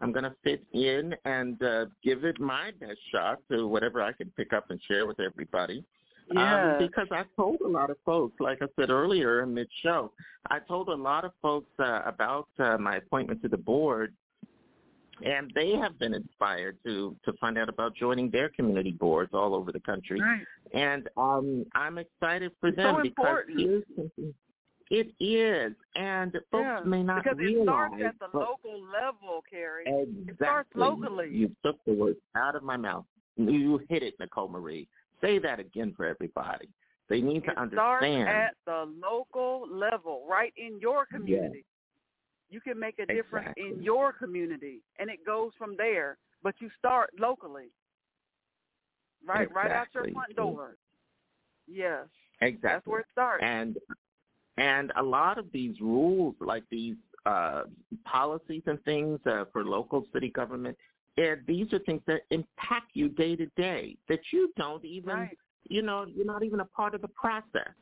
I'm going to fit in and uh, give it my best shot to whatever I can pick up and share with everybody. Yeah. Um, because I told a lot of folks, like I said earlier in mid-show, I told a lot of folks uh, about uh, my appointment to the board, and they have been inspired to to find out about joining their community boards all over the country. Right. And um, I'm excited for It's them so because important. here's something- it is, and folks yeah, may not because realize. it starts at the local level, Carrie. exactly, It starts locally. You took the words out of my mouth. You hit it, Nicole Marie. Say that again for everybody. They need to It starts understand. at the local level, right in your community. Yes. You can make a difference in your community, and it goes from there. But you start locally, right, right out your front door. Yes, Exactly. that's where it starts. And and a lot of these rules, like these uh, policies and things uh, for local city government, and these are things that impact you day to day that you don't even, Right. you know, you're not even a part of the process.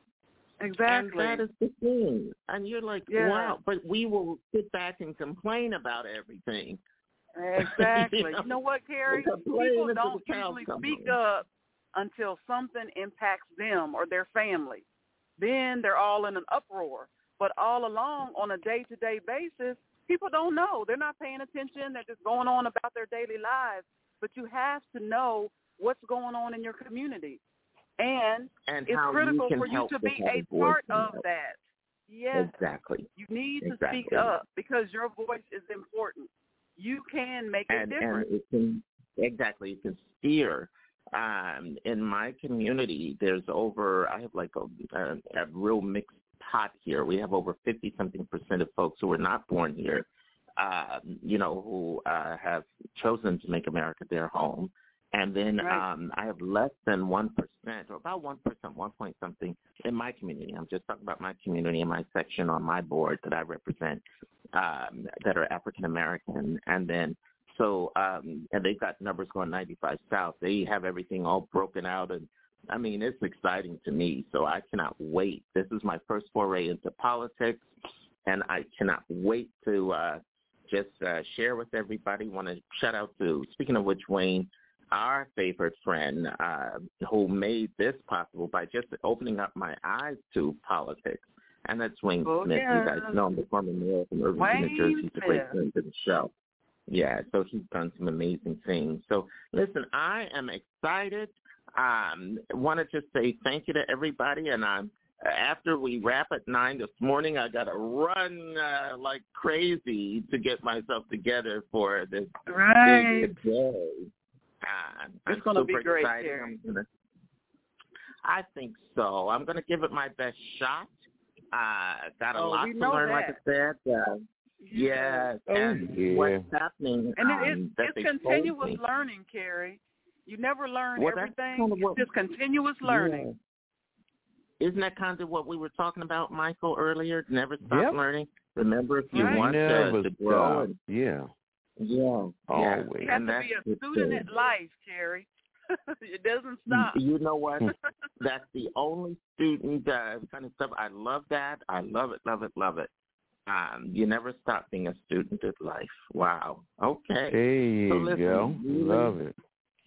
Exactly. And that is the thing. And you're like, Yeah. wow, but we will sit back and complain about everything. Exactly. You you, know, know, what, Carrie? People don't usually speak up until something impacts them or their family. Then they're all in an uproar. But all along, on a day-to-day basis, people don't know. They're not paying attention. They're just going on about their daily lives. But you have to know what's going on in your community. And, And it's critical you for you to be a part of that. that. Yes. Exactly. You need to Exactly. speak up because your voice is important. You can make a difference. and it can exactly it can steer. Um, in my community, there's over I have like a, a, a real mixed pot here. We have over fifty something percent of folks who were not born here, um, you know, who uh, have chosen to make America their home. And then Right. um, I have less than one percent, or about one percent, one point something, in my community. I'm just talking about my community and my section on my board that I represent um, that are African American, and then so um, and they've got numbers going 95 South. They have everything all broken out, and I mean it's exciting to me. So I cannot wait. This is my first foray into politics, and I cannot wait to uh, just uh, share with everybody. Want to shout out to speaking of which, Wayne. Our favorite friend, uh, who made this possible by just opening up my eyes to politics, and that's Wayne Oh, Smith. yeah. You guys know him, the former mayor from Irvington, New Jersey. He's a great friend to the show. Yeah, so he's done some amazing things. So listen, I am excited. Um, wanted to just say thank you to everybody, and I'm after we wrap at nine this morning, I got to run uh, like crazy to get myself together for this Right. big day. Uh, It's I'm gonna be great. I'm gonna, I think so. I'm going to give it my best shot. Uh, got a Oh, lot to learn, like I said. Uh, yes, Oh, and yeah. what's happening And um, it, it's, it's continuous me. learning, Carrie. You never learn Well, that's everything. kind of what- it's just continuous learning. Yeah. Isn't that kind of what we were talking about, Michael, earlier? Never stop Yep. learning. Remember, if you Right. want Never to, to grow, and, Yeah. yeah, yeah, Always. You have and to be a student thing. at life, Carrie. it doesn't stop. You know what? That's the only student uh, kind of stuff. I love that. I love it, love it, love it. Um, you never stop being a student of life. Wow. Okay. There you So listen, go. really- Love it.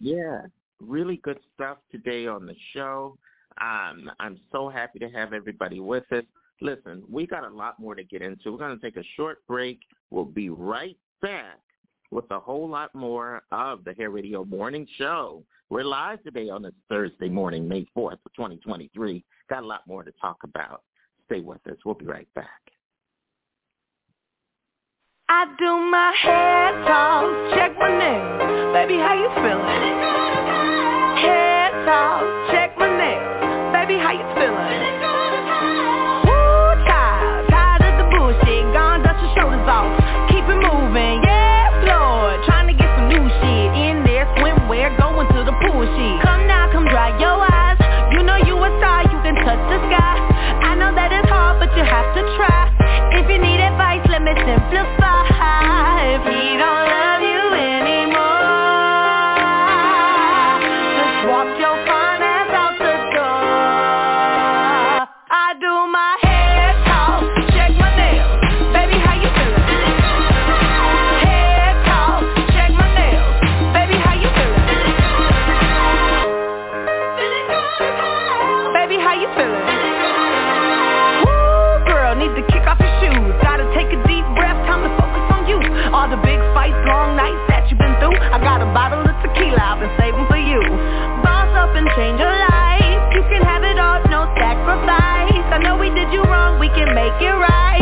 Yeah, really good stuff today on the show. Um, I'm so happy to have everybody with us. Listen, we got a lot more to get into. We're going to take a short break. We'll be right back with a whole lot more of the Hair Radio Morning Show. We're live today on this Thursday morning, May 4th 2023. Got a lot more to talk about. Stay with us. We'll be right back. I do my hair toss, check my nails. Baby, how you feeling? Hair toss, simplify. If he don't love make it right.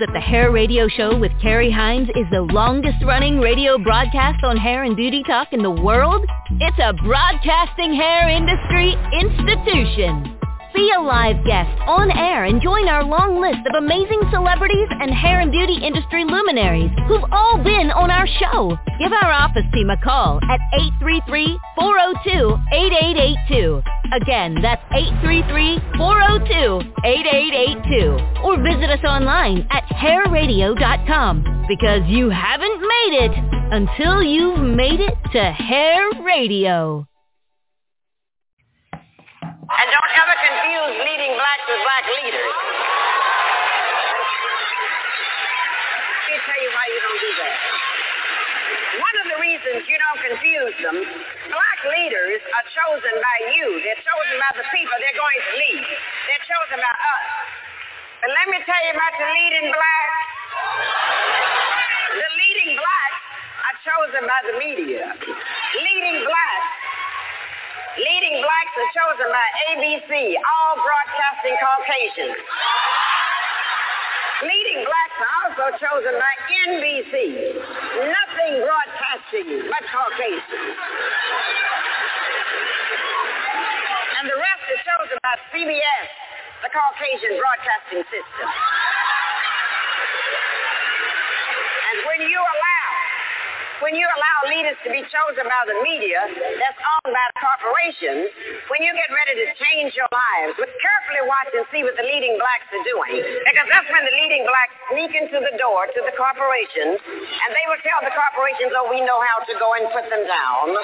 That the Hair Radio Show with Carrie Hines is the longest running radio broadcast on hair and beauty talk in the world? It's a broadcasting hair industry institution. Be a live guest on air and join our long list of amazing celebrities and hair and beauty industry luminaries who've all been on our show. Give our office team a call at 833-402-8882. Again, that's 833-402-8882. Or visit us online at hairradio.com because you haven't made it until you've made it to Hair Radio. And don't ever confuse leading blacks with black leaders. Let me tell you why you don't do that. One of the reasons you don't confuse them, leaders are chosen by you. They're chosen by the people they're going to lead. They're chosen by us. But let me tell you about the leading blacks. The leading blacks are chosen by the media. Leading blacks Leading blacks are chosen by ABC, all broadcasting Caucasians. Leading blacks are also chosen by NBC, nothing broadcasting but Caucasians. And the rest is chosen by CBS, the Caucasian broadcasting system. And when you allow when you allow leaders to be chosen by the media that's owned by the corporations, when you get ready to change your lives, but carefully watch and see what the leading blacks are doing. Because that's when the leading blacks sneak into the door to the corporations, and they will tell the corporations, oh, we know how to go and put them down.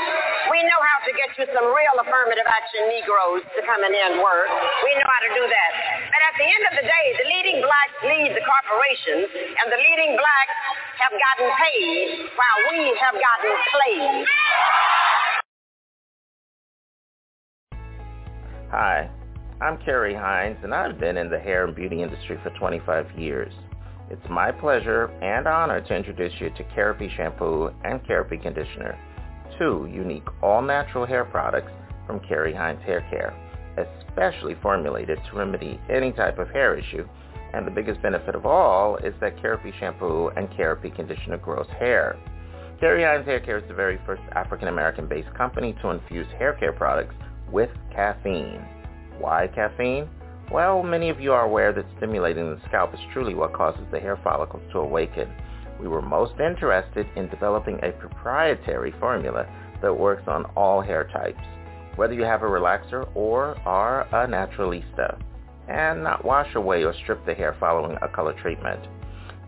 We know how to get you some real affirmative action Negroes to come in and work. We know how to do that. But at the end of the day, the leading blacks lead the corporations, and the leading blacks have gotten paid while we have gotten played. Hi, I'm Carrie Hines, and I've been in the hair and beauty industry for 25 years. It's my pleasure and honor to introduce you to Carapy Shampoo and Carapy Conditioner, two unique all-natural hair products from Carrie Hines Hair Care, especially formulated to remedy any type of hair issue. And the biggest benefit of all is that Carapy Shampoo and Carapy Conditioner grows hair. Hines Hair Care is the very first African-American based company to infuse hair care products with caffeine. Why caffeine? Well, many of you are aware that stimulating the scalp is truly what causes the hair follicles to awaken. We were most interested in developing a proprietary formula that works on all hair types, whether you have a relaxer or are a naturalista, and not wash away or strip the hair following a color treatment.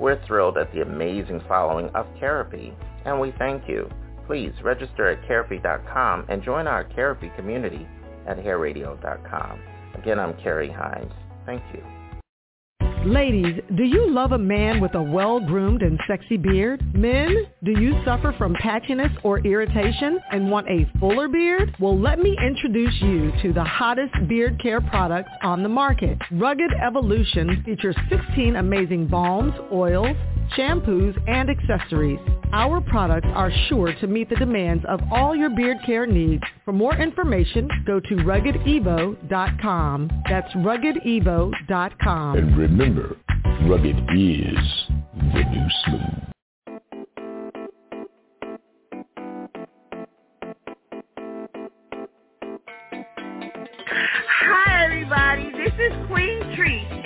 We're thrilled at the amazing following of Carapy, and we thank you. Please register at carapy.com and join our Carapy community at hairradio.com. Again, I'm Carrie Hines. Thank you. Ladies, do you love a man with a well-groomed and sexy beard? Men, do you suffer from patchiness or irritation and want a fuller beard? Well, let me introduce you to the hottest beard care products on the market. Rugged Evolution features 16 amazing balms, oils, shampoos, and accessories. Our products are sure to meet the demands of all your beard care needs. For more information, go to ruggedevo.com. That's ruggedevo.com. And remember, rugged is the new smooth.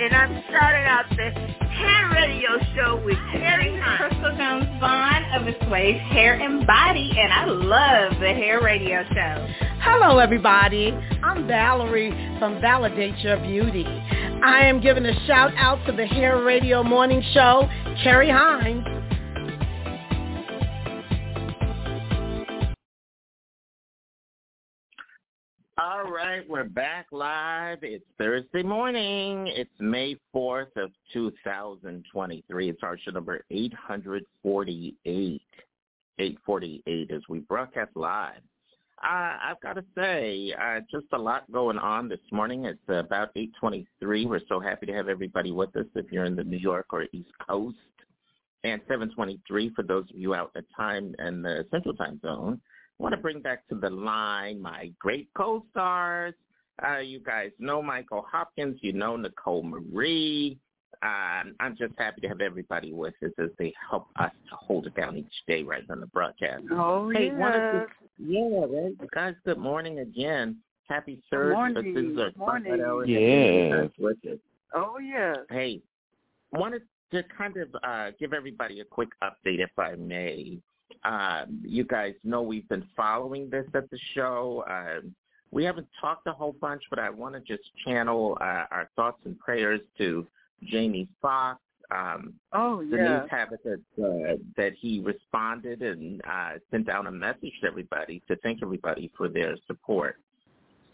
And I'm starting out the hair radio show with Carrie Crystal Jones Vaughn of the Swave Hair and Body, and I love the hair radio show. Hello, everybody. I'm Valerie from Validate Your Beauty. I am giving a shout out to the Hair Radio Morning Show, Carrie Hines. All right, we're back live. It's Thursday morning. It's May 4th of 2023. It's our show number 848. 848 as we broadcast live. Uh, I've got to say, uh, just a lot going on this morning. It's about 823. We're so happy to have everybody with us if you're in the New York or East Coast. And 723 for those of you out at time in the Central Time Zone. I want to bring back to the line my great co-stars. Uh, you guys know Michael Hopkins. You know Nicole Marie. Um, I'm just happy to have everybody with us as they help us to hold it down each day right on the broadcast. Oh, hey, yes. wanted to, yeah, right. guys, good morning again. Happy Good morning. This is our Good morning. spotlight hour. Yes. With us. Oh, yeah. Hey, wanted to kind of uh, give everybody a quick update, if I may. Um, you guys know we've been following this at the show. Um, we haven't talked a whole bunch, but I want to just channel uh, our thoughts and prayers to Jamie Foxx. Um, Oh, the yes. news have it that uh, that he responded and uh, sent out a message to everybody to thank everybody for their support.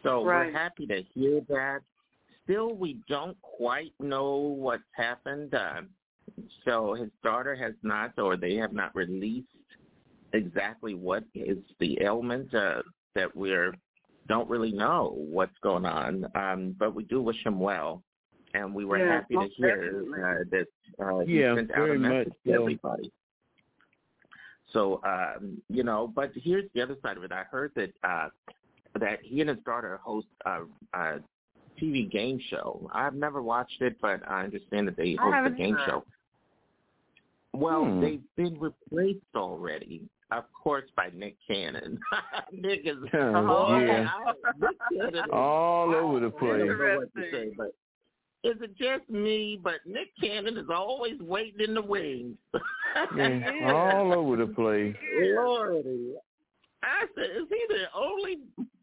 So Right. we're happy to hear that. Still, we don't quite know what's happened. Uh, so his daughter has not, or they have not released exactly what is the ailment uh, that we're don't really know what's going on. Um, but we do wish him well, and we were Yeah, happy to hear uh, that uh, he Yeah, sent out a message much to so. everybody. So um, you know, but here's the other side of it. I heard that uh, that he and his daughter host a, a TV game show. I've never watched it, but I understand that they host a game either. show. Well, Hmm. they've been replaced already, of course, by Nick Cannon. Nick is Oh, boy, yeah. I- Nick Cannon is- All over the I don't place. know what to say, but is it just me? But Nick Cannon is always waiting in the wings. Yeah, all over the place. Lordy. I said, is he the only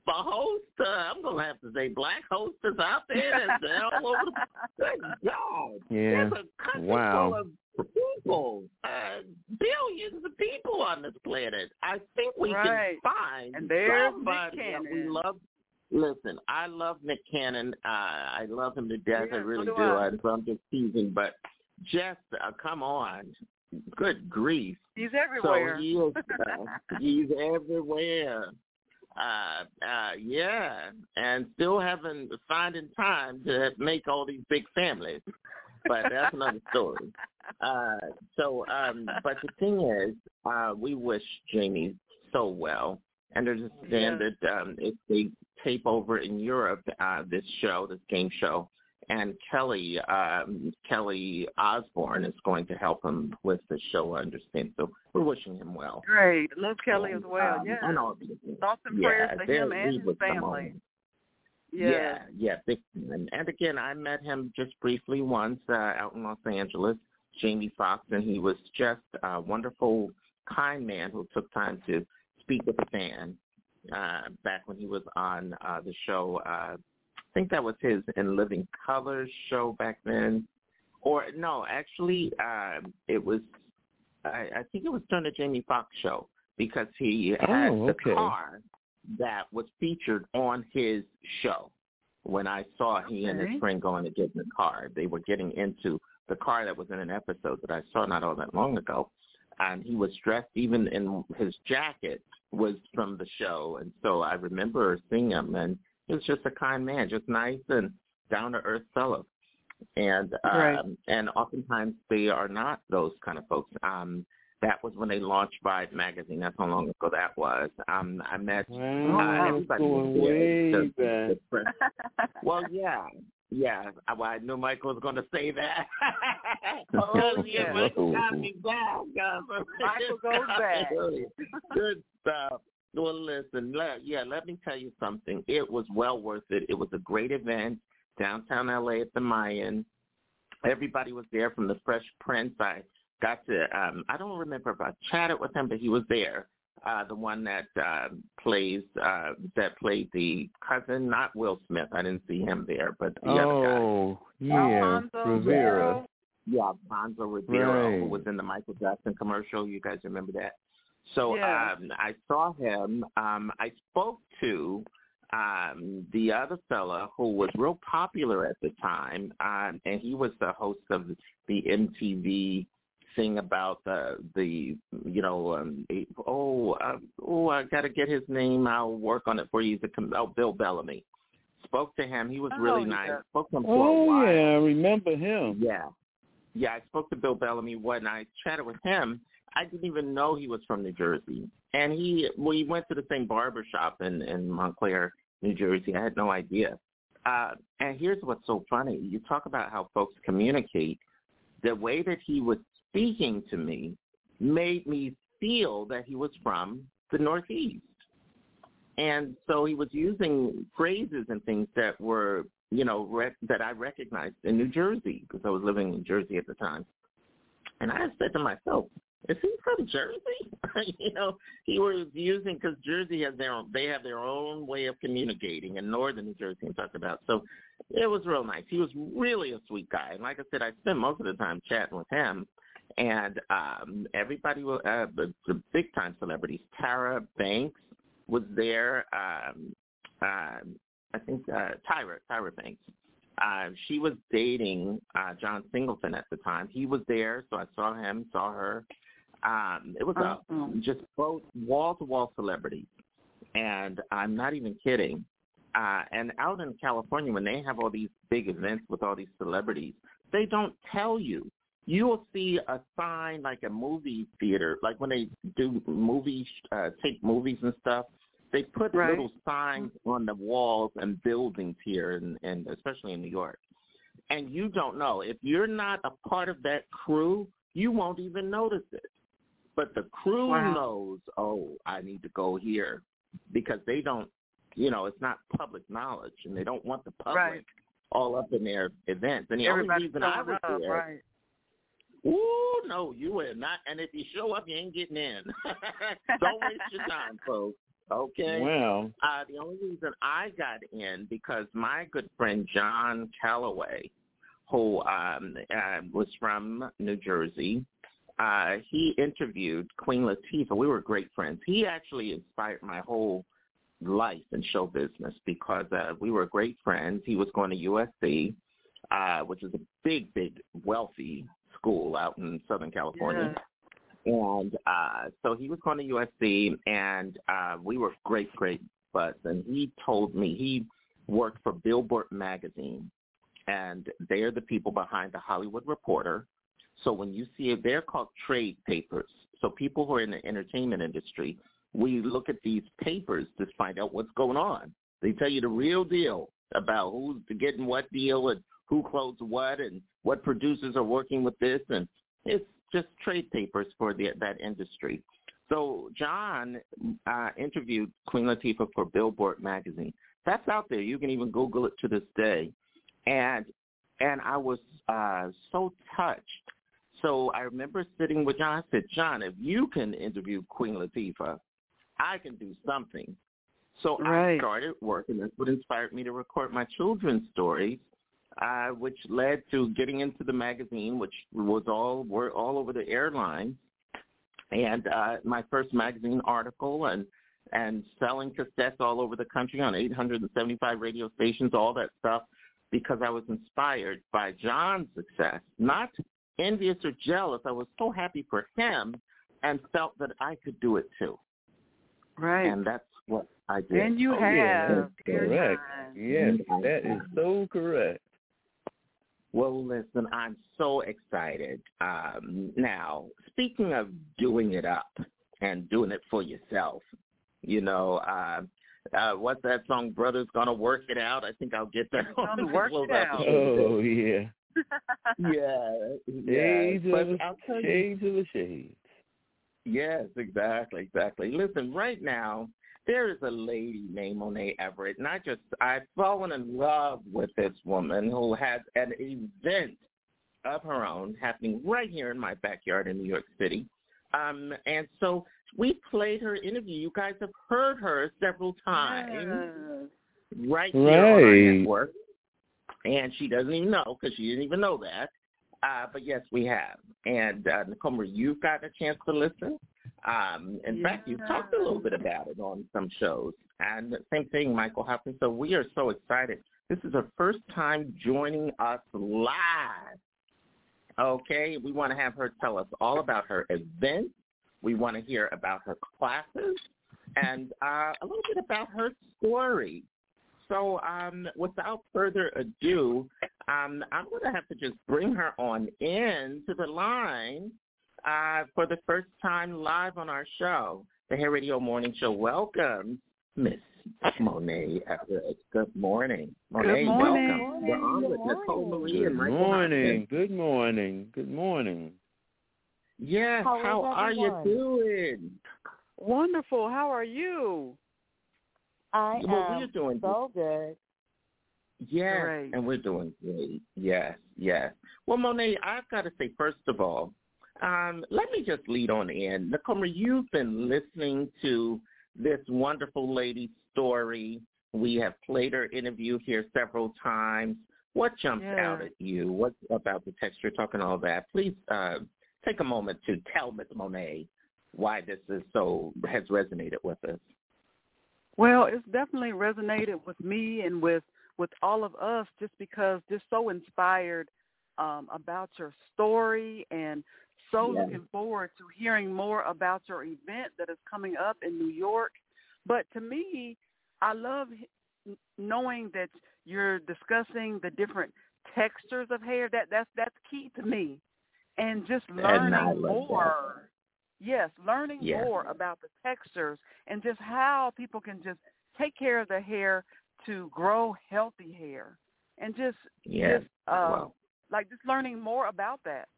host? Uh, I'm gonna have to say black hostess out there that's all over. The, good God! Yeah. There's a country Wow. full of people, uh, billions of people on this planet. I think we Right. can find And there's somebody that we love. Listen, I love Nick Cannon. Uh, I love him to death. I Yeah, so really do do. I. I'm just teasing, but just uh, come on, good grief. He's everywhere. So he is, uh, he's everywhere. Uh, uh, yeah, and still haven't finding time to make all these big families. But that's another story. Uh, so, um, but the thing is, uh, we wish Jamie so well. And there's a standard, um, if they tape over in Europe, uh, this show, this game show, and Kelly um, Kelly Osbourne is going to help him with the show. I understand. So we're wishing him well. Great. Love Kelly as well. um, yeah. and all. Thoughts and Yeah, prayers to him and his family. Yeah. Yeah, yeah. And again, I met him just briefly once uh, out in Los Angeles, Jamie Foxx, and he was just a wonderful, kind man who took time to speak with a fan uh, back when he was on uh, the show. Uh, I think that was his In Living Colors show back then. Or no, actually, um, it was. I, I think it was during the Jamie Foxx show because he had Oh, the okay. car that was featured on his show. When I saw he and his friend going to get in the car, they were getting into the car that was in an episode that I saw not all that long ago, and he was dressed even in his jacket was from the show, and so I remember seeing him, and he was just a kind man, just nice and down to earth fellow. And um, Right. and oftentimes they are not those kind of folks. Um, that was when they launched Vibe magazine. That's how long ago that was. Um, I met Wow, uh, everybody going there. way The- the well, yeah, yeah. I, well, I knew Michael was going to say that. Oh, yeah. Michael got me back. Michael goes back. Good stuff. Well, listen, let, yeah, let me tell you something. It was well worth it. It was a great event downtown LA at the Mayan. Everybody was there from the Fresh Prince. I got to, um, I don't remember if I chatted with him, but he was there. Uh, the one that uh, plays, uh, that played the cousin, not Will Smith. I didn't see him there, but the other guy. Oh, yeah, Rivera. Yeah, Bonzo Rivera, who was in the Michael Jackson commercial. You guys remember that? So Yeah. um, I saw him. Um, I spoke to um, the other fella who was real popular at the time, um, and he was the host of the MTV thing about the the you know um, oh uh, oh I got to get his name. I'll work on it for you. The com- oh Bill Bellamy. Spoke to him. He was really Oh, nice. yeah. Spoke to him for a Oh, while. yeah, I remember him. Yeah. Yeah, I spoke to Bill Bellamy when I chatted with him. I didn't even know he was from New Jersey. And he we went to the same barber shop in, in Montclair, New Jersey. I had no idea. Uh, and here's what's so funny. You talk about how folks communicate. the way that he was speaking to me made me feel that he was from the Northeast. And so he was using phrases and things that were, you know, rec- that I recognized in New Jersey because I was living in Jersey at the time. And I said to myself, is he from Jersey? you know, he was using because Jersey has their own, they have their own way of communicating, and Northern New Jersey I'm about. So it was real nice. He was really a sweet guy, and like I said, I spent most of the time chatting with him. And um everybody was uh, the, the big time celebrities. Tara Banks was there. Um, uh, I think uh, Tyra Tyra Banks. Uh, she was dating uh, John Singleton at the time. He was there, so I saw him, saw her. Um, it was Awesome. a, just both wall to wall celebrities, and I'm not even kidding. Uh, and out in California, when they have all these big events with all these celebrities, they don't tell you. You will see a sign like a movie theater, like when they do movies, uh, take movies and stuff. They put Right. little signs on the walls and buildings here, and, and especially in New York. And you don't know if you're not a part of that crew, you won't even notice it. But the crew Wow. knows, oh, I need to go here because they don't, you know, it's not public knowledge, and they don't want the public Right. all up in their events. And the Everybody only reason I was up, there, right? Ooh, no, you are not. And if you show up, you ain't getting in. don't waste your time, folks. Okay. Well, Uh, the only reason I got in because my good friend John Calloway, who um, uh, was from New Jersey, uh, he interviewed Queen Latifah. We were great friends. He actually inspired my whole life in show business because uh, we were great friends. He was going to USC, uh, which is a big, big, wealthy school out in Southern California. And uh, so he was going to USC, and uh, we were great, great buds. And he told me he worked for Billboard magazine, and they're the people behind the Hollywood Reporter. So when you see it, they're called trade papers. So people who are in the entertainment industry, we look at these papers to find out what's going on. They tell you the real deal about who's getting what deal and who closed what and what producers are working with this, and it's just trade papers for the, that industry. So John uh, interviewed Queen Latifah for Billboard magazine. That's out there. You can even Google it to this day. And and I was uh, so touched. So I remember sitting with John. I said, John, if you can interview Queen Latifah, I can do something. So I Right. started working. That's what inspired me to record my children's stories, uh, which led to getting into the magazine, which was all were all over the airline, and uh, my first magazine article, and and selling cassettes all over the country on 875 radio stations, all that stuff, because I was inspired by John's success, not envious or jealous. I was so happy for him, and felt that I could do it too. Right. And that's what I did. And you Oh, have. yeah. correct. Yes, that is so correct. Well, listen, I'm so excited. Um, now, speaking of doing it up and doing it for yourself, you know, uh, uh, what's that song, Brother's Gonna Work It Out? I think I'll get that on work it out out. the Oh show. yeah. yeah, yeah. Shades But of a I'll tell you, shades of a shade. Yes, exactly, exactly. Listen, right now there is a lady named Monae Everett, and I just I've fallen in love with this woman who has an event of her own happening right here in my backyard in New York City. Um, and so we played her interview. You guys have heard her several times right here on our network, and she doesn't even know because she didn't even know that. Uh, but yes, we have. And uh, Nicole, you've gotten a chance to listen. Um, in fact, you've talked a little bit about it on some shows. And same thing, Michael Hopkins. So we are so excited. This is her first time joining us live. Okay, we want to have her tell us all about her event. We want to hear about her classes and uh, a little bit about her story. So um, without further ado, um, I'm going to have to just bring her on in to the line uh, for the first time live on our show, the Hair Radio Morning Show. Welcome, Miss Monae Everett. Good morning. Monae, Good morning. welcome. You're on with Nicole Marie Good and Michael morning. Good morning. Good morning. Yes, How is how are you doing? Wonderful. How are you? I Well, am we're doing so good. Yes, Great. and we're doing great. Yes, yes. Well, Monae, I've got to say, first of all, um, let me just lead on in. Nicole, you've been listening to this wonderful lady's story. We have played her interview here several times. What jumps Yeah. out at you? What about the texture, talking all that? Please uh, take a moment to tell Ms. Monae why this is so has resonated with us. Well, it's definitely resonated with me and with with all of us just because just so inspired um, about your story and so Yeah. looking forward to hearing more about your event that is coming up in New York. But to me, I love knowing that you're discussing the different textures of hair. That that's that's key to me, and just learning love more. Yes, learning Yeah. more about the textures and just how people can just take care of their hair to grow healthy hair, and just Yes. just uh, Wow. like just learning more about that.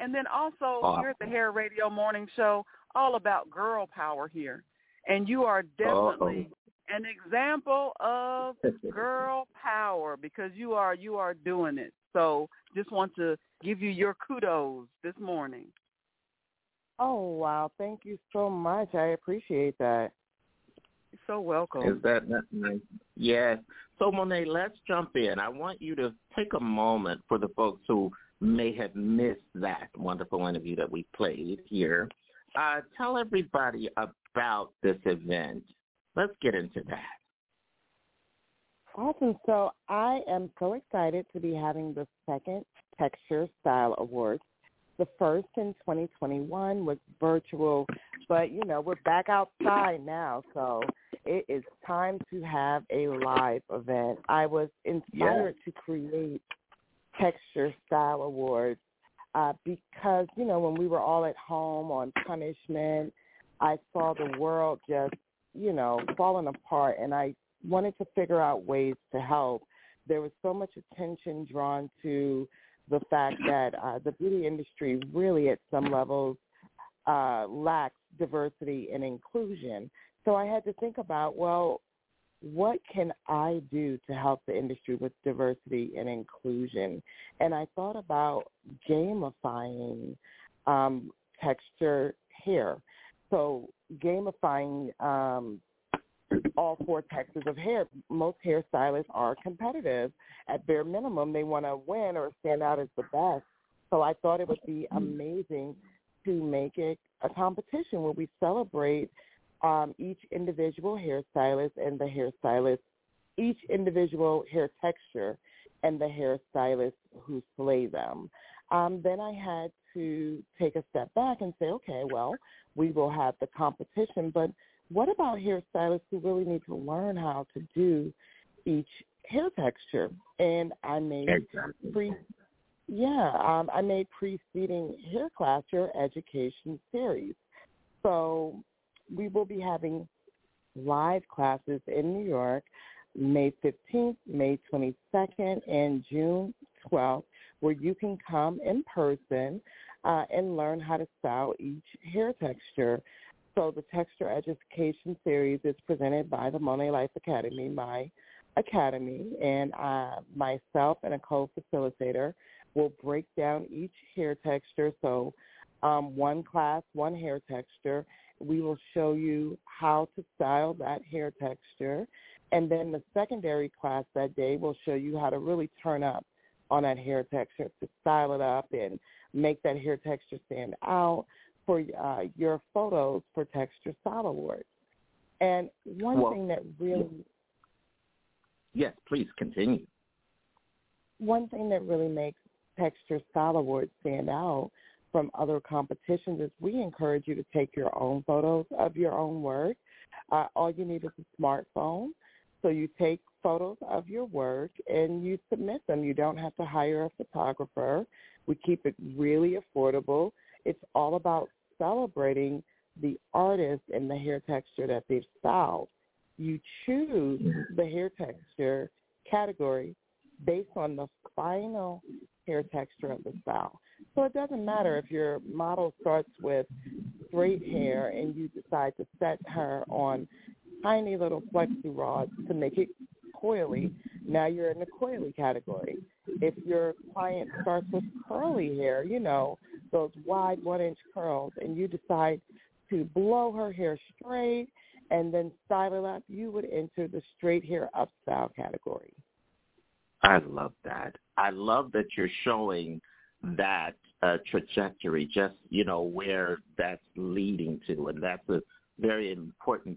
And then also oh, Awesome. here at the Hair Radio Morning Show, all about girl power here, and you are definitely an example of girl power because you are you are doing it. So just want to give you your kudos this morning. Oh wow, thank you so much. I appreciate that. You're so welcome. Is that not nice? Yes. So Monae, let's jump in. I want you to take a moment for the folks who may have missed that wonderful interview that we played here. Uh, tell everybody about this event. Let's get into that. Awesome. So I am so excited to be having the second Texture Style Awards. The first in 2021 was virtual, but you know, we're back outside now, so it is time to have a live event. I was inspired to create Texture Style Awards uh, because, you know, when we were all at home on punishment, I saw the world just, you know, falling apart and I wanted to figure out ways to help. There was so much attention drawn to the fact that uh, the beauty industry really at some levels uh, lacks diversity and inclusion. So I had to think about, well, what can I do to help the industry with diversity and inclusion? And I thought about gamifying um, texture hair. So gamifying um, all four textures of hair. Most hairstylists are competitive. At bare minimum, they want to win or stand out as the best. So I thought it would be amazing to make it a competition where we celebrate um, each individual hairstylist and the hairstylist, each individual hair texture and the hairstylist who slay them. Um, then I had to take a step back and say, okay, well, we will have the competition, but what about hairstylists who really need to learn how to do each hair texture? And I made Exactly. pre yeah, um, I made preceding hair class your education series. So we will be having live classes in New York May 15th, May 22nd, and June 12th, where you can come in person uh, and learn how to style each hair texture. So the Texture Education Series is presented by the Monae Life Academy, my academy, and uh, myself and a co-facilitator will break down each hair texture. So um, one class, one hair texture. We will show you how to style that hair texture. And then the secondary class that day will show you how to really turn up on that hair texture to style it up and make that hair texture stand out for uh, your photos for Texture Style Awards. And one Well, thing that really Yes, please continue. one thing that really makes Texture Style Awards stand out from other competitions is we encourage you to take your own photos of your own work. Uh, all you need is a smartphone. So you take photos of your work and you submit them. You don't have to hire a photographer. We keep it really affordable. It's all about celebrating the artist and the hair texture that they've styled. you choose the hair texture category based on the final hair texture of the style. So it doesn't matter if your model starts with straight hair and you decide to set her on tiny little flexi rods to make it coily. Now you're in the coily category. If your client starts with curly hair, you know, those wide one inch curls, and you decide to blow her hair straight and then style it up, you would enter the straight hair up style category. I love that. I love that you're showing that uh, trajectory, just you know where that's leading to, and that's a very important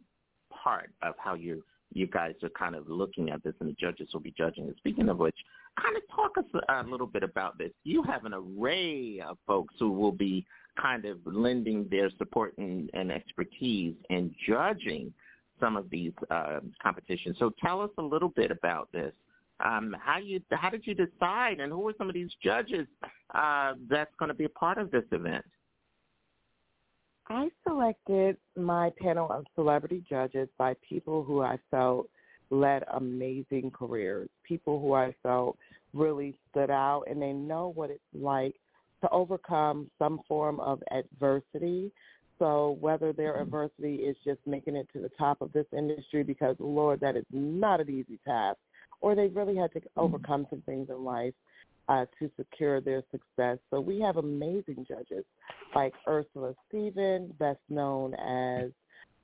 part of how you you guys are kind of looking at this, and the judges will be judging it. Speaking of which, kind of talk us a little bit about this. You have an array of folks who will be kind of lending their support and, and expertise in judging some of these uh, competitions. So tell us a little bit about this. Um, how you how did you decide, and who are some of these judges uh, that's going to be a part of this event? I selected my panel of celebrity judges by people who I felt led amazing careers, people who I felt really stood out and they know what it's like to overcome some form of adversity. So whether their adversity is just making it to the top of this industry because Lord, that is not an easy task, or they've really had to overcome some things in life uh, to secure their success. So we have amazing judges like Ursula Stephen, best known as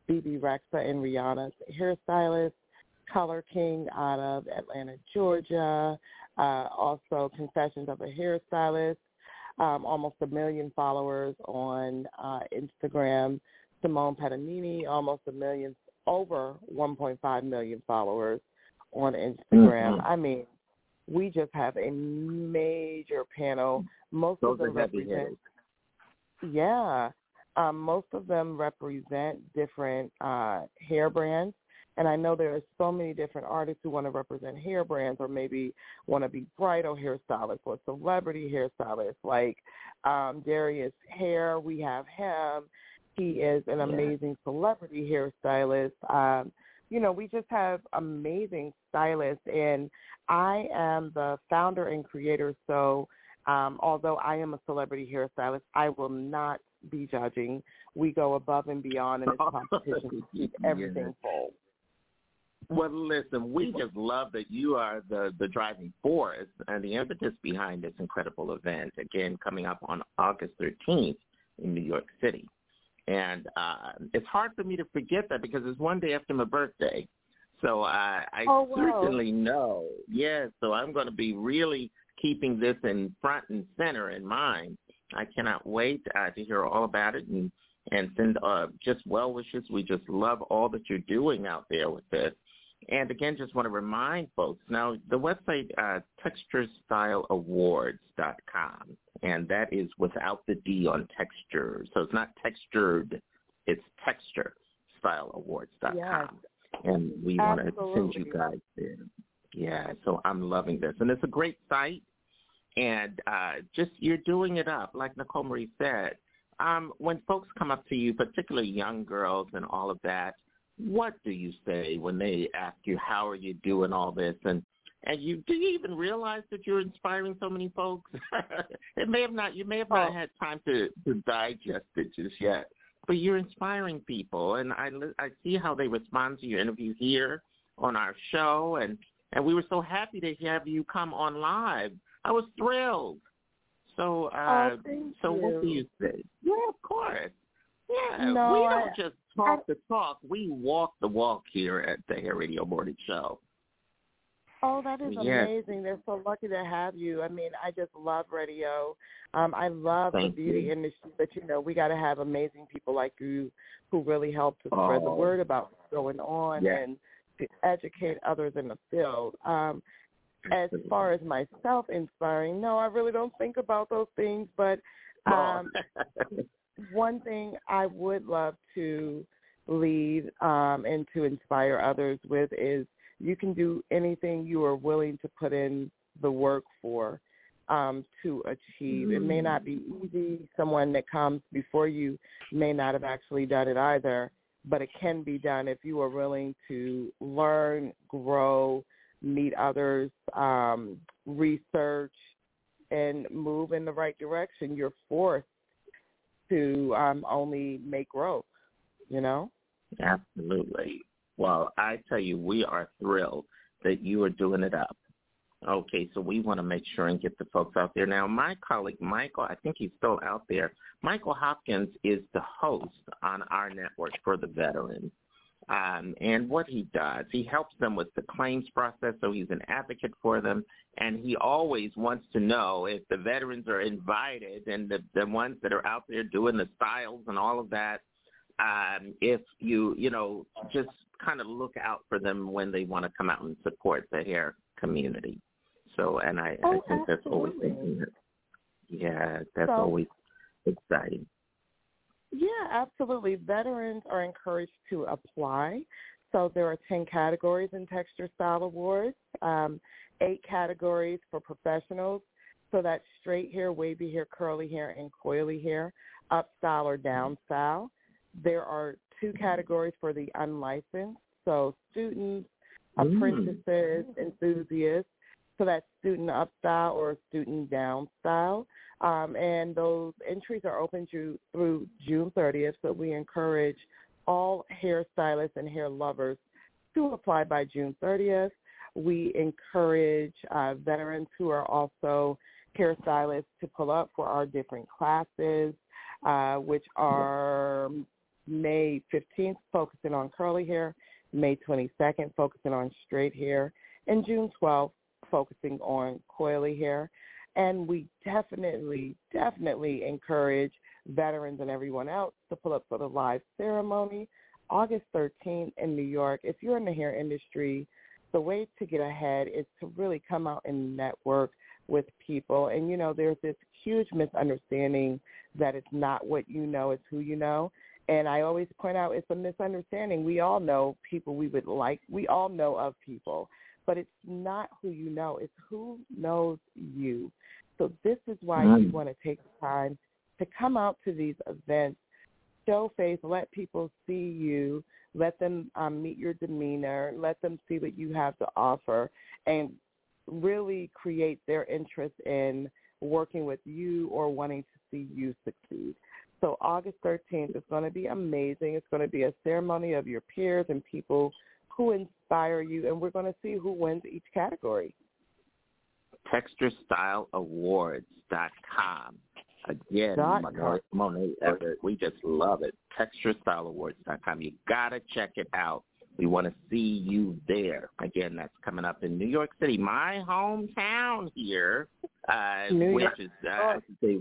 Bebe Rexha and Rihanna's hairstylist, Color King out of Atlanta, Georgia, uh, also Confessions of a Hairstylist, um, almost a million followers on uh, Instagram. Simone Patanini, almost a million, over 1.5 million followers on Instagram. Mm-hmm. I mean, we just have a major panel. Most Those of them represent, yeah, um, most of them represent different uh, hair brands. And I know there are so many different artists who want to represent hair brands or maybe want to be bridal hairstylists or celebrity hairstylists like um, Darius Hair. We have him. He is an amazing celebrity hairstylist. Um, you know, we just have amazing stylists. And I am the founder and creator. So um, although I am a celebrity hairstylist, I will not be judging. We go above and beyond in this competition to keep everything full. Well, listen, we just love that you are the, the driving force and the impetus behind this incredible event, again, coming up on August 13th in New York City. And uh, it's hard for me to forget that because it's one day after my birthday. So I, I Oh, wow. certainly know. Yes, so I'm going to be really keeping this in front and center in mind. I cannot wait uh, to hear all about it and, and send uh, just well wishes. We just love all that you're doing out there with this. And again, just want to remind folks, now the website, uh, texturestyleawards.com, and that is without the D on texture. So it's not textured, it's texture texturestyleawards.com. Yes. And we want to send you guys there. Yeah, so I'm loving this. And it's a great site. And uh, just you're doing it up, like Nicole Marie said. Um, when folks come up to you, particularly young girls and all of that, what do you say when they ask you how are you doing all this and and you do you even realize that you're inspiring so many folks? It may have not you may have not had time to to digest it just yet but you're inspiring people. And i i see how they respond to your interview here on our show. And and we were so happy to have you come on live. I was thrilled. So uh Oh, so what do you. you. say? Yeah of course. Yeah, No, we don't just talk the talk. We walk the walk here at the Hair Radio Morning Show. Oh, that is Yes. amazing. They're so lucky to have you. I mean, I just love radio. Um, I love Thank the beauty you. industry, but you know, we got to have amazing people like you who really help to spread the Oh. word about what's going on Yes. and to educate others in the field. Um, as far as myself inspiring, no, I really don't think about those things, but um, one thing I would love to lead um, and to inspire others with is you can do anything you are willing to put in the work for um, to achieve. It may not be easy. Someone that comes before you may not have actually done it either, but it can be done if you are willing to learn, grow, meet others, um, research, and move in the right direction. You're forced to um, only make growth, you know? Absolutely. Well, I tell you, we are thrilled that you are doing it up. Okay, so we want to make sure and get the folks out there. Now, my colleague Michael, I think he's still out there. Michael Hopkins is the host on our network for the veterans. Um, and what he does, he helps them with the claims process, so he's an advocate for them. And he always wants to know if the veterans are invited and the, the ones that are out there doing the styles and all of that, um, if you, you know, just kind of look out for them when they want to come out and support the hair community. So, and I, oh, I think absolutely. that's always, yeah, that's so, always exciting. Yeah, absolutely. Veterans are encouraged to apply. So there are 10 categories in Texture Style Awards, um, eight categories for professionals. So that's straight hair, wavy hair, curly hair, and coily hair, up style or down style. There are two categories for the unlicensed, so students, apprentices, enthusiasts. So that's student up style or student down style. Um, and those entries are open to, through June 30th, so we encourage all hairstylists and hair lovers to apply by June 30th. We encourage uh, veterans who are also hairstylists to pull up for our different classes, uh, which are May 15th, focusing on curly hair, May 22nd, focusing on straight hair, and June 12th, focusing on coily hair. And we definitely, definitely encourage veterans and everyone else to pull up for the live ceremony August 13th in New York. If you're in the hair industry, the way to get ahead is to really come out and network with people. And, you know, there's this huge misunderstanding that it's not what you know, it's who you know. And I always point out it's a misunderstanding. We all know people we would like. We all know of people but it's not who you know, it's who knows you. So this is why mm. you want to take the time to come out to these events, show face, let people see you, let them um, meet your demeanor, let them see what you have to offer, and really create their interest in working with you or wanting to see you succeed. So August 13th is going to be amazing. It's going to be a ceremony of your peers and people who inspire you, and we're going to see who wins each category. TextureStyleAwards.com. Again, Dot Monae Everett, we just love it. TextureStyleAwards.com. You got to check it out. We want to see you there. Again, that's coming up in New York City, my hometown here, uh, which is uh,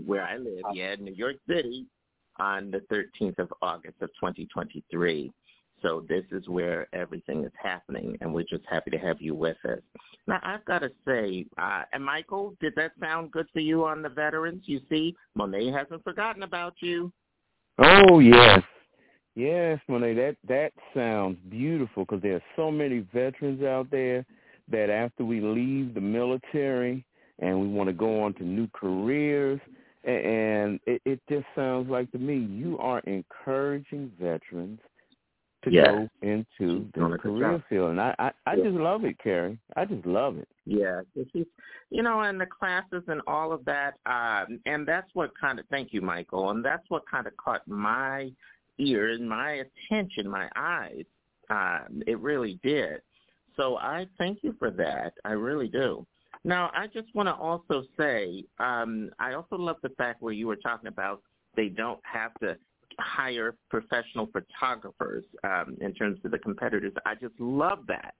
where I live. Yeah, New York City, on the 13th of August of 2023. So this is where everything is happening, and we're just happy to have you with us. Now, I've got to say, uh, and Michael, did that sound good for you on the veterans? You see, Monae hasn't forgotten about you. Oh yes, yes, Monae. That that sounds beautiful because there are so many veterans out there that after we leave the military and we want to go on to new careers, and it, it just sounds like to me you are encouraging veterans to go into the career field. And I, I, I Yeah. just love it, Carrie. I just love it. Yeah, you know, and the classes and all of that, um, and that's what kind of thank you, Michael, and that's what kind of caught my ear and my attention, my eyes. Um, it really did. So I thank you for that. I really do. Now, I just want to also say, um, I also love the fact where you were talking about they don't have to hire professional photographers um, in terms of the competitors. I just love that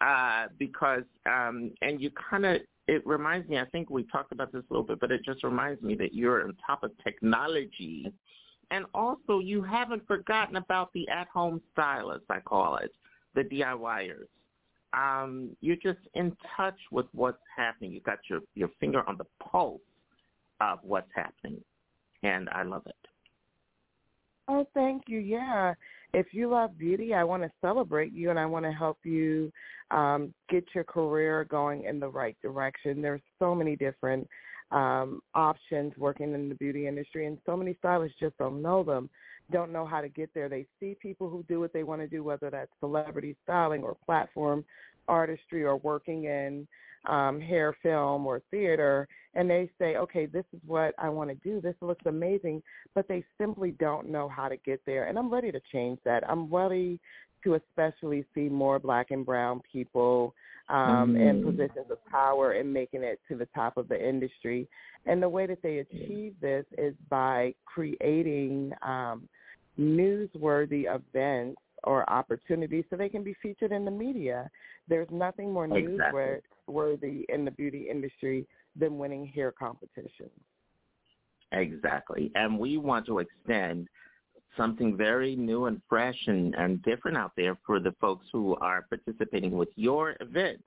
uh, because, um, and you kind of, it reminds me, I think we talked about this a little bit, but it just reminds me that you're on top of technology. And also you haven't forgotten about the at-home stylists, I call it, the DIYers. Um, you're just in touch with what's happening. You got your, your finger on the pulse of what's happening. And I love it. Oh, thank you. Yeah. If you love beauty, I want to celebrate you and I want to help you um, get your career going in the right direction. There's so many different um, options working in the beauty industry, and so many stylists just don't know them. Don't know how to get there. They see people who do what they want to do, whether that's celebrity styling or platform artistry or working in um, hair, film, or theater, and they say, okay, this is what I want to do. This looks amazing, but they simply don't know how to get there. And I'm ready to change that. I'm ready to especially see more black and brown people um, Mm. in positions of power and making it to the top of the industry. And the way that they achieve this is by creating um, newsworthy events or opportunities so they can be featured in the media. There's nothing more Exactly. newsworthy in the beauty industry than winning hair competitions. Exactly. And we want to extend something very new and fresh and, and different out there for the folks who are participating with your event.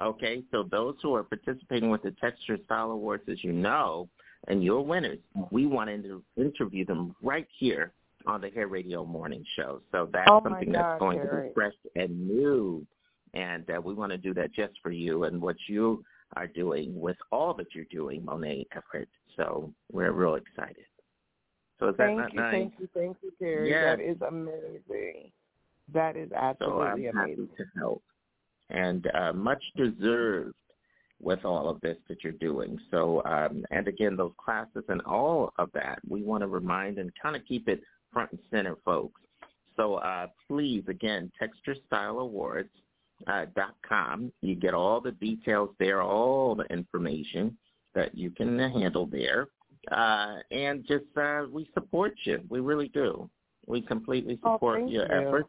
Okay, so those who are participating with the Texture Style Awards, as you know, and your winners, we want to interview them right here on the Hair Radio Morning Show. So that's Oh, something God, that's going to be fresh and new. And uh, we want to do that just for you and what you are doing with all that you're doing, Monae Everett. So we're real excited. So is that Thank not you, nice? thank you, thank you, Terry. Yes. That is amazing. That is absolutely So I'm amazing. happy to help. And uh, much deserved with all of this that you're doing. So, um, and again, those classes and all of that, we want to remind and kind of keep it front and center, folks. So uh, please, again, texturestyleawards.com. Uh, dot com. you get all the details there, all the information that you can handle there. Uh, and just uh, we support you. We really do. We completely Oh, support thank your you. efforts.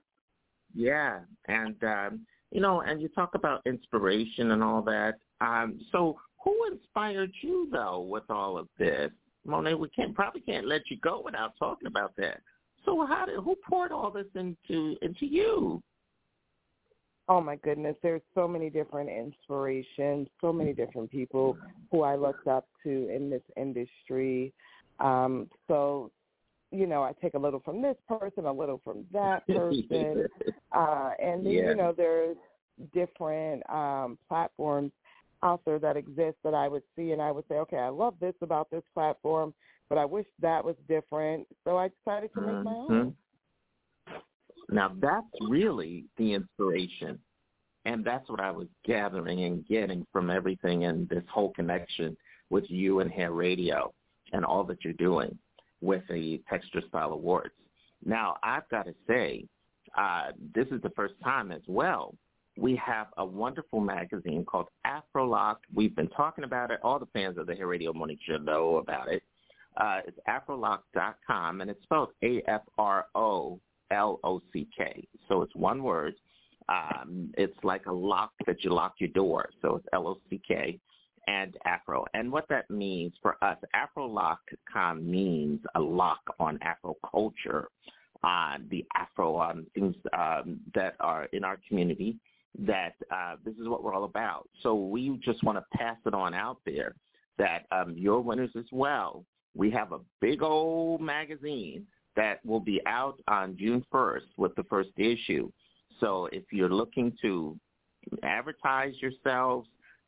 Yeah, and um, you know, and you talk about inspiration and all that. Um, so, who inspired you though with all of this, Monae? We can't probably can't let you go without talking about that. So, how did who poured all this into into you? Oh my goodness, there's so many different inspirations, so many different people who I looked up to in this industry. Um, so, you know, I take a little from this person, a little from that person, uh, and Yeah. you know, there's different um, platforms out there that exist that I would see, and I would say, okay, I love this about this platform, but I wish that was different. So I decided to make my own. Now that's really the inspiration. And that's what I was gathering and getting from everything and this whole connection with you and Hair Radio and all that you're doing with the Texture Style Awards. Now, I've got to say, uh, this is the first time as well. We have a wonderful magazine called Afrolock. We've been talking about it. All the fans of the Hair Radio Morning Show know about it. Uh, it's afrolock.com, and it's spelled A-F-R-O-L-O-C-K. So it's one word. Um, it's like a lock that you lock your door. So it's L-O-C-K and Afro. And what that means for us, AfroLock.com means a lock on Afro culture, on the Afro um, things um, that are in our community. That uh, this is what we're all about. So we just want to pass it on out there that um, your winners as well. We have a big old magazine that will be out on June 1st with the first issue. So if you're looking to advertise yourselves,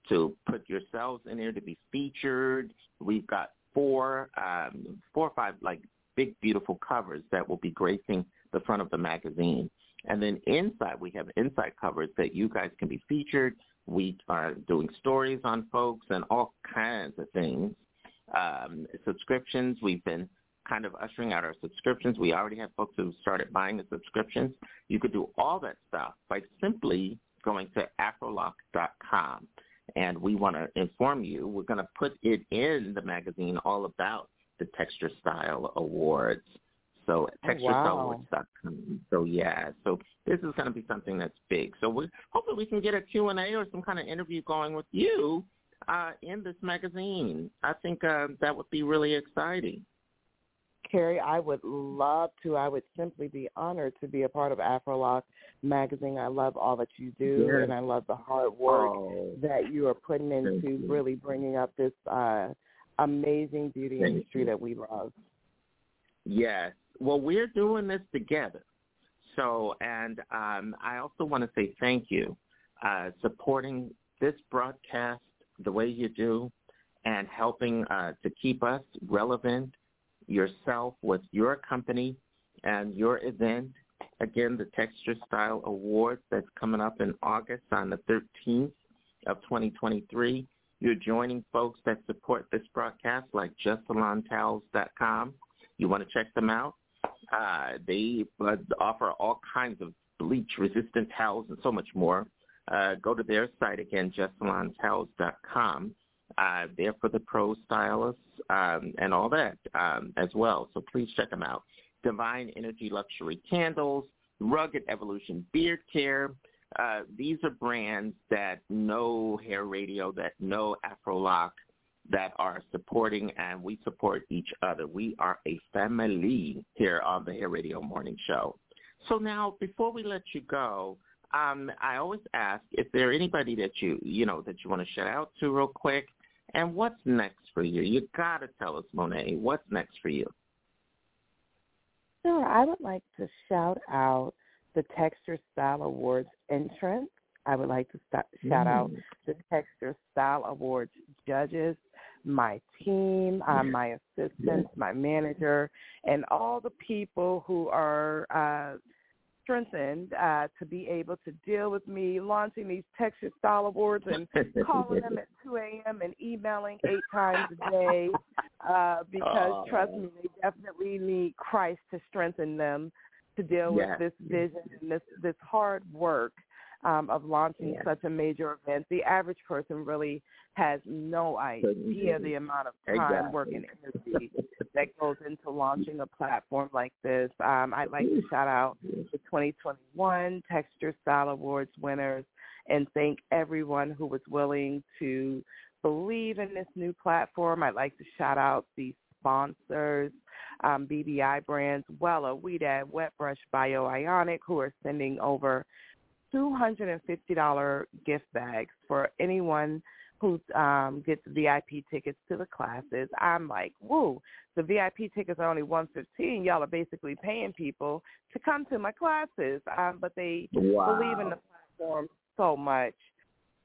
to put yourselves in there to be featured, we've got four, um, four or five like big beautiful covers that will be gracing the front of the magazine. And then inside, we have inside covers that you guys can be featured. We are doing stories on folks and all kinds of things. Um, subscriptions, we've been kind of ushering out our subscriptions. We already have folks who started buying the subscriptions. You could do all that stuff by simply going to afrolock.com. And we want to inform you, we're going to put it in the magazine all about the Texture Style Awards. So Oh, wow. texturestyleawards.com. So yeah, so this is going to be something that's big. So we hopefully we can get a Q&A or some kind of interview going with you uh, in this magazine. I think uh, that would be really exciting. Carrie, I would love to. I would simply be honored to be a part of Afrolock magazine. I love all that you do, Yes. and I love the hard work Oh. that you are putting into really bringing up this uh, amazing beauty Thank industry you. that we love. Yes. Well, we're doing this together. So, and um, I also want to say thank you, uh, supporting this broadcast the way you do, and helping uh, to keep us relevant yourself with your company and your event, again, the Texture Style Awards that's coming up in August on the 13th of 2023. You're joining folks that support this broadcast like JustSalonTowels.com. You want to check them out? Uh, they uh, offer all kinds of bleach-resistant towels and so much more. Uh, go to their site again, JustSalonTowels.com. Uh, for the pro stylists um, and all that um, as well. So please check them out. Divine Energy Luxury Candles, Rugged Evolution Beard Care. Uh, these are brands that know hair radio, that know AfroLock, that are supporting and we support each other. We are a family here on the Hair Radio Morning Show. So now, before we let you go, um, I always ask if there anybody that you you know that you want to shout out to real quick, and what's next for you? You gotta tell us, Monae, what's next for you? Sure, I would like to shout out the Texture Style Awards entrance. I would like to st- shout out Mm. the Texture Style Awards judges, my team, uh, my assistants, my manager, and all the people who are uh, strengthened uh, to be able to deal with me launching these Texture Style Awards and calling them at 2 a.m. and emailing eight times a day uh, because, Oh. trust me, they definitely need Christ to strengthen them to deal Yes. with this vision and this, this hard work um, of launching Yes. such a major event. The average person really has no idea the amount of time, Exactly. work, and energy that goes into launching a platform like this. Um, I'd like to shout out the 2021 Texture Style Awards winners and thank everyone who was willing to believe in this new platform. I'd like to shout out the sponsors, um, BBI brands, Wella, Weedad, Wet Brush, Bioionic, who are sending over $250 gift bags for anyone who um, gets VIP tickets to the classes. I'm like, woo, the VIP tickets are only 115 Y'all are basically paying people to come to my classes, um, but they Wow. believe in the platform so much.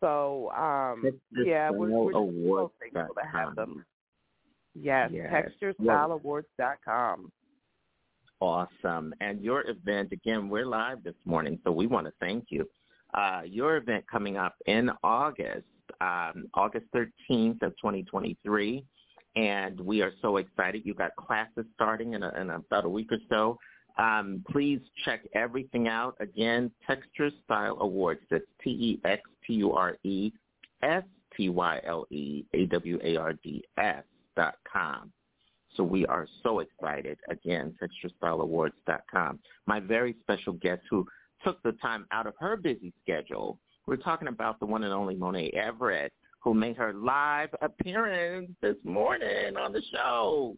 So, um, yeah, we're, we're just so thankful to have them. Yes, Yes. TextureStyleAwards.com. Awesome. And your event, again, we're live this morning, so we want to thank you. Uh, your event coming up in August, um, August 13th of 2023, and we are so excited. You've got classes starting in, a, in about a week or so. Um, please check everything out. Again, Texture Style Awards. That's T-E-X-T-U-R-E-S-T-Y-L-E-A-W-A-R-D-S dot com. So we are so excited. Again, texturestyleawards.com. My very special guest who took the time out of her busy schedule. We're talking about the one and only Monae Everett, who made her live appearance this morning on the show.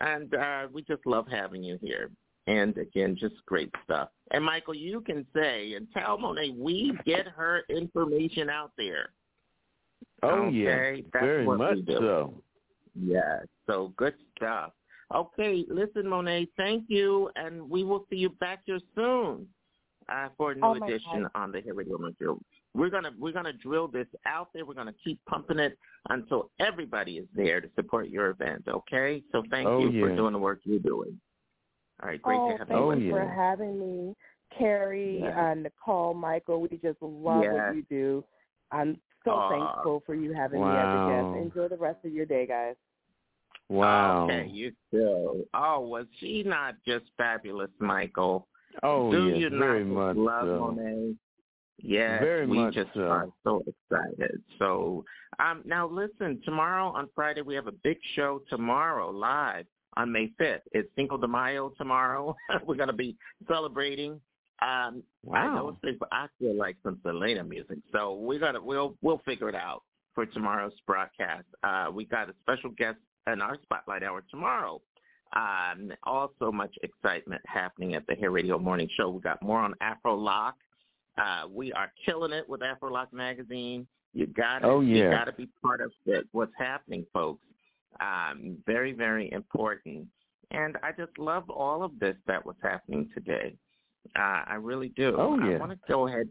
And uh, we just love having you here. And again, just great stuff. And Michael, you can say and tell Monae we get her information out there. Oh Okay, yeah, that's very much so. Yes. So good stuff. Okay, listen, Monae, thank you, and we will see you back here soon uh, for a new Oh, edition God. on the Hair Radio Show. We're gonna we're gonna drill this out there. We're gonna keep pumping it until everybody is there to support your event. Okay. So thank Oh, you for doing the work you're doing. All right, great oh, to have thank you. Oh, you for yeah. having me, Carrie, Yes. uh, Nicole, Michael. We just love Yes. what you do. I'm so Aw. thankful for you having me as a guest. Enjoy the rest of your day, guys. Wow. Okay, you too. Oh, was she not just fabulous, Michael? Oh Do yes, you very not much love so. Monae? Yes, Very we much just so. are so excited. So, um, now listen, tomorrow on Friday we have a big show tomorrow live on May 5th. It's Cinco de Mayo tomorrow. We're going to be celebrating. Um, I Wow. but I feel like some Selena music. So we're gonna we'll we'll figure it out for tomorrow's broadcast. Uh, we got a special guest in our spotlight hour tomorrow. Um, also much excitement happening at the Hair Radio Morning Show. We got more on Afro Lock. Uh, we are killing it with Afro Lock magazine. You got to Oh, you got to be part of it. What's happening, folks? Um, very very important. And I just love all of this that was happening today. Uh, I really do. Oh, I want to go ahead.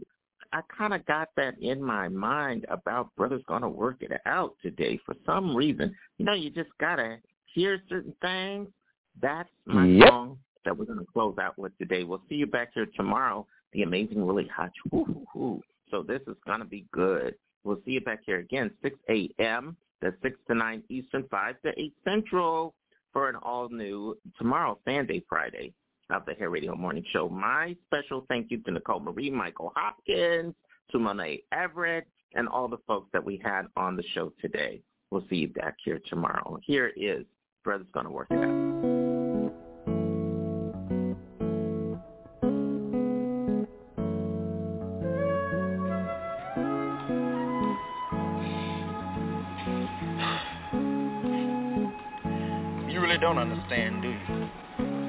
I kind of got that in my mind about brothers going to work it out today for some reason. You know, you just got to hear certain things. That's my Yep. song. that we're going to close out with today. We'll see you back here tomorrow. The amazing Willie Hutch. Woo-hoo-hoo. So this is going to be good. We'll see you back here again, 6 a.m. That's 6 to 9 Eastern, 5 to 8 Central for an all-new tomorrow, Sunday, Friday of the Hair Radio Morning Show. My special thank you to Nicole Marie, Michael Hopkins, to Monae Everett, and all the folks that we had on the show today. We'll see you back here tomorrow. Here is Brother's Gonna Work It Out. You really don't understand, do you?